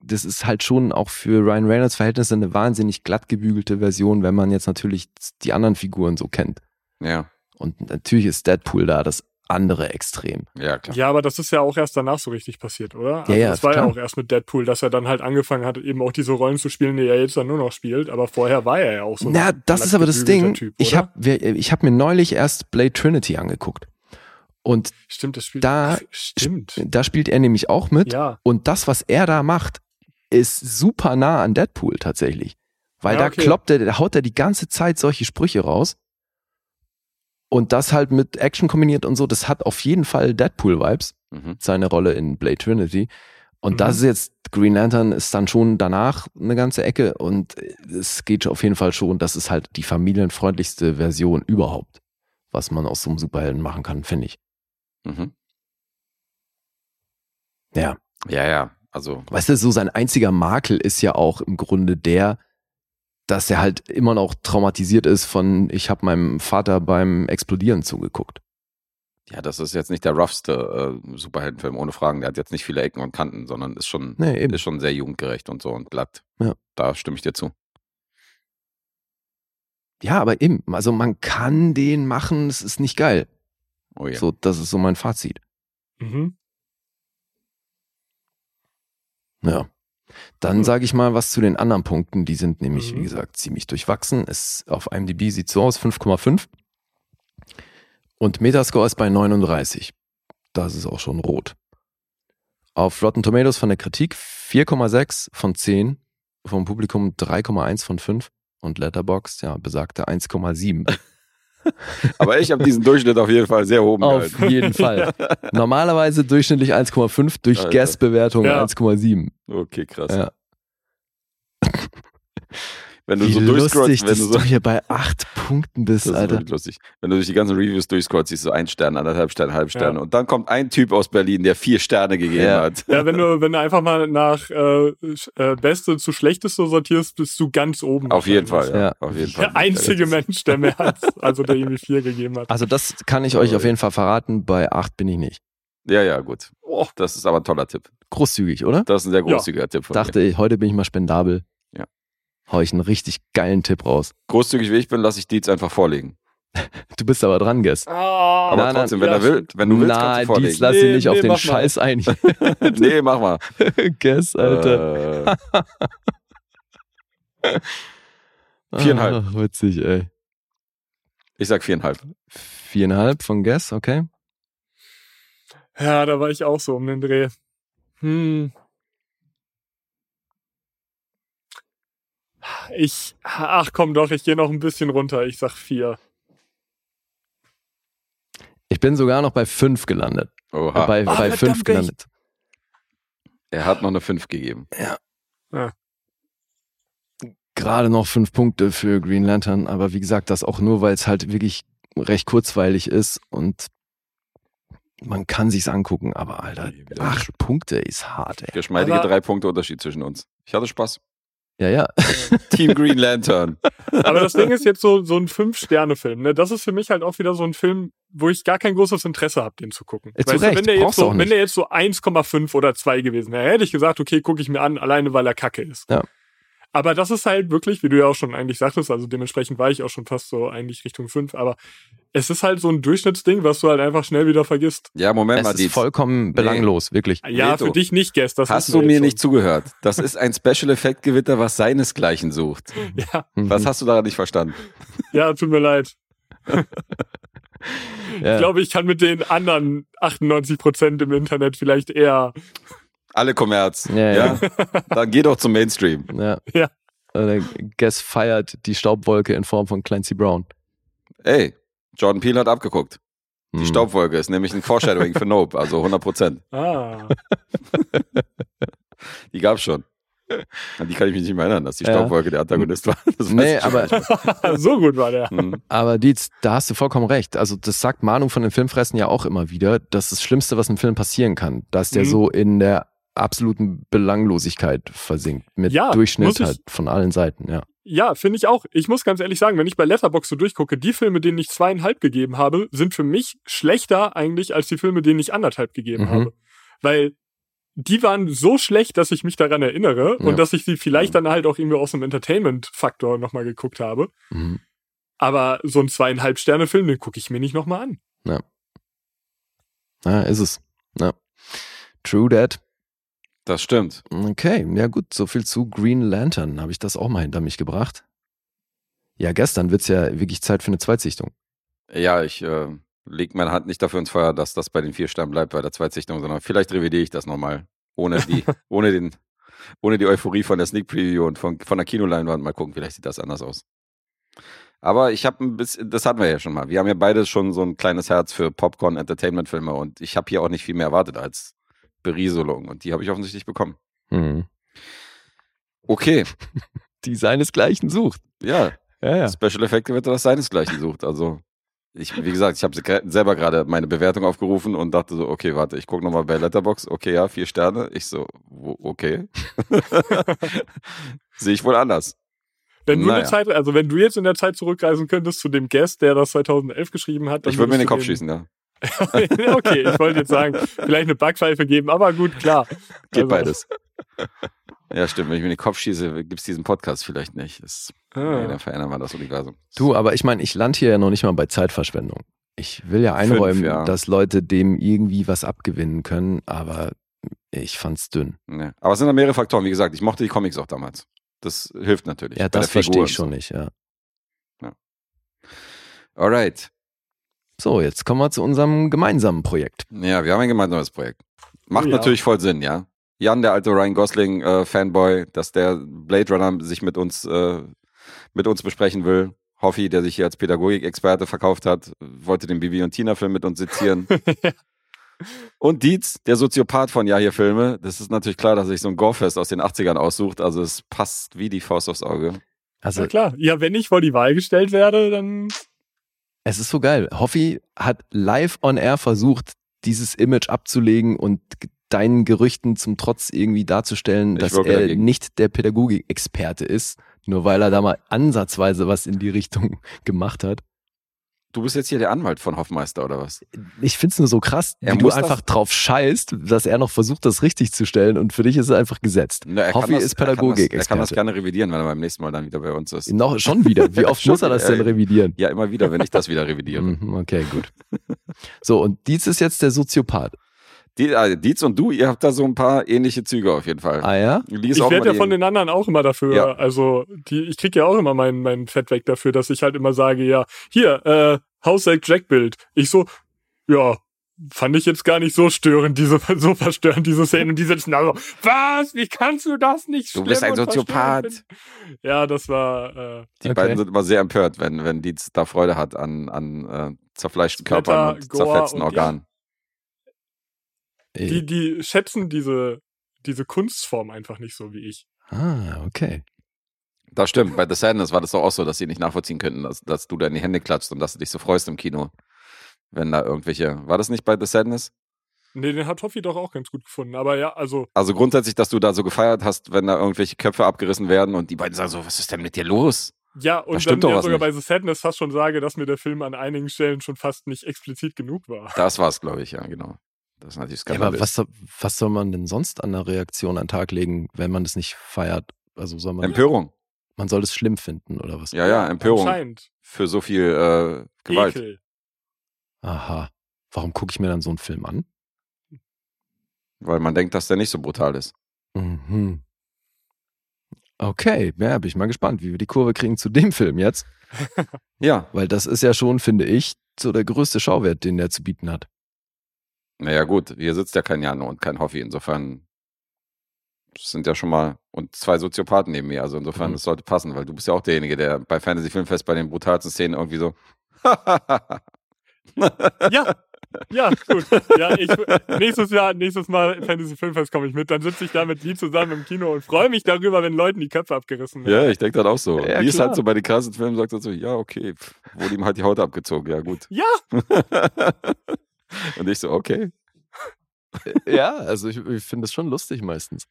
S3: das ist halt schon auch für Ryan Reynolds Verhältnisse eine wahnsinnig glatt gebügelte Version, wenn man jetzt natürlich die anderen Figuren so kennt.
S2: Ja,
S3: Und natürlich ist Deadpool da das andere Extrem.
S2: ja, klar.
S4: Ja, aber das ist ja auch erst danach so richtig passiert, oder? Also
S3: Ja, ja,
S4: das war
S3: klar.
S4: ja auch erst mit Deadpool, dass er dann halt angefangen hat, eben auch diese Rollen zu spielen, die er jetzt dann nur noch spielt. Aber vorher war er ja auch so.
S3: Na,
S4: ein
S3: das ist aber das Ding.
S4: Typ,
S3: ich habe ich hab mir neulich erst Blade Trinity angeguckt. Und
S4: Stimmt, das spielt.
S3: da-
S4: stimmt.
S3: da spielt er nämlich auch mit.
S4: Ja.
S3: Und das, was er da macht, ist super nah an Deadpool tatsächlich. Weil
S4: Ja,
S3: da
S4: okay.
S3: kloppt er, da haut er die ganze Zeit solche Sprüche raus. Und das halt mit Action kombiniert und so, das hat auf jeden Fall Deadpool-Vibes,
S2: Mhm.
S3: seine Rolle in Blade Trinity. Und
S4: Mhm.
S3: das ist jetzt, Green Lantern ist dann schon danach eine ganze Ecke und es geht auf jeden Fall schon, das ist halt die familienfreundlichste Version überhaupt, was man aus so einem Superhelden machen kann, finde ich.
S2: Mhm.
S3: Ja.
S2: Ja, ja. Also,
S3: Weißt du, so sein einziger Makel ist ja auch im Grunde der, dass er halt immer noch traumatisiert ist von, ich habe meinem Vater beim Explodieren zugeguckt.
S2: Ja, das ist jetzt nicht der roughste äh, Superheldenfilm, ohne Fragen. Der hat jetzt nicht viele Ecken und Kanten, sondern ist schon,
S3: Nee, eben.
S2: ist schon sehr jugendgerecht und so und glatt.
S3: Ja.
S2: Da stimme ich dir zu.
S3: Ja, aber eben, also man kann den machen, es ist nicht geil.
S2: Oh ja.
S3: So, das ist so mein Fazit.
S4: Mhm.
S3: Ja. Dann sage ich mal was zu den anderen Punkten. Die sind nämlich, wie
S4: Mhm.
S3: gesagt, ziemlich durchwachsen. Es, auf IMDb sieht so aus, 5,5. Und Metascore ist bei 39. Das ist auch schon rot. Auf Rotten Tomatoes von der Kritik 4,6 von 10. Vom Publikum 3,1 von 5. Und Letterboxd, ja, besagte 1,7.
S2: Aber ich habe diesen Durchschnitt auf jeden Fall sehr oben
S3: Auf
S2: gehalten.
S3: jeden Fall. Normalerweise durchschnittlich 1,5, durch. Guest-Bewertung
S4: Ja.
S3: 1,7.
S2: Okay, krass.
S3: Ja.
S2: Wenn du
S3: Wie
S2: so
S3: lustig,
S2: durchscrollst, wenn
S3: dass
S2: du
S3: du
S2: so,
S3: hier bei acht Punkten bist,
S2: das ist
S3: Alter.
S2: wirklich lustig. Wenn du durch die ganzen Reviews durchscrollst, siehst du ein Stern, anderthalb Sterne, halb Sterne.
S4: Ja.
S2: Und dann kommt ein Typ aus Berlin, der vier Sterne gegeben
S3: Ja.
S2: hat.
S4: Ja, wenn du, wenn du einfach mal nach äh, äh, Beste zu Schlechteste sortierst, bist du ganz oben.
S2: Auf jeden Fall, ja.
S3: Ja.
S2: Auf jeden Fall.
S4: Der einzige Mensch, der mehr hat, also der irgendwie vier gegeben hat.
S3: Also das kann ich euch auf jeden Fall verraten, bei acht bin ich nicht.
S2: Ja, ja, gut. Oh, das ist aber ein toller Tipp.
S3: Großzügig, oder?
S2: Das ist ein sehr großzügiger Tipp von mir.
S3: Dachte ich, heute bin ich mal spendabel. Hau ich einen richtig geilen Tipp raus.
S2: Großzügig wie ich bin, lasse ich Dietz einfach vorlegen.
S3: Du bist aber dran, Guess.
S4: Ah,
S2: Aber
S3: Nein, nein,
S2: trotzdem, wenn
S4: ja,
S2: er will, wenn du willst, kannst
S3: Nein,
S2: du vorlegen.
S3: dies lass ihn
S4: Nee,
S3: nicht auf
S4: nee,
S3: den
S4: mach mal.
S3: Scheiß ein.
S2: nee, mach mal.
S3: Guess, Alter.
S2: Äh, viereinhalb.
S3: Ach, witzig, ey.
S2: ich sag viereinhalb.
S3: Viereinhalb von Guess, okay.
S4: Ja, da war ich auch so um den Dreh. Hm. Ich, ach komm doch, ich gehe noch ein bisschen runter. Ich sag vier.
S3: Ich bin sogar noch bei fünf gelandet.
S2: Oha.
S3: bei
S4: Ah,
S3: bei fünf
S4: ich-
S3: gelandet.
S2: er hat noch eine fünf gegeben.
S3: Gerade noch fünf Punkte für Green Lantern, aber wie gesagt, das auch nur, weil es halt wirklich recht kurzweilig ist und man kann sich's angucken, aber Alter, acht Punkte ist hart, ey.
S2: Geschmeidige
S4: Aber-
S2: drei Punkte Unterschied zwischen uns. Ich hatte Spaß.
S3: Ja, ja.
S2: Team Green Lantern.
S4: Aber das Ding ist jetzt so, so ein Fünf-Sterne-Film. Ne? Das ist für mich halt auch wieder so ein Film, wo ich gar kein großes Interesse habe, den zu gucken. Weißt du, wenn der jetzt so, wenn der jetzt so 1,5 oder 2 gewesen wäre, hätte ich gesagt, okay, gucke ich mir an, alleine weil er kacke ist.
S3: Ja.
S4: Aber das ist halt wirklich, wie du ja auch schon eigentlich sagtest, also dementsprechend war ich auch schon fast so eigentlich Richtung 5, aber es ist halt so ein Durchschnittsding, was du halt einfach schnell wieder vergisst.
S2: Ja, Moment mal,
S3: Es ist vollkommen belanglos, wirklich.
S4: Ja,
S2: Reto,
S4: für dich nicht, Guest. Das
S2: Hast du mir
S4: jetzt
S2: nicht zugehört? Das ist ein Special Effect Gewitter, was seinesgleichen sucht.
S4: schon. Ja,
S2: Was hast du daran nicht verstanden?
S4: ja, tut mir leid.
S3: ja.
S4: Ich glaube, ich kann mit den anderen 98 Prozent im Internet vielleicht eher.
S2: Alle Kommerz.
S3: Ja, ja.
S2: Dann geh doch zum Mainstream.
S3: ja.
S4: Ja.
S3: Äh, Guess feiert die Staubwolke in Form von Clancy Brown.
S2: Ey, Jordan Peele hat abgeguckt. Die
S3: Hm.
S2: Staubwolke ist nämlich ein Foreshadowing für Nope, also 100 Prozent.
S4: Ah.
S2: Die gab's schon. An die kann ich mich nicht mehr erinnern, dass die
S3: Ja.
S2: Staubwolke der Antagonist war. Das
S3: Nee, aber,
S4: so gut war der.
S2: Hm.
S3: aber Dietz, da hast du vollkommen recht. Also das sagt Manu von den Filmfressen ja auch immer wieder, dass das Schlimmste, was im Film passieren kann, dass der
S4: Mhm.
S3: so in der absoluten Belanglosigkeit versinkt. Mit
S4: Ja,
S3: Durchschnitt halt von allen Seiten, ja.
S4: Ja, finde ich auch. Ich muss ganz ehrlich sagen, wenn ich bei Letterboxd so durchgucke, die Filme, denen ich zweieinhalb gegeben habe, sind für mich schlechter eigentlich als die Filme, denen ich anderthalb gegeben
S3: Mhm.
S4: habe. Weil die waren so schlecht, dass ich mich daran erinnere
S3: Ja.
S4: und dass ich sie vielleicht dann halt auch irgendwie aus dem Entertainment-Faktor nochmal geguckt habe.
S3: Mhm.
S4: Aber so ein zweieinhalb Sterne-Film, den gucke ich mir nicht nochmal an.
S3: Ja, ist es. Ja. True that.
S2: Das stimmt.
S3: Okay, ja gut, so viel zu Green Lantern. Habe ich das auch mal hinter mich gebracht? Ja, gestern wird's ja wirklich Zeit für eine Zweitsichtung.
S2: Ja, ich äh, leg meine Hand nicht dafür ins Feuer, dass das bei den vier Sternen bleibt bei der Zweitsichtung, sondern vielleicht revidiere ich das nochmal. Ohne die, ohne den, ohne die Euphorie von der Sneak Preview und von, von der Kinoleinwand mal gucken, vielleicht sieht das anders aus. Aber ich habe ein bisschen, das hatten wir ja schon mal. Wir haben ja beide schon so ein kleines Herz für Popcorn-Entertainment-Filme und ich habe hier auch nicht viel mehr erwartet als Berieselung und die habe ich offensichtlich bekommen.
S3: Mhm.
S2: Okay,
S3: Die seinesgleichen sucht.
S2: ja,
S3: Ja, ja.
S2: Special Effekte wird das seinesgleichen sucht. Also, ich, wie gesagt, ich habe selber gerade meine Bewertung aufgerufen und dachte so, okay, warte, ich gucke nochmal bei Letterbox. Okay, ja, vier Sterne. Ich so, okay. Sehe ich wohl anders.
S4: Wenn du
S2: Naja.
S4: eine Zeit, also wenn du jetzt in der Zeit zurückreisen könntest zu dem Guest, der das 2011 geschrieben hat, dann
S2: Ich würde mir in den Kopf schießen, ja.
S4: okay, ich wollte jetzt sagen, vielleicht eine Backpfeife geben, aber gut, klar.
S2: Geht
S4: Also-
S2: beides. Ja, stimmt. Wenn ich mir in den Kopf schieße, gibt es diesen Podcast vielleicht nicht. Das,
S4: Ah.
S2: nee, dann verändern wir das Universum.
S3: Du, aber ich meine, ich lande hier ja noch nicht mal bei Zeitverschwendung. Ich will ja
S2: Fünf,
S3: einräumen,
S2: ja.
S3: dass Leute dem irgendwie was abgewinnen können, aber ich fand's dünn.
S2: Nee. Aber es sind da mehrere Faktoren. Wie gesagt, ich mochte die Comics auch damals. Das hilft natürlich.
S3: Ja,
S2: bei
S3: das verstehe ich schon nicht, ja.
S2: so. Alright.
S3: So, jetzt kommen wir zu unserem gemeinsamen Projekt.
S2: Ja, wir haben ein gemeinsames Projekt. Macht
S4: ja.
S2: natürlich voll Sinn, ja. Jan, der alte Ryan Gosling äh, Fanboy, dass der Blade Runner sich mit uns äh, mit uns besprechen will. Hoffi, der sich hier als Pädagogikexperte verkauft hat, wollte den Bibi und Tina Film mit uns sezieren. und Dietz, der Soziopath von Ja hier Filme. Das ist natürlich klar, dass er sich so ein Gorefest aus den 80ern aussucht. Also es passt wie die Faust aufs Auge.
S3: Also,
S4: Ja klar. Ja, wenn ich vor die Wahl gestellt werde, dann
S3: es ist so geil. Hoffi hat live on air versucht, dieses Image abzulegen und deinen Gerüchten zum Trotz irgendwie darzustellen,
S2: Ich
S3: dass er
S2: dagegen.
S3: nicht der Pädagogikexperte ist, nur weil er da mal ansatzweise was in die Richtung gemacht hat.
S2: Du bist jetzt hier der Anwalt von Hoffmeister oder was?
S3: Ich find's nur so krass,
S2: Er
S3: wie du einfach drauf scheißt, dass er noch versucht, das richtig zu stellen und für dich ist es einfach gesetzt.
S2: Na,
S3: Hoffi
S2: das-
S3: ist
S2: er kann das- Er kann das gerne revidieren, wenn er beim nächsten Mal dann wieder bei uns ist.
S3: Noch schon wieder. Wie oft muss er das denn revidieren?
S2: Ja, immer wieder, wenn ich das wieder revidiere.
S3: Mhm, Okay, gut. So, und Dietz ist jetzt der Soziopath.
S2: Die, also Dietz und du, ihr habt da so ein paar ähnliche Züge auf jeden Fall.
S3: Ah ja?
S2: Die ist
S4: ich werde ja von den anderen auch immer dafür,
S2: Ja.
S4: also die, ich krieg ja auch immer mein, mein Fett weg dafür, dass ich halt immer sage, ja, hier, äh, Hausack Jack Bild. Ich so, ja, fand ich jetzt gar nicht so störend, diese, so verstörend, diese Szene. Und die sitzen da so, was? Wie kannst du das nicht
S2: Du bist ein Soziopath.
S4: Ja, das war, äh,
S2: Die
S3: Okay.
S2: beiden sind immer sehr empört, wenn, wenn Dietz da Freude hat an, an äh, zerfleischten Körpern und
S4: Gore
S2: zerfetzten
S4: und
S2: Organen.
S4: Die, die schätzen diese, diese Kunstform einfach nicht so wie ich.
S3: Ah, okay.
S2: Das stimmt. Bei The Sadness war das doch auch so, dass sie nicht nachvollziehen könnten, dass, dass du da in die Hände klatscht und dass du dich so freust im Kino. Wenn da irgendwelche. War das nicht bei The Sadness?
S4: Nee, den hat Hoffi doch auch ganz gut gefunden. Aber ja, also,
S2: Also grundsätzlich, dass du da so gefeiert hast, wenn da irgendwelche Köpfe abgerissen werden und die beiden sagen so, was ist denn mit dir los?
S4: ja, und
S2: stimmt
S4: dann
S2: doch
S4: ja sogar
S2: nicht.
S4: bei The Sadness fast schon sage, dass mir der Film an einigen Stellen schon fast nicht explizit genug war.
S2: Das war's, glaube ich, ja, genau. Das ist natürlich
S3: Ja, aber
S2: skandalös.
S3: was, soll- was soll man denn sonst an der Reaktion an den Tag legen, wenn man das nicht feiert? Also soll man,
S2: Empörung.
S3: man soll es schlimm finden oder was?
S2: Ja, ja, Empörung
S4: Anscheinend.
S2: für so viel äh, Gewalt.
S4: Ekel.
S3: Aha. Warum gucke ich mir dann so einen Film an?
S2: Weil man denkt, dass der nicht so brutal ist.
S3: Mhm. Okay, ja, bin ich mal gespannt, wie wir die Kurve kriegen zu dem Film jetzt.
S2: Ja,
S3: Weil das ist ja schon, finde ich, so der größte Schauwert, den der zu bieten hat.
S2: Naja gut, hier sitzt ja kein Jano und kein Hoffi. Insofern das sind ja schon mal und zwei Soziopathen neben mir. Also insofern,
S3: Mhm.
S2: das sollte passen, weil du bist ja auch derjenige, der bei Fantasy Filmfest bei den brutalsten Szenen irgendwie so
S4: Ja, ja, gut. Ja, ich, nächstes Jahr, nächstes Mal Fantasy Filmfest komme ich mit. Dann sitze ich da mit Lee zusammen im Kino und freue mich darüber, wenn Leuten die Köpfe abgerissen werden.
S2: Ja, ich denke dann auch so.
S3: Ja,
S2: Wie ist halt so bei den krassen Filmen, sagt er so, ja, okay, wurde ihm halt die Haut abgezogen, ja gut.
S4: Ja,
S2: und ich so, okay.
S3: Ja, also ich, ich finde es schon lustig meistens.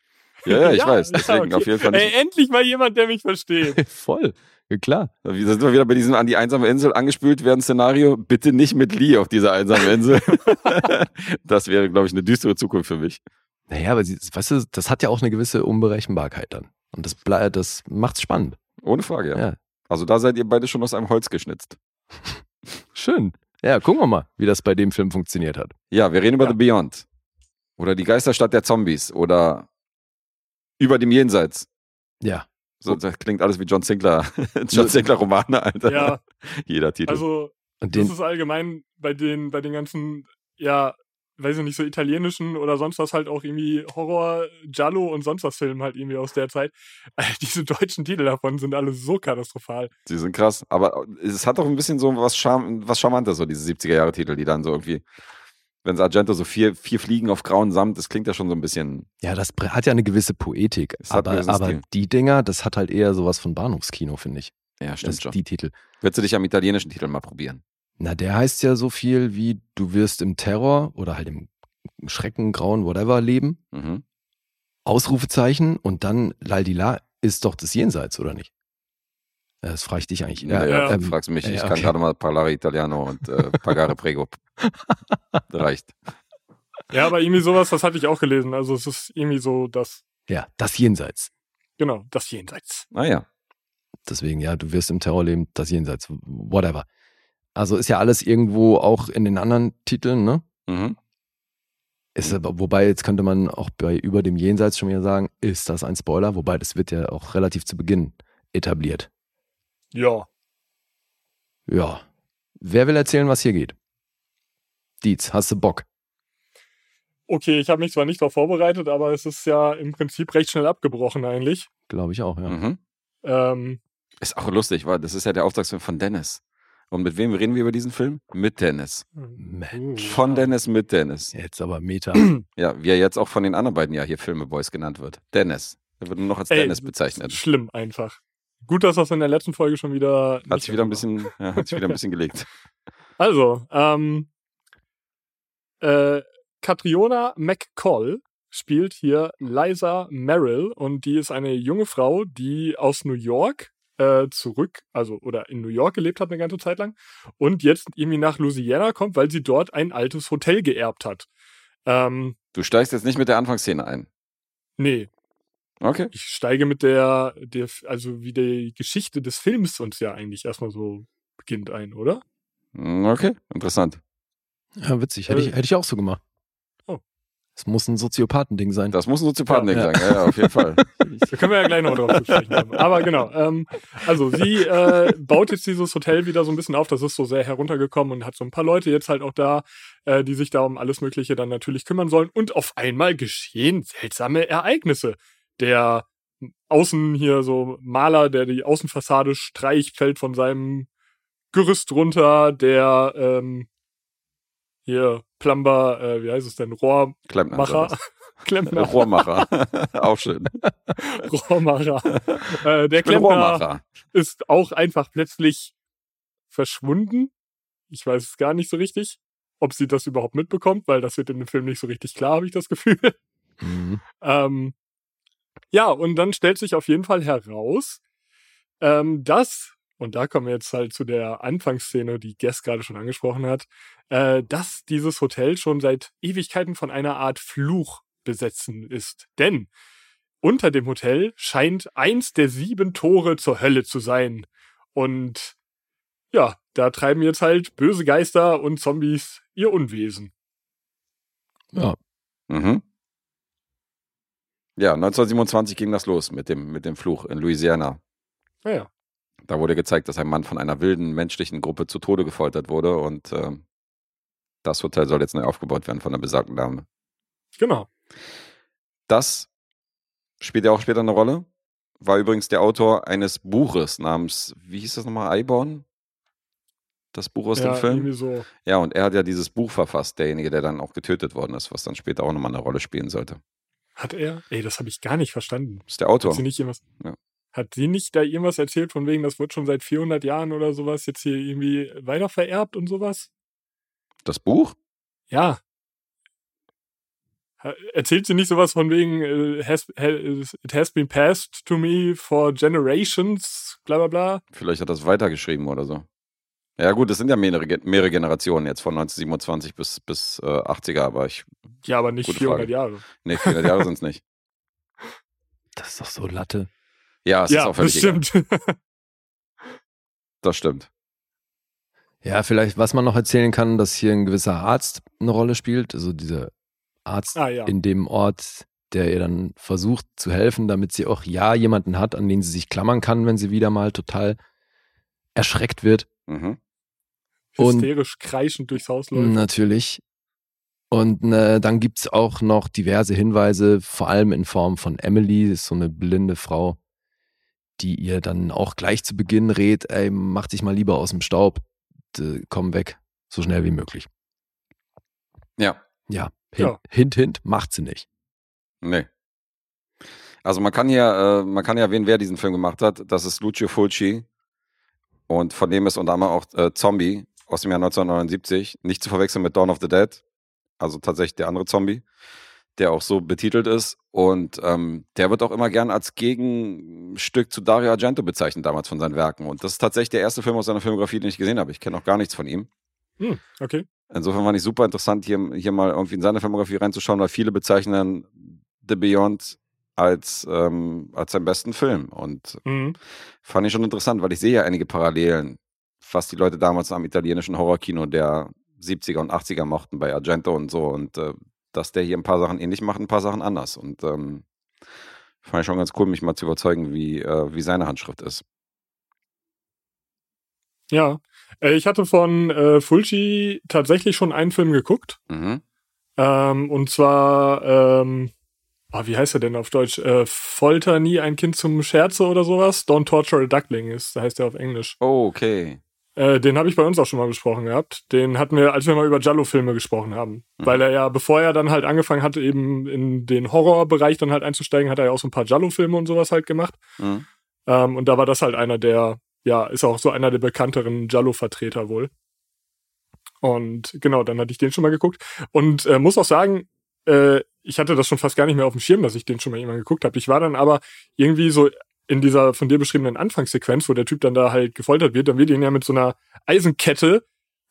S2: Ja, ja, ich
S4: Ja,
S2: weiß. Deswegen
S4: okay.
S2: auf jeden Fall
S4: Ey,
S2: nicht.
S4: endlich mal jemand, der mich versteht.
S3: Voll, ja, klar.
S2: Wir sind wir wieder bei diesem an die einsame Insel angespült werden Szenario. Bitte nicht mit Lee auf dieser einsamen Insel. das wäre, glaube ich, eine düstere Zukunft für mich.
S3: Naja, aber sie, weißt du, das hat ja auch eine gewisse Unberechenbarkeit dann. Und das, das macht's spannend.
S2: Ohne Frage, ja.
S3: Ja.
S2: Also da seid ihr beide schon aus einem Holz geschnitzt.
S3: Schön. Ja, gucken wir mal, wie das bei dem Film funktioniert hat.
S2: Ja, wir reden über
S4: Ja.
S2: The Beyond. Oder die Geisterstadt der Zombies. Oder über dem Jenseits.
S3: Ja.
S2: So, das klingt alles wie John Sinclair. John Sinclair Romane, Alter.
S4: Ja,
S2: Jeder Titel.
S4: also
S3: Und
S4: das ist allgemein bei den, bei den ganzen, ja, weiß ich nicht, so italienischen oder sonst was halt auch irgendwie Horror, Giallo und sonst was Filmen halt irgendwie aus der Zeit. Diese deutschen Titel davon sind alle so katastrophal.
S2: Die sind krass. Aber es hat doch ein bisschen so was, Charm, was Charmantes, so diese 70er-Jahre-Titel, die dann so irgendwie, wenn Argento so vier, vier Fliegen auf grauen Samt, das klingt ja schon so ein bisschen.
S3: ja, das hat ja eine gewisse Poetik.
S2: Es einen
S3: Aber, aber die Dinger, das hat halt eher sowas von Bahnhofskino, finde ich.
S2: Ja, stimmt
S3: Das,
S2: schon.
S3: die Titel.
S2: Würdest du dich am italienischen Titel mal probieren?
S3: Na, der heißt ja so viel wie du wirst im Terror oder halt im Schrecken, Grauen, whatever leben.
S2: Mhm.
S3: Ausrufezeichen und dann Laldila ist doch das Jenseits, oder nicht? Das frage ich dich eigentlich.
S2: Ja,
S4: ja.
S2: du fragst mich.
S3: ja,
S2: ich
S3: okay.
S2: kann gerade mal Parlare Italiano und äh, Pagare Prego. Reicht.
S4: Ja, aber irgendwie sowas, das hatte ich auch gelesen. Also es ist irgendwie so das,
S3: Ja, das Jenseits.
S4: genau, das Jenseits.
S2: Ah ja.
S3: Deswegen, ja, du wirst im Terror leben, das Jenseits, whatever. Also ist ja alles irgendwo auch in den anderen Titeln, ne?
S2: Mhm.
S3: Ist aber, wobei, jetzt könnte man auch bei über dem Jenseits schon wieder sagen, ist das ein Spoiler? Wobei, das wird ja auch relativ zu Beginn etabliert.
S4: Ja.
S3: Ja. Wer will erzählen, was hier geht? Dietz, hast du Bock?
S4: Okay, ich habe mich zwar nicht darauf vorbereitet, aber es ist ja im Prinzip recht schnell abgebrochen eigentlich.
S3: Glaube ich auch, ja.
S2: Mhm.
S4: Ähm,
S2: Ist auch lustig, weil das ist ja der Auftragsfilm von Dennis. Und mit wem reden wir über diesen Film? Mit Dennis.
S3: Mensch.
S2: Von Dennis mit Dennis.
S3: Jetzt aber Meta.
S2: Ja, wie er jetzt auch von den anderen beiden ja hier Filmeboys genannt wird. Dennis. Er wird nur noch als
S4: Ey,
S2: Dennis bezeichnet.
S4: Schlimm einfach. Gut, dass das in der letzten Folge schon wieder.
S2: Hat sich wieder ein bisschen, ja, hat sich wieder ein bisschen gelegt.
S4: Also, ähm, äh, Catriona McCall spielt hier Liza Merrill und die ist eine junge Frau, die aus New York äh, zurück, also oder in New York gelebt hat eine ganze Zeit lang und jetzt irgendwie nach Louisiana kommt, weil sie dort ein altes Hotel geerbt hat. Ähm,
S2: Du steigst jetzt nicht mit der Anfangsszene ein.
S4: nee,
S2: Okay.
S4: ich steige mit der, der, also wie die Geschichte des Films uns ja eigentlich erstmal so beginnt ein, oder?
S2: Mm, Okay, interessant.
S3: Ja, witzig. Hätte ich, hätte ich auch so gemacht. Es muss ein Soziopathending sein.
S2: Das muss ein Soziopathending
S3: Ja.
S2: sein. Ja, ja, auf jeden Fall.
S4: Da können wir ja gleich noch drauf sprechen. Aber genau, ähm, also sie äh, baut jetzt dieses Hotel wieder so ein bisschen auf. Das ist so sehr heruntergekommen und hat so ein paar Leute jetzt halt auch da, äh, die sich da um alles Mögliche dann natürlich kümmern sollen. Und auf einmal geschehen seltsame Ereignisse. Der Außen hier so Maler, der die Außenfassade streicht, fällt von seinem Gerüst runter. Der ähm, hier Plumber, äh, wie heißt es denn, Rohrmacher,
S2: Klempner. Rohrmacher. auch schön.
S4: Rohrmacher. äh, der Klempner
S2: Rohrmacher.
S4: ist auch einfach plötzlich verschwunden. Ich weiß es gar nicht so richtig, ob sie das überhaupt mitbekommt, weil das wird in dem Film nicht so richtig klar, habe ich das Gefühl.
S3: Mhm.
S4: ähm, ja, und dann stellt sich auf jeden Fall heraus, ähm, dass, und da kommen wir jetzt halt zu der Anfangsszene, die Guest gerade schon angesprochen hat, äh, dass dieses Hotel schon seit Ewigkeiten von einer Art Fluch besetzen ist. Denn unter dem Hotel scheint eins der sieben Tore zur Hölle zu sein. Und ja, da treiben jetzt halt böse Geister und Zombies ihr Unwesen.
S3: Ja,
S2: Mhm. Ja, 1927 ging das los mit dem, mit dem Fluch in Louisiana.
S4: Naja,
S2: Da wurde gezeigt, dass ein Mann von einer wilden menschlichen Gruppe zu Tode gefoltert wurde und ähm, das Hotel soll jetzt neu aufgebaut werden von der besagten Dame.
S4: genau.
S2: Das spielt ja auch später eine Rolle. War übrigens der Autor eines Buches namens, wie hieß das nochmal, Eibon? Das Buch aus
S4: ja,
S2: dem Film?
S4: so.
S2: Ja, und er hat ja dieses Buch verfasst, derjenige, der dann auch getötet worden ist, was dann später auch nochmal eine Rolle spielen sollte.
S4: Hat er? Ey, das habe ich gar nicht verstanden.
S2: Das ist der Autor.
S4: Sie nicht irgendwas,
S2: Ja.
S4: Hat sie nicht da irgendwas erzählt von wegen, das wird schon seit 400 Jahren oder sowas jetzt hier irgendwie weiter vererbt und sowas?
S2: Das Buch?
S4: Ja. Erzählt sie nicht sowas von wegen, äh, has, it has been passed to me for generations, bla bla bla?
S2: Vielleicht hat er es weitergeschrieben oder so. Ja gut, es sind ja mehrere, mehrere Generationen jetzt von 1927 bis, bis äh, 80er, aber ich,
S4: Ja, aber nicht
S2: Gute
S4: 400
S2: Frage.
S4: Jahre.
S2: nee, 400 Jahre sind es nicht.
S3: das ist doch so Latte.
S2: Ja, es
S4: ja,
S2: ist auch völlig
S4: das
S2: egal.
S4: stimmt.
S2: Das stimmt.
S3: Ja, vielleicht, was man noch erzählen kann, dass hier ein gewisser Arzt eine Rolle spielt. Also dieser Arzt
S4: ah ja.
S3: in dem Ort, der ihr dann versucht zu helfen, damit sie auch ja jemanden hat, an den sie sich klammern kann, wenn sie wieder mal total erschreckt wird.
S2: Mhm.
S3: und-
S4: Hysterisch kreischend durchs Haus läuft.
S3: Natürlich. Und äh, dann gibt's auch noch diverse Hinweise, vor allem in Form von Emily, das ist so eine blinde Frau, die ihr dann auch gleich zu Beginn rät, ey, mach dich mal lieber aus dem Staub, komm weg, so schnell wie möglich.
S2: Ja,
S3: Ja, hin,
S4: Ja.
S3: hint, hint, macht sie nicht.
S2: nee. Also man kann hier, äh, man kann ja erwähnen, wer diesen Film gemacht hat. Das ist Lucio Fulci. Und von dem ist unter anderem auch äh, Zombie aus dem Jahr 1979. Nicht zu verwechseln mit Dawn of the Dead. Also tatsächlich der andere Zombie. Der auch so betitelt ist. Und ähm, der wird auch immer gern als Gegenstück zu Dario Argento bezeichnet, damals von seinen Werken. Und das ist tatsächlich der erste Film aus seiner Filmografie, den ich gesehen habe. Ich kenne auch gar nichts von ihm.
S4: Hm, okay.
S2: Insofern fand ich super interessant, hier, hier mal irgendwie in seine Filmografie reinzuschauen, weil viele bezeichnen The Beyond als, ähm, als seinen besten Film. Und
S4: Mhm.
S2: fand ich schon interessant, weil ich sehe ja einige Parallelen, was die Leute damals am italienischen Horrorkino der 70er und 80er mochten bei Argento und so. Und äh, dass der hier ein paar Sachen ähnlich macht, ein paar Sachen anders. Und ähm, fand ich schon ganz cool, mich mal zu überzeugen, wie, äh, wie seine Handschrift ist.
S4: Ja. Äh, ich hatte von äh, Fulci tatsächlich schon einen Film geguckt.
S2: Mhm.
S4: Ähm, und zwar, ähm, ah, wie heißt er denn auf Deutsch? Äh, Folter nie ein Kind zum Scherze oder sowas? Don't Torture a Duckling ist, heißt er auf Englisch.
S2: Oh, okay.
S4: Äh, den habe ich bei uns auch schon mal besprochen gehabt. Den hatten wir, als wir mal über Giallo-Filme gesprochen haben.
S2: Mhm.
S4: Weil er ja, bevor er dann halt angefangen hatte, eben in den Horrorbereich dann halt einzusteigen, hat er ja auch so ein paar Giallo-Filme und sowas halt gemacht.
S2: Mhm.
S4: Ähm, und da war das halt einer der, ja, ist auch so einer der bekannteren Giallo-Vertreter wohl. Und genau, dann hatte ich den schon mal geguckt. Und äh, muss auch sagen, äh, ich hatte das schon fast gar nicht mehr auf dem Schirm, dass ich den schon mal irgendwann geguckt habe. Ich war dann aber irgendwie so in dieser von dir beschriebenen Anfangssequenz, wo der Typ dann da halt gefoltert wird, dann wird ihn ja mit so einer Eisenkette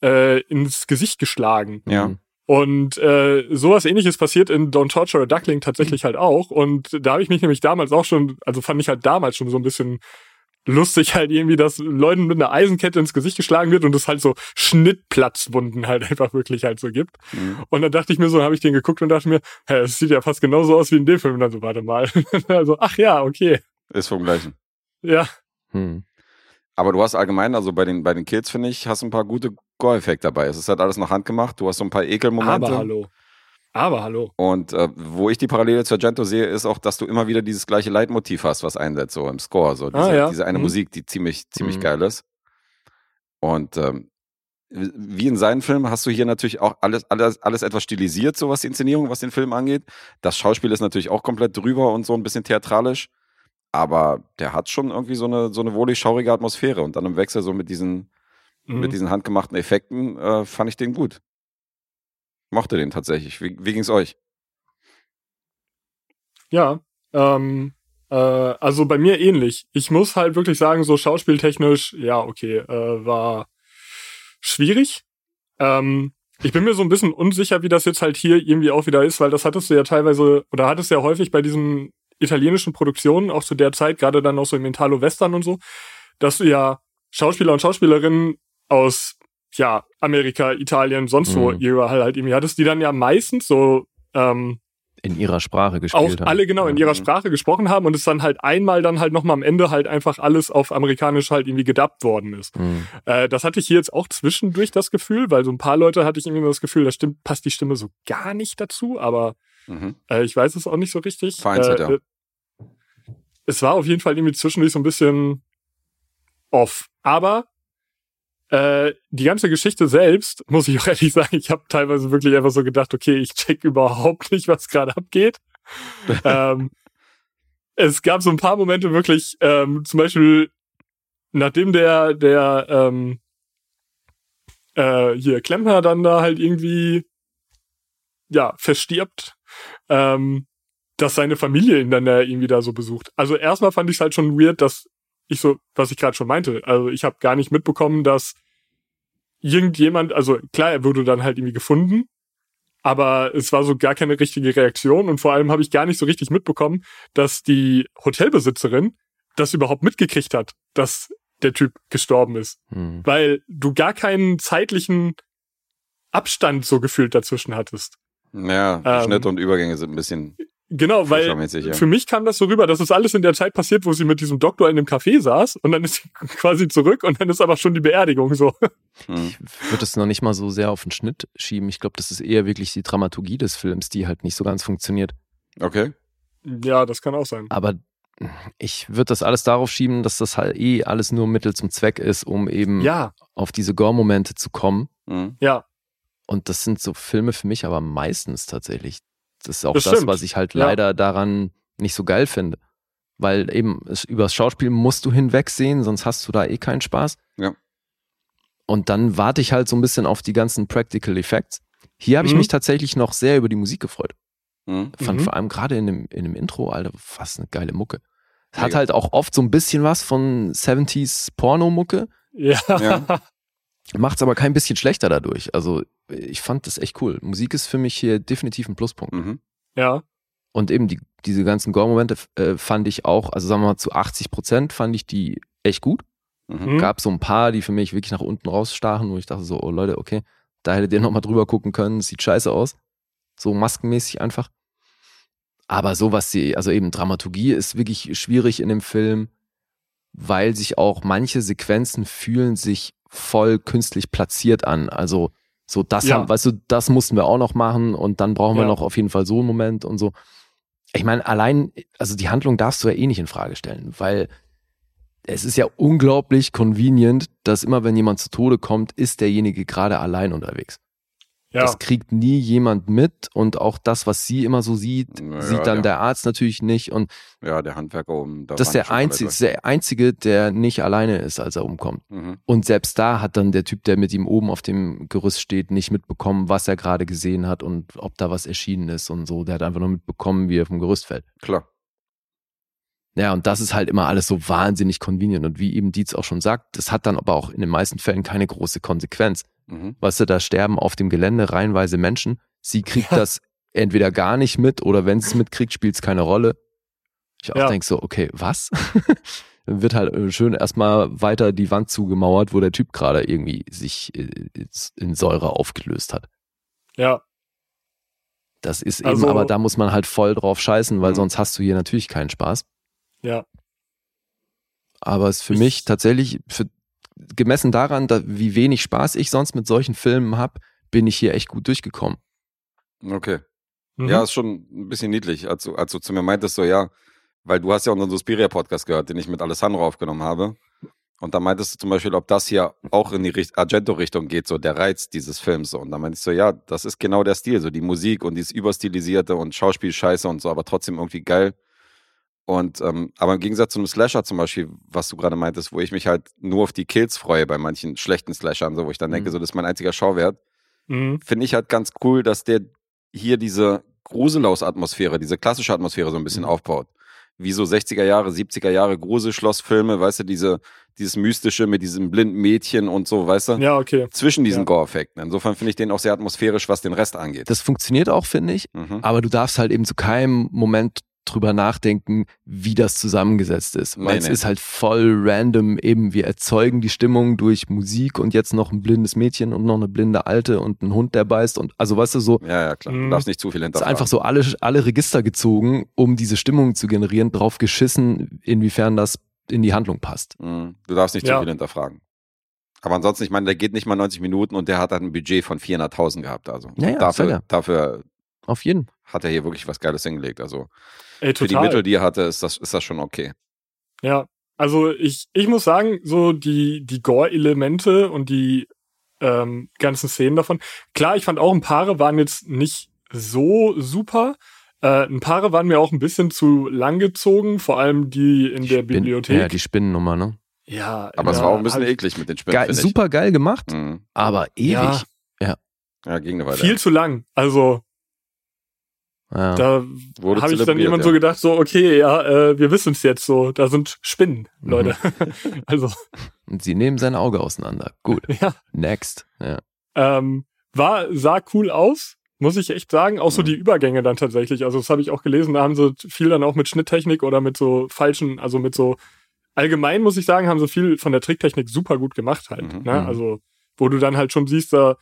S4: äh, ins Gesicht geschlagen.
S2: Ja.
S4: Und äh, sowas ähnliches passiert in Don't Torture a Duckling tatsächlich halt auch. Und da habe ich mich nämlich damals auch schon, also fand ich halt damals schon so ein bisschen lustig halt irgendwie, dass Leuten mit einer Eisenkette ins Gesicht geschlagen wird und es halt so Schnittplatzwunden halt einfach wirklich halt so gibt.
S2: Mhm.
S4: Und dann dachte ich mir so, habe ich den geguckt und dachte mir, hä, es sieht ja fast genauso aus wie in dem Film. Und dann so, warte mal. also, ach ja, okay.
S2: Ist vom gleichen.
S4: Ja,
S3: Hm.
S2: Aber du hast allgemein, also bei den, bei den Kills, finde ich, hast ein paar gute Gore-Effekte dabei. Es ist halt alles noch handgemacht. Du hast so ein paar Ekelmomente.
S4: aber hallo. Aber hallo.
S2: Und äh, wo ich die Parallele zu Argento sehe, ist auch, dass du immer wieder dieses gleiche Leitmotiv hast, was einsetzt, so im Score. So diese,
S4: Ah, ja.
S2: diese eine
S4: Mhm.
S2: Musik, die ziemlich, ziemlich
S3: Mhm.
S2: geil ist. Und ähm, wie in seinen Filmen hast du hier natürlich auch alles, alles, alles etwas stilisiert, so was die Inszenierung, was den Film angeht. Das Schauspiel ist natürlich auch komplett drüber und so ein bisschen theatralisch. Aber der hat schon irgendwie so eine, so eine wohlig schaurige Atmosphäre. Und dann im Wechsel so mit diesen,
S4: Mhm.
S2: mit diesen handgemachten Effekten äh, fand ich den gut. Mochte den tatsächlich. Wie, wie ging's euch?
S4: Ja, ähm, äh, also bei mir ähnlich. Ich muss halt wirklich sagen, so schauspieltechnisch, ja, okay, äh, war schwierig. Ähm, ich bin mir so ein bisschen unsicher, wie das jetzt halt hier irgendwie auch wieder ist, weil das hattest du ja teilweise, oder hattest du ja häufig bei diesen italienischen Produktionen, auch zu der Zeit, gerade dann auch so im Italo-Western und so, dass du ja Schauspieler und Schauspielerinnen aus, ja, Amerika, Italien, sonst wo,
S3: Mhm.
S4: überall halt irgendwie hattest, die dann ja meistens so, ähm,
S3: In ihrer Sprache
S4: auch
S3: gespielt haben.
S4: alle genau in ihrer Sprache gesprochen haben und es dann halt einmal dann halt nochmal am Ende halt einfach alles auf amerikanisch halt irgendwie gedubbt worden ist.
S3: Hm.
S4: Äh, das hatte ich hier jetzt auch zwischendurch das Gefühl, weil so ein paar Leute hatte ich irgendwie das Gefühl, da stimmt, passt die Stimme so gar nicht dazu, aber
S2: Mhm.
S4: äh, ich weiß es auch nicht so richtig.
S2: Vereinzelt,
S4: äh,
S2: ja.
S4: Es war auf jeden Fall irgendwie zwischendurch so ein bisschen off. Aber äh, die ganze Geschichte selbst, muss ich auch ehrlich sagen, ich habe teilweise wirklich einfach so gedacht, okay, ich check überhaupt nicht, was gerade abgeht. ähm, es gab so ein paar Momente wirklich, ähm, zum Beispiel, nachdem der, der, ähm, äh, hier Klempner dann da halt irgendwie, ja, verstirbt, ähm, dass seine Familie ihn dann da irgendwie da so besucht. Also erstmal fand ich es halt schon weird, dass ich so, was ich gerade schon meinte, also ich habe gar nicht mitbekommen, dass irgendjemand, also klar, er wurde dann halt irgendwie gefunden, aber es war so gar keine richtige Reaktion und vor allem habe ich gar nicht so richtig mitbekommen, dass die Hotelbesitzerin das überhaupt mitgekriegt hat, dass der Typ gestorben ist,
S3: Hm.
S4: weil du gar keinen zeitlichen Abstand so gefühlt dazwischen hattest.
S2: Ja,
S4: Ähm,
S2: Schnitte und Übergänge sind ein bisschen
S4: Genau, weil
S2: ja.
S4: für mich kam das so rüber, dass es alles in der Zeit passiert, wo sie mit diesem Doktor in dem Café saß und dann ist sie quasi zurück und dann ist aber schon die Beerdigung so.
S2: hm.
S3: Ich würde es noch nicht mal so sehr auf den Schnitt schieben. Ich glaube, das ist eher wirklich die Dramaturgie des Films, die halt nicht so ganz funktioniert.
S2: Okay.
S4: Ja, das kann auch sein.
S3: Aber ich würde das alles darauf schieben, dass das halt eh alles nur Mittel zum Zweck ist, um eben
S4: Ja,
S3: auf diese Gore-Momente zu kommen.
S2: Hm.
S4: ja,
S3: Und das sind so Filme für mich aber meistens tatsächlich. Das ist auch
S4: Das
S3: das, was ich halt
S4: Ja.
S3: leider daran nicht so geil finde. Weil eben es, übers Schauspiel musst du hinwegsehen, sonst hast du da eh keinen Spaß.
S2: Ja.
S3: Und dann warte ich halt so ein bisschen auf die ganzen Practical Effects. Hier habe ich
S4: Mhm.
S3: mich tatsächlich noch sehr über die Musik gefreut.
S2: Mhm.
S3: Fand
S4: Mhm.
S3: vor allem gerade in dem, in dem Intro, Alter, was eine geile Mucke. Es hat halt auch oft so ein bisschen was von 70s Porno-Mucke,
S4: Ja.
S2: Ja.
S3: macht's aber kein bisschen schlechter dadurch. Also ich fand das echt cool. Musik ist für mich hier definitiv ein Pluspunkt.
S2: Mhm.
S4: ja.
S3: Und eben die, diese ganzen Gore-Momente äh, fand ich auch, also sagen wir mal zu 80 Prozent fand ich die echt gut.
S2: Mhm.
S4: Mhm.
S3: Gab so ein paar, die für mich wirklich nach unten rausstachen, wo ich dachte so, oh Leute, okay, da hättet ihr nochmal drüber gucken können, sieht scheiße aus. So maskenmäßig einfach. Aber so was sie, also eben Dramaturgie ist wirklich schwierig in dem Film, weil sich auch manche Sequenzen fühlen sich voll künstlich platziert an. Also so das
S4: Ja.
S3: haben, weißt du, das mussten wir auch noch machen und dann brauchen wir
S4: Ja.
S3: noch auf jeden Fall so einen Moment und so. Ich meine, allein, also die Handlung darfst du ja eh nicht in Frage stellen, weil es ist ja unglaublich convenient, dass immer wenn jemand zu Tode kommt, ist derjenige gerade allein unterwegs.
S4: Ja.
S3: Das kriegt nie jemand mit und auch das, was sie immer so sieht,
S2: Naja,
S3: sieht dann
S2: der-
S3: der Arzt natürlich nicht und
S2: Ja, der Handwerker oben. da
S3: das ist der einzige, der einzige, der nicht alleine ist, als er umkommt.
S2: Mhm.
S3: Und selbst da hat dann der Typ, der mit ihm oben auf dem Gerüst steht, nicht mitbekommen, was er gerade gesehen hat und ob da was erschienen ist und so. Der hat einfach nur mitbekommen, wie er vom Gerüst fällt.
S2: Klar.
S3: Ja, und das ist halt immer alles so wahnsinnig convenient. Und wie eben Dietz auch schon sagt, das hat dann aber auch in den meisten Fällen keine große Konsequenz.
S2: Mhm.
S3: Weißt du, da sterben auf dem Gelände reihenweise Menschen. Sie kriegt das entweder gar nicht mit oder wenn sie es mitkriegt, spielt es keine Rolle. Ich auch
S4: Ja.
S3: denk so, okay, was? Dann wird halt äh, schön erstmal weiter die Wand zugemauert, wo der Typ gerade irgendwie sich äh, in Säure aufgelöst hat.
S4: ja.
S3: Das ist
S4: Also-
S3: eben, aber da muss man halt voll drauf scheißen, weil
S2: Mhm.
S3: sonst hast du hier natürlich keinen Spaß.
S4: Ja.
S3: Aber es ist für
S4: Ich-
S3: mich tatsächlich, für, gemessen daran, da, wie wenig Spaß ich sonst mit solchen Filmen habe, bin ich hier echt gut durchgekommen.
S2: Okay.
S4: Mhm.
S2: Ja, ist schon ein bisschen niedlich, als du, als du zu mir meintest, so ja, weil du hast ja unseren Suspiria-Podcast gehört, den ich mit Alessandro aufgenommen habe. Und da meintest du zum Beispiel, ob das hier auch in die Richt- Argento-Richtung geht, so der Reiz dieses Films. So. Und da meinte ich so, ja, das ist genau der Stil, so die Musik und dieses Überstilisierte und Schauspiel scheiße und so, aber trotzdem irgendwie geil. Und ähm, aber im Gegensatz zu einem Slasher zum Beispiel, was du gerade meintest, wo ich mich halt nur auf die Kills freue bei manchen schlechten Slashern, so wo ich dann denke,
S3: Mhm.
S2: so das ist mein einziger Schauwert,
S4: Mhm.
S2: finde ich halt ganz cool, dass der hier diese Gruselaus-Atmosphäre, diese klassische Atmosphäre so ein bisschen
S3: Mhm.
S2: aufbaut. Wie so 60er Jahre, 70er Jahre Gruselschlossfilme, weißt du, diese, dieses Mystische mit diesem blinden Mädchen und so, weißt du?
S4: Ja, okay.
S2: Zwischen diesen
S4: Ja.
S2: Gore-Effekten. Insofern finde ich den auch sehr atmosphärisch, was den Rest angeht.
S3: Das funktioniert auch, finde ich.
S2: mhm.
S3: Aber du darfst halt eben zu keinem Moment drüber nachdenken, wie das zusammengesetzt ist. Weil
S2: Nee,
S3: es
S2: nee.
S3: ist halt voll random, eben wir erzeugen die Stimmung durch Musik und jetzt noch ein blindes Mädchen und noch eine blinde Alte und ein Hund, der beißt und also weißt du so,
S2: Ja, ja, klar. Du
S4: Mhm.
S2: darfst nicht zu viel
S3: es ist
S2: hinterfragen.
S3: einfach so alle, alle Register gezogen, um diese Stimmung zu generieren, drauf geschissen, inwiefern das in die Handlung passt.
S2: Mhm. Du darfst nicht
S4: Ja.
S2: zu viel hinterfragen. Aber ansonsten, ich meine, der geht nicht mal 90 Minuten und der hat halt ein Budget von 400.000 gehabt. Also
S3: Ja, ja,
S2: dafür, dafür
S3: Auf jeden.
S2: hat er hier wirklich was Geiles hingelegt. Also
S4: Ey,
S2: für die. Mittel, die er hatte, ist das, ist das schon okay.
S4: Ja, also ich, ich muss sagen, so die, die Gore-Elemente und die ähm, ganzen Szenen davon. Klar, ich fand auch ein paar waren jetzt nicht so super. Äh, ein paar waren mir auch ein bisschen zu lang gezogen, vor allem die in der
S3: Spinn-
S4: Bibliothek.
S3: Ja, die Spinnennummer, ne?
S4: ja,
S2: Aber es
S4: ja,
S2: war auch ein bisschen
S4: halt
S2: eklig mit den Spinnen,
S3: Geil, super geil gemacht,
S2: Mhm.
S3: aber ewig.
S4: Ja.
S2: Ja, ging eine Weile.
S4: viel zu lang. Also
S3: Ja.
S4: da habe ich dann jemand
S2: ja.
S4: so gedacht, so, okay, ja, äh, wir wissen es jetzt so, da sind Spinnen,
S3: Mhm.
S4: Leute. also,
S3: Und sie nehmen sein Auge auseinander. Gut.
S4: ja.
S3: Next. Ja.
S4: Ähm, war, sah cool aus, muss ich echt sagen. Auch so
S2: Mhm.
S4: die Übergänge dann tatsächlich. Also, das habe ich auch gelesen, da haben sie viel dann auch mit Schnitttechnik oder mit so falschen, also mit so, allgemein muss ich sagen, haben sie viel von der Tricktechnik super gut gemacht halt.
S2: Mhm.
S4: Ne?
S3: Mhm.
S4: Also, wo du dann halt schon siehst, da,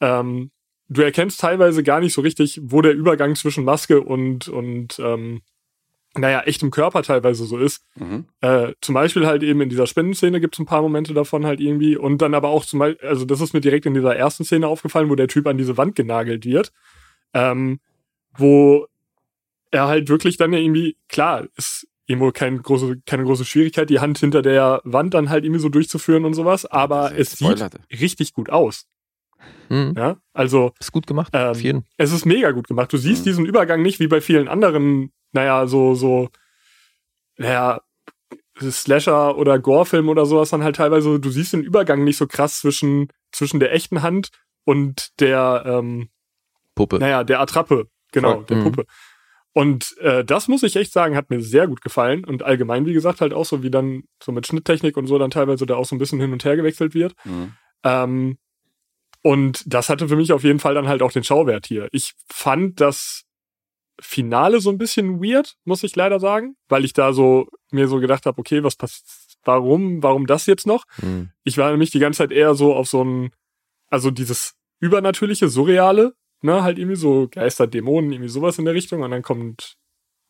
S4: ähm, du erkennst teilweise gar nicht so richtig, wo der Übergang zwischen Maske und, und, ähm, naja, echtem Körper teilweise so ist.
S2: Mhm.
S4: Äh, zum Beispiel halt eben in dieser Spinnenszene gibt es ein paar Momente davon halt irgendwie. Und dann aber auch zum Beispiel, also das ist mir direkt in dieser ersten Szene aufgefallen, wo der Typ an diese Wand genagelt wird. Ähm, wo er halt wirklich dann ja irgendwie, klar, ist irgendwo keine große, keine große Schwierigkeit, die Hand hinter der Wand dann halt irgendwie so durchzuführen und sowas, aber es sieht richtig gut aus.
S3: Hm.
S4: Ja, also
S3: Ist gut gemacht.
S4: Ähm,
S3: auf jeden.
S4: es ist mega gut gemacht. Du siehst
S2: Mhm.
S4: diesen Übergang nicht wie bei vielen anderen, naja, so, so, naja, Slasher oder Gore-Film oder sowas dann halt teilweise, du siehst den Übergang nicht so krass zwischen, zwischen der echten Hand und der, ähm,
S3: Puppe.
S4: naja, der Attrappe. genau,
S2: Voll.
S4: der
S3: Mhm.
S4: Puppe. Und äh, das muss ich echt sagen, hat mir sehr gut gefallen. Und allgemein, wie gesagt, halt auch so, wie dann so mit Schnitttechnik und so dann teilweise da auch so ein bisschen hin und her gewechselt wird.
S2: Mhm.
S4: Ähm, und das hatte für mich auf jeden Fall dann halt auch den Schauwert hier. Ich fand das Finale so ein bisschen weird, muss ich leider sagen, weil ich da so mir so gedacht habe, okay, was passiert, warum, warum das jetzt noch?
S3: Mhm.
S4: Ich war nämlich die ganze Zeit eher so auf so ein, also dieses übernatürliche, surreale, ne, halt irgendwie so Geister, Dämonen, irgendwie sowas in der Richtung. Und dann kommt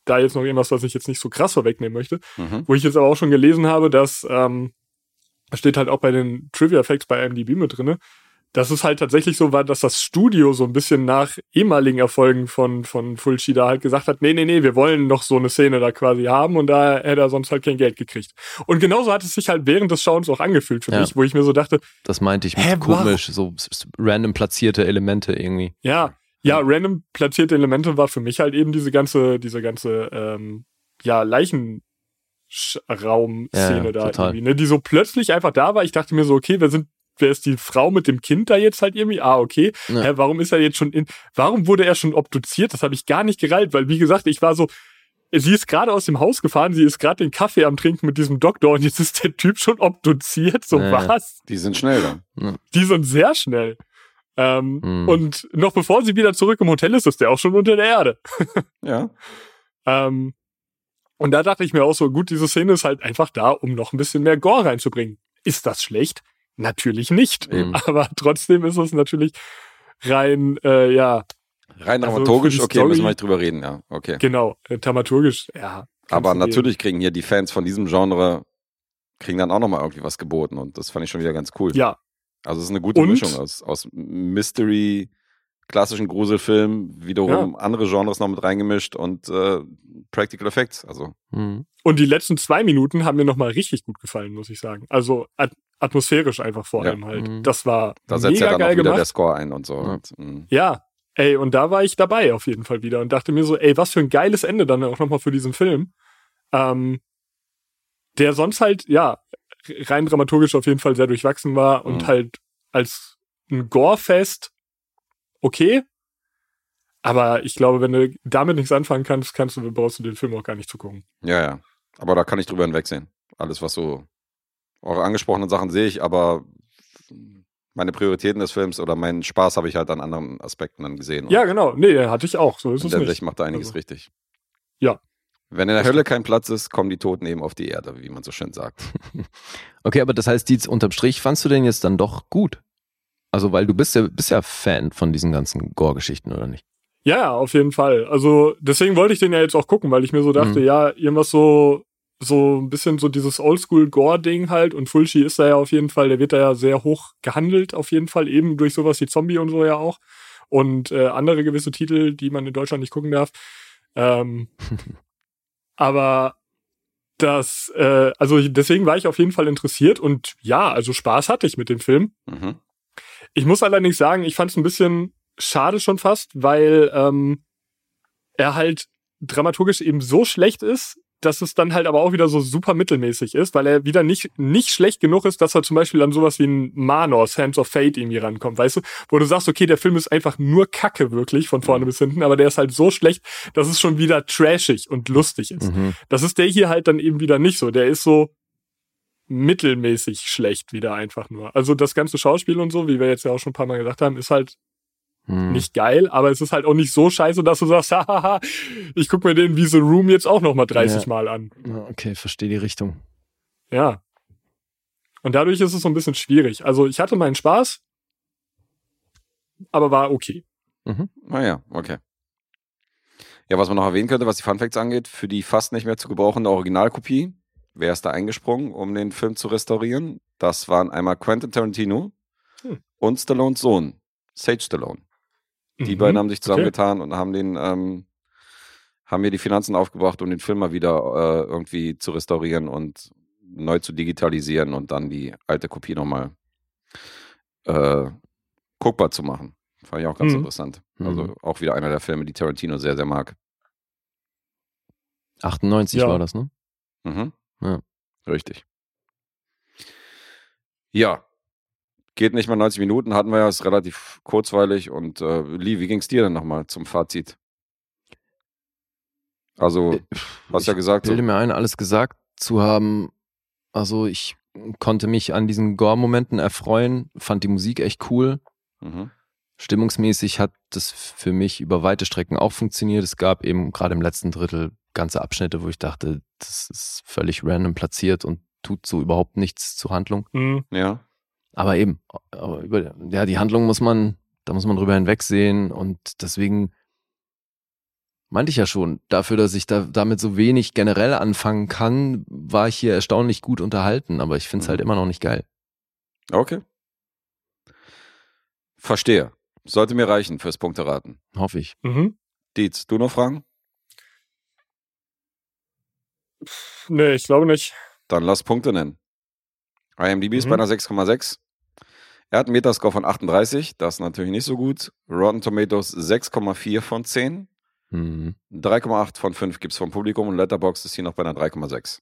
S4: da jetzt noch irgendwas, was ich jetzt nicht so krass vorwegnehmen möchte.
S2: Mhm.
S4: Wo ich jetzt aber auch schon gelesen habe, dass, ähm, steht halt auch bei den Trivia Facts bei IMDb mit drinne, dass es halt tatsächlich so war, dass das Studio so ein bisschen nach ehemaligen Erfolgen von, von Fulci da halt gesagt hat, nee, nee, nee, wir wollen noch so eine Szene da quasi haben und da hätte er sonst halt kein Geld gekriegt. Und genauso hat es sich halt während des Schauens auch angefühlt für
S3: Ja.
S4: mich, wo ich mir so dachte,
S3: Das meinte ich mit
S4: Hä,
S3: komisch, so random platzierte Elemente irgendwie.
S4: Ja, ja, random platzierte Elemente war für mich halt eben diese ganze, diese ganze, ähm, ja, Leichenraum-Szene
S3: Ja, ja,
S4: da
S3: total.
S4: irgendwie, ne, die so plötzlich einfach da war. Ich dachte mir so, okay, wer sind, wer ist die Frau mit dem Kind da jetzt halt irgendwie? Ah, okay.
S3: Ja.
S4: Hä, warum ist er jetzt schon in, warum wurde er schon obduziert? Das habe ich gar nicht gereilt, weil wie gesagt, ich war so, sie ist gerade aus dem Haus gefahren, sie ist gerade den Kaffee am Trinken mit diesem Doktor und jetzt ist der Typ schon obduziert. So
S3: Ja.
S4: was?
S2: Die sind schnell dann.
S4: Die sind sehr schnell. Ähm,
S3: Mhm.
S4: Und noch bevor sie wieder zurück im Hotel ist, ist der auch schon unter der Erde.
S2: Ja.
S4: Ähm, und da dachte ich mir auch so, gut, diese Szene ist halt einfach da, um noch ein bisschen mehr Gore reinzubringen. Ist das schlecht? Natürlich nicht.
S3: Eben.
S4: Aber trotzdem ist es natürlich rein, äh, ja,
S2: Rein
S4: Also
S2: dramaturgisch, okay,
S4: Story-
S2: müssen wir nicht drüber reden, ja. Okay.
S4: genau, äh, dramaturgisch, ja.
S2: Aber natürlich kriegen hier die Fans von diesem Genre, kriegen dann auch nochmal irgendwie was geboten und das fand ich schon wieder ganz cool.
S4: Ja,
S2: Also es ist eine gute
S4: Und-
S2: Mischung aus, aus Mystery, klassischen Gruselfilm, wiederum andere Genres noch mit reingemischt und äh, Practical Effects. Also
S3: Mhm.
S4: und die letzten zwei Minuten haben mir nochmal richtig gut gefallen, muss ich sagen. Also atmosphärisch einfach vor
S2: Ja.
S4: allem halt.
S3: Mhm.
S4: Das war
S2: da setzt
S4: mega
S2: ja dann auch
S4: geil
S2: wieder
S4: gemacht.
S2: der Score ein und so.
S3: Ja.
S2: Und.
S4: Ja, ey, und da war ich dabei auf jeden Fall wieder und dachte mir so, ey, was für ein geiles Ende dann auch nochmal für diesen Film. Ähm, der sonst halt, ja, rein dramaturgisch auf jeden Fall sehr durchwachsen war und
S2: Mhm.
S4: halt als ein Gore-Fest okay. Aber ich glaube, wenn du damit nichts anfangen kannst, kannst du, brauchst du den Film auch gar nicht zu gucken.
S2: ja, ja. Aber da kann ich drüber hinwegsehen. Alles, was so eure angesprochenen Sachen sehe ich, aber meine Prioritäten des Films oder meinen Spaß habe ich halt an anderen Aspekten dann gesehen.
S4: Ja, genau. Nee, hatte ich auch. So ist es nicht.
S2: Macht er einiges
S4: Also.
S2: richtig.
S4: Ja.
S2: Wenn in der
S4: Das
S2: Hölle kein Platz ist, kommen die Toten eben auf die Erde, wie man so schön sagt.
S3: Okay, aber das heißt, Dietz, unterm Strich fandst du den jetzt dann doch gut? Also, weil du bist ja, bist ja Fan von diesen ganzen Gore-Geschichten, oder nicht?
S4: Ja, ja, auf jeden Fall. Also deswegen wollte ich den ja jetzt auch gucken, weil ich mir so dachte,
S3: Mhm.
S4: ja, irgendwas so so ein bisschen so dieses Oldschool-Gore-Ding halt und Fulci ist da ja auf jeden Fall, der wird da ja sehr hoch gehandelt, auf jeden Fall, eben durch sowas wie Zombie und so ja auch. Und äh, andere gewisse Titel, die man in Deutschland nicht gucken darf. Ähm, aber das, äh, also deswegen war ich auf jeden Fall interessiert und ja, also Spaß hatte ich mit dem Film.
S2: Mhm.
S4: Ich muss allerdings sagen, ich fand es ein bisschen schade schon fast, weil ähm, er halt dramaturgisch eben so schlecht ist, dass es dann halt aber auch wieder so super mittelmäßig ist, weil er wieder nicht, nicht schlecht genug ist, dass er zum Beispiel an sowas wie ein Manos, Hands of Fate irgendwie rankommt, weißt du? Wo du sagst, okay, der Film ist einfach nur Kacke wirklich, von vorne bis hinten, aber der ist halt so schlecht, dass es schon wieder trashig und lustig ist.
S3: Mhm.
S4: Das ist der hier halt dann eben wieder nicht so. Der ist so mittelmäßig schlecht wieder einfach nur. Also das ganze Schauspiel und so, wie wir jetzt ja auch schon ein paar Mal gesagt haben, ist halt
S3: Mhm.
S4: nicht geil, aber es ist halt auch nicht so scheiße, dass du sagst, hahaha, ich guck mir den wie The Room jetzt auch noch mal 30
S3: Ja.
S4: Mal an.
S3: Ja, Okay, verstehe die Richtung.
S4: Ja. Und dadurch ist es so ein bisschen schwierig. Also ich hatte meinen Spaß, aber war okay.
S2: Naja, okay. Ja, was man noch erwähnen könnte, was die Funfacts angeht, für die fast nicht mehr zu gebrauchende Originalkopie, wer ist da eingesprungen, um den Film zu restaurieren? Das waren einmal Quentin Tarantino
S4: Hm.
S2: und Stallones Sohn, Sage Stallone. Die
S4: Mhm.
S2: beiden haben sich
S4: Okay.
S2: zusammengetan und haben den, ähm, haben mir die Finanzen aufgebracht, um den Film mal wieder äh, irgendwie zu restaurieren und neu zu digitalisieren und dann die alte Kopie nochmal äh, guckbar zu machen. Fand ich auch ganz
S4: Mhm.
S2: interessant.
S3: Mhm.
S2: Also auch wieder einer der Filme, die Tarantino sehr, sehr mag.
S3: 98
S4: Ja.
S3: war das, ne?
S2: Mhm.
S3: Ja.
S2: Richtig. Ja. Geht nicht mal 90 Minuten, hatten wir ja, ist relativ kurzweilig. Und äh, Lee, wie ging's dir denn nochmal zum Fazit? Also, hast ja
S3: ich
S2: gesagt, so,
S3: bilde mir ein, alles gesagt zu haben. Also ich konnte mich an diesen Gore-Momenten erfreuen, fand die Musik echt cool.
S2: mhm.
S3: Stimmungsmäßig hat das für mich über weite Strecken auch funktioniert. Es gab eben gerade im letzten Drittel ganze Abschnitte, wo ich dachte, das ist völlig random platziert und tut so überhaupt nichts zur Handlung.
S4: Hm.
S2: ja.
S3: Aber eben, aber über, ja, die Handlung muss man, da muss man drüber hinwegsehen und deswegen meinte ich ja schon, dafür, dass ich da damit so wenig generell anfangen kann, war ich hier erstaunlich gut unterhalten, aber ich finde es
S2: Mhm.
S3: halt immer noch nicht geil.
S2: Okay. Verstehe. Sollte mir reichen fürs Punkteraten.
S3: Hoffe ich.
S4: Mhm.
S2: Dietz, du noch Fragen?
S4: Nee, ich glaube nicht.
S2: Dann lass Punkte nennen. IMDb ist
S4: Mhm.
S2: bei einer 6,6. Er hat einen Metascore von 38, das ist natürlich nicht so gut. Rotten Tomatoes 6,4 von 10.
S3: Mhm.
S2: 3,8 von 5 gibt es vom Publikum und Letterboxd ist hier noch bei einer 3,6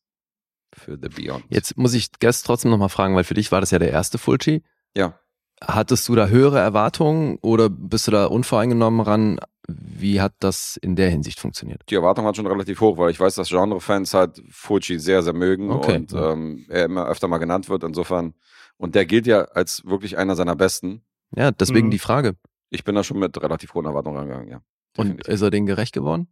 S2: für The Beyond.
S3: Jetzt muss ich Guest trotzdem nochmal fragen, weil für dich war das ja der erste Fulci.
S2: Ja.
S3: Hattest du da höhere Erwartungen oder bist du da unvoreingenommen ran? Wie hat das in der Hinsicht funktioniert?
S2: Die Erwartung hat schon relativ hoch, weil ich weiß, dass Genre-Fans halt Fulci sehr, sehr mögen
S3: Okay.
S2: und ähm, er immer öfter mal genannt wird. Insofern, und der gilt ja als wirklich einer seiner besten.
S3: Ja, deswegen
S4: Mhm.
S3: die Frage.
S2: Ich bin da schon mit relativ hohen Erwartungen rangegangen, ja.
S3: Und
S2: Definitiv.
S3: ist er denen gerecht geworden?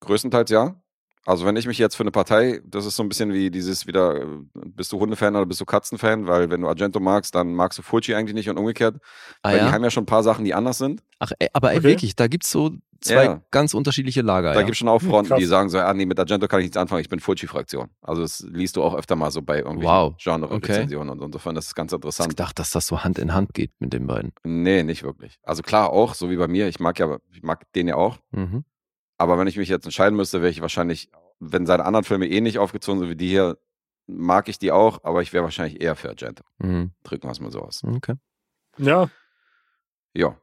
S2: Größtenteils ja. Also wenn ich mich jetzt für eine Partei, das ist so ein bisschen wie dieses wieder, äh, bist du Hundefan oder bist du Katzenfan? Weil wenn du Argento magst, dann magst du Fulci eigentlich nicht und umgekehrt.
S3: Ah,
S2: weil die
S3: ja?
S2: haben ja schon ein paar Sachen, die anders sind.
S3: Ach, ey, aber ey,
S4: Okay.
S3: wirklich, da gibt's so zwei
S2: Ja.
S3: ganz unterschiedliche Lager.
S2: Da
S3: ja.
S2: gibt es schon auch
S4: Hm,
S2: Fronten,
S4: krass.
S2: die sagen so, ah nee, mit Argento kann ich nichts anfangen, ich bin Fulci-Fraktion. Also das liest du auch öfter mal so bei irgendwelchen
S3: Wow.
S2: Genre-Rezensionen und insofern, das ist ganz
S3: Ich
S2: interessant.
S3: gedacht, dass das so Hand in Hand geht mit den beiden.
S2: Nee, nicht wirklich. Also klar auch, so wie bei mir, ich mag ja, ich mag den ja auch.
S3: Mhm.
S2: Aber wenn ich mich jetzt entscheiden müsste, wäre ich wahrscheinlich, wenn seine anderen Filme eh nicht aufgezogen sind wie die hier, mag ich die auch, aber ich wäre wahrscheinlich eher für Argento.
S3: Mhm.
S2: Drücken wir es mal so aus.
S3: Okay.
S4: Ja,
S2: Ja.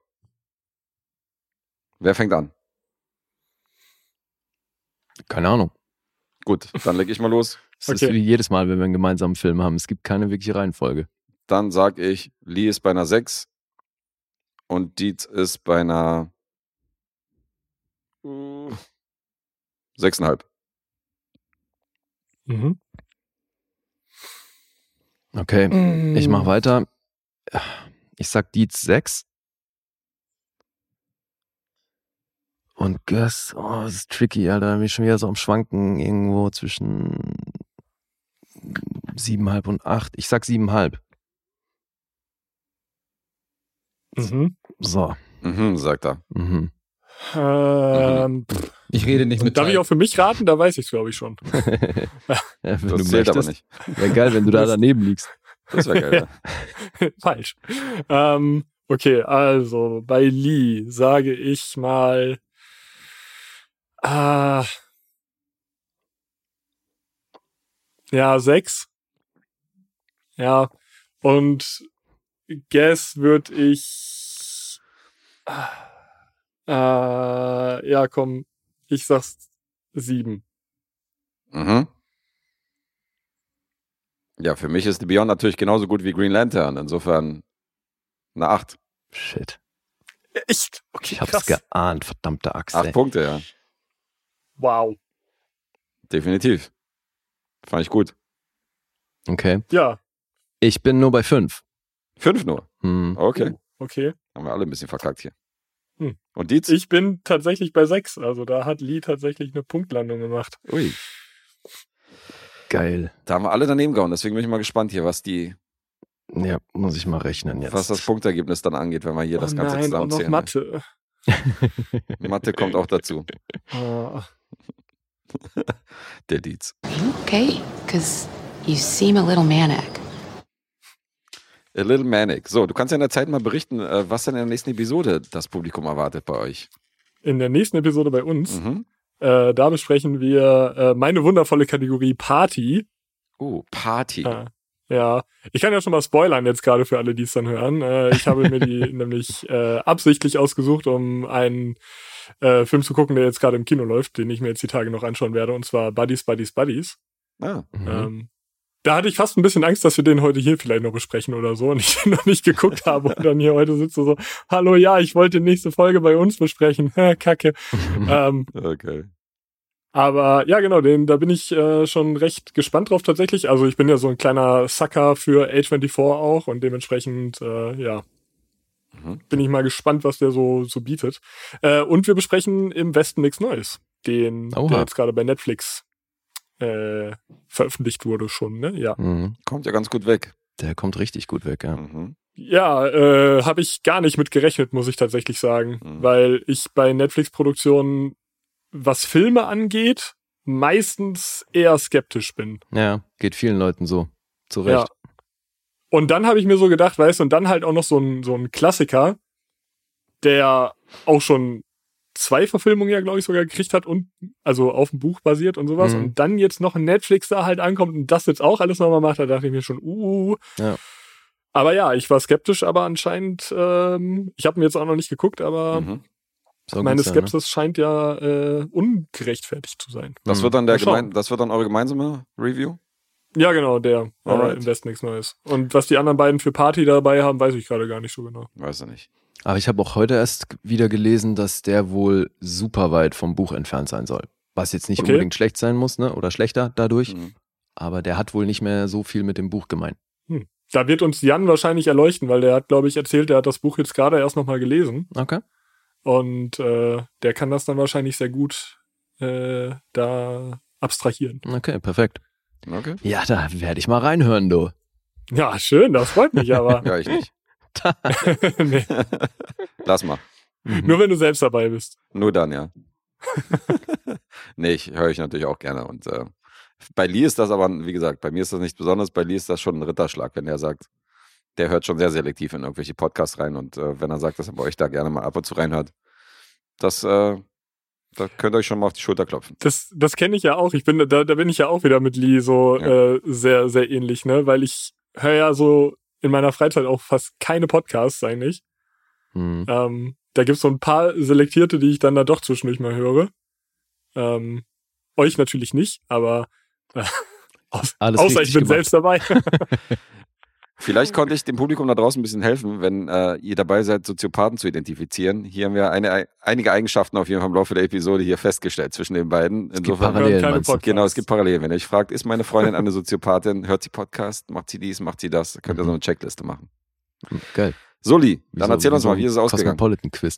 S2: Wer fängt an?
S3: Keine Ahnung.
S2: Gut, dann leg ich mal los.
S3: Es ist
S4: Okay.
S3: wie jedes Mal, wenn wir einen gemeinsamen Film haben. Es gibt keine wirkliche Reihenfolge.
S2: Dann sag ich, Lee ist bei einer 6 und Dietz ist bei einer äh, 6,5.
S4: mhm.
S3: Okay, ich mach weiter. Ich sag Dietz 6. Und Gus, oh, das ist tricky, Alter. Da bin ich schon wieder so am Schwanken irgendwo zwischen siebenhalb und acht. Ich sag siebenhalb.
S4: Mhm.
S3: So.
S2: Mhm, sagt er.
S3: Mhm.
S4: Ähm,
S6: Ich rede nicht mit
S4: darf ich auch für mich raten? Da weiß ich es, glaube ich, schon.
S3: ja, wenn
S2: Das
S3: du
S2: zählt aber nicht.
S3: Wäre geil, wenn du da daneben liegst.
S2: Das wäre geil. ja.
S4: Falsch. Ähm, okay, also bei Lee sage ich mal. Äh, ja, sechs. Ja. Und Guess würde ich. Äh, ja, komm, ich sag's sieben.
S2: Mhm. Ja, für mich ist The Beyond natürlich genauso gut wie Green Lantern. Insofern eine 8.
S3: Shit.
S4: Echt? Okay,
S3: Ich hab's
S4: krass.
S3: geahnt, verdammte Axt.
S2: 8
S3: ey.
S2: Punkte, ja.
S4: Wow.
S2: Definitiv. Fand ich gut.
S3: Okay.
S4: Ja,
S3: Ich bin nur bei fünf.
S2: 5 nur.
S3: Hm.
S2: Okay.
S4: okay.
S2: Haben wir alle ein bisschen verkackt hier.
S4: Hm.
S2: Und Dietz?
S4: Ich bin tatsächlich bei sechs. Also da hat Lee tatsächlich eine Punktlandung gemacht.
S2: Ui.
S3: Geil.
S2: Da haben wir alle daneben gehauen. Deswegen bin ich mal gespannt hier, was die,
S3: Ja, muss ich mal rechnen jetzt.
S2: was das Punktergebnis dann angeht, wenn wir hier das
S4: oh
S2: Ganze
S4: nein, auch noch
S2: zusammenzählen.
S4: Mathe.
S2: ne? Mathe kommt auch dazu.
S4: Ah,
S2: Der Dietz.
S8: Okay, because you seem a little manic.
S2: A little manic. So, du kannst ja in der Zeit mal berichten, äh, was denn in der nächsten Episode das Publikum erwartet bei euch.
S4: In der nächsten Episode bei uns,
S2: Mhm.
S4: äh, da besprechen wir äh, meine wundervolle Kategorie Party.
S2: Oh, Party.
S4: Ah, ja, ich kann ja schon mal spoilern jetzt gerade für alle, die es dann hören. Äh, ich habe mir die nämlich äh, absichtlich ausgesucht, um einen äh, Film zu gucken, der jetzt gerade im Kino läuft, den ich mir jetzt die Tage noch anschauen werde, und zwar Buddies, Buddies, Buddies.
S2: Ah,
S3: Mhm.
S4: Ähm, da hatte ich fast ein bisschen Angst, dass wir den heute hier vielleicht noch besprechen oder so und ich den noch nicht geguckt habe und dann hier heute sitze so, hallo, ja, ich wollte die nächste Folge bei uns besprechen. Kacke. ähm,
S2: okay.
S4: Aber ja, genau, den, da bin ich äh, schon recht gespannt drauf tatsächlich. Also ich bin ja so ein kleiner Sucker für A24 auch und dementsprechend, äh, ja,
S2: Mhm.
S4: bin ich mal gespannt, was der so, so bietet. Äh, und wir besprechen im Westen nichts Neues, den,
S3: Oha.
S4: der jetzt gerade bei Netflix äh, veröffentlicht wurde schon, ne? Ja.
S3: Mhm.
S2: Kommt ja ganz gut weg.
S3: Der kommt richtig gut weg, ja.
S2: Mhm.
S4: Ja, äh, habe ich gar nicht mit gerechnet, muss ich tatsächlich sagen,
S2: Mhm.
S4: weil ich bei Netflix-Produktionen, was Filme angeht, meistens eher skeptisch bin.
S3: Ja, geht vielen Leuten so. Zu Recht.
S4: Ja. Und dann habe ich mir so gedacht, weißt du, und dann halt auch noch so ein, so ein Klassiker, der auch schon zwei Verfilmungen ja, glaube ich, sogar gekriegt hat und also auf dem Buch basiert und sowas.
S3: Mhm.
S4: Und dann jetzt noch ein Netflix da halt ankommt und das jetzt auch alles nochmal macht, da dachte ich mir schon, uh.
S3: Ja.
S4: Aber ja, ich war skeptisch, aber anscheinend, ähm, ich habe mir jetzt auch noch nicht geguckt, aber
S2: Mhm.
S3: Soll
S4: meine
S3: sein, ne?
S4: Skepsis scheint ja äh, ungerechtfertigt zu sein.
S2: Das
S3: Mhm.
S2: wird dann der gemein, das wird dann eure gemeinsame Review?
S4: Ja, genau, der
S2: Alright.
S4: im Westen nichts Neues. Und was die anderen beiden für Party dabei haben, weiß ich gerade gar nicht so genau.
S2: Weiß ich nicht.
S3: Aber ich habe auch heute erst wieder gelesen, dass der wohl super weit vom Buch entfernt sein soll. Was jetzt nicht
S4: Okay.
S3: unbedingt schlecht sein muss, ne? Oder schlechter dadurch.
S2: Mhm.
S3: Aber der hat wohl nicht mehr so viel mit dem Buch gemein.
S4: Da wird uns Jan wahrscheinlich erleuchten, weil der hat, glaube ich, erzählt, der hat das Buch jetzt gerade erst nochmal gelesen.
S3: Okay.
S4: Und äh, der kann das dann wahrscheinlich sehr gut äh, da abstrahieren.
S3: Okay, perfekt.
S2: Okay.
S3: Ja, da werde ich mal reinhören, du.
S4: Ja, schön, das freut mich aber.
S2: Ja, ich nicht.
S4: nee,
S2: Lass mal.
S3: Mhm.
S4: nur wenn du selbst dabei bist.
S2: Nur dann, ja. nee, ich höre ich natürlich auch gerne. Und äh, bei Lee ist das aber, wie gesagt, bei mir ist das nichts Besonderes. Bei Lee ist das schon ein Ritterschlag, wenn er sagt, der hört schon sehr selektiv in irgendwelche Podcasts rein. Und äh, wenn er sagt, dass er bei euch da gerne mal ab und zu reinhört, das, äh, da könnt ihr euch schon mal auf die Schulter klopfen.
S4: Das, das kenne ich ja auch. Ich bin, da, da bin ich ja auch wieder mit Lee so
S2: Ja.
S4: äh, sehr, sehr ähnlich, ne? Weil ich höre ja so in meiner Freizeit auch fast keine Podcasts eigentlich.
S3: Mhm.
S4: Ähm, da gibt's so ein paar selektierte, die ich dann da doch zwischendurch mal höre. Ähm, euch natürlich nicht, aber äh,
S3: Alles
S4: außer ich bin
S3: gemacht.
S4: selbst dabei.
S2: Vielleicht konnte ich dem Publikum da draußen ein bisschen helfen, wenn äh, ihr dabei seid, Soziopathen zu identifizieren. Hier haben wir eine, einige Eigenschaften auf jeden Fall im Laufe der Episode hier festgestellt zwischen den beiden.
S3: gibt
S2: Insofern,
S3: Parallelen,
S2: genau, es gibt Parallelen. Wenn ihr euch fragt, ist meine Freundin eine Soziopathin, hört sie Podcast, macht sie dies, macht sie das, dann könnt ihr so eine Checkliste machen.
S3: Geil.
S2: Soli, dann
S3: so-
S2: erzähl uns
S3: so
S2: mal, wie ist es ausgegangen?
S3: Cosmopolitan-Quiz.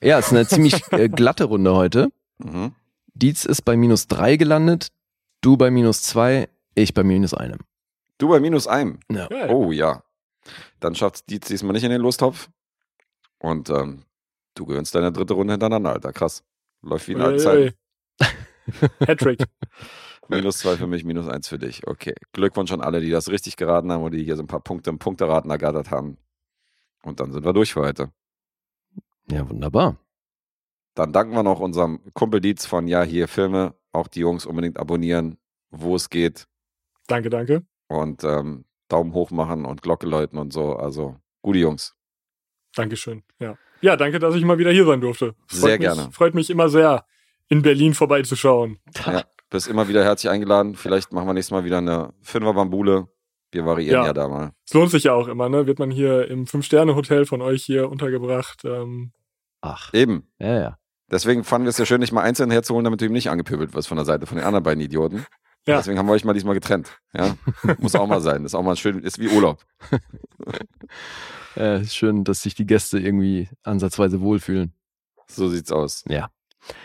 S3: Ja, es ist eine ziemlich äh, glatte Runde heute.
S2: Mhm.
S3: Dietz ist bei minus drei gelandet, du bei minus zwei, ich bei minus einem.
S2: Du bei minus einem.
S3: Ja.
S2: Oh ja. Dann schafft Dietz diesmal nicht in den Lostopf. Und ähm, du gewinnst deine dritte Runde hintereinander, Alter. Krass. Läuft wie in alten Zeiten.
S4: Hattrick.
S2: Minus zwei für mich, minus eins für dich. Okay. Glückwunsch an alle, die das richtig geraten haben und die hier so ein paar Punkte im Punkteraten ergattert haben. Und dann sind wir durch für heute.
S3: Ja, wunderbar.
S2: Dann danken wir noch unserem Kumpel Dietz von Ja, hier Filme. Auch die Jungs unbedingt abonnieren, wo es geht.
S4: Danke, danke.
S2: Und ähm, Daumen hoch machen und Glocke läuten und so. Also, gute Jungs.
S4: Dankeschön. Ja. Ja, danke, dass ich mal wieder hier sein durfte. Freut
S2: Sehr
S4: mich,
S2: gerne.
S4: Freut mich immer sehr, in Berlin vorbeizuschauen.
S2: Ja, bist immer wieder herzlich eingeladen. Vielleicht machen wir nächstes Mal wieder eine Fünfer-Bambule. Wir variieren ja.
S4: Ja.
S2: da mal.
S4: Es lohnt sich ja auch immer, ne? Wird man hier im Fünf-Sterne-Hotel von euch hier untergebracht. Ähm,
S3: Ach,
S2: Eben.
S3: ja, ja.
S2: Deswegen fanden wir es ja schön, dich mal einzeln herzuholen, damit du ihm nicht angepöbelt wirst von der Seite von den anderen beiden Idioten.
S4: Ja.
S2: Deswegen haben wir euch mal diesmal getrennt. Ja? Muss auch mal sein. ist auch mal schön, ist wie Urlaub.
S3: Äh, ist schön, dass sich die Gäste irgendwie ansatzweise wohlfühlen.
S2: So sieht's aus.
S3: Ja.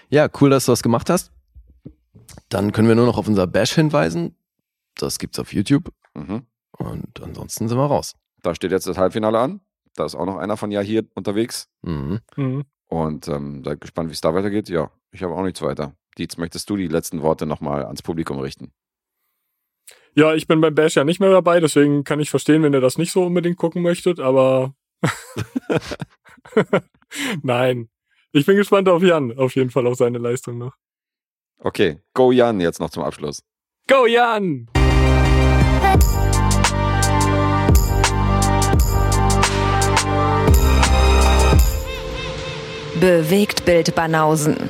S3: Ja, cool, dass du das gemacht hast. Dann können wir nur noch auf unser Bash hinweisen. Das gibt's auf YouTube.
S2: Mhm.
S3: Und ansonsten sind wir raus.
S2: Da steht jetzt das Halbfinale an. Da ist auch noch einer von Ja hier unterwegs.
S3: Mhm.
S4: mhm.
S2: Und ähm, seid gespannt, wie es da weitergeht. Ja, ich habe auch nichts weiter. Dietz, möchtest du die letzten Worte nochmal ans Publikum richten?
S4: Ja, ich bin beim Bash ja nicht mehr dabei, deswegen kann ich verstehen, wenn ihr das nicht so unbedingt gucken möchtet, aber nein. Ich bin gespannt auf Jan, auf jeden Fall auf seine Leistung noch.
S2: Okay, go Jan jetzt noch zum Abschluss.
S4: Go Jan!
S1: Bewegt Bild Banausen.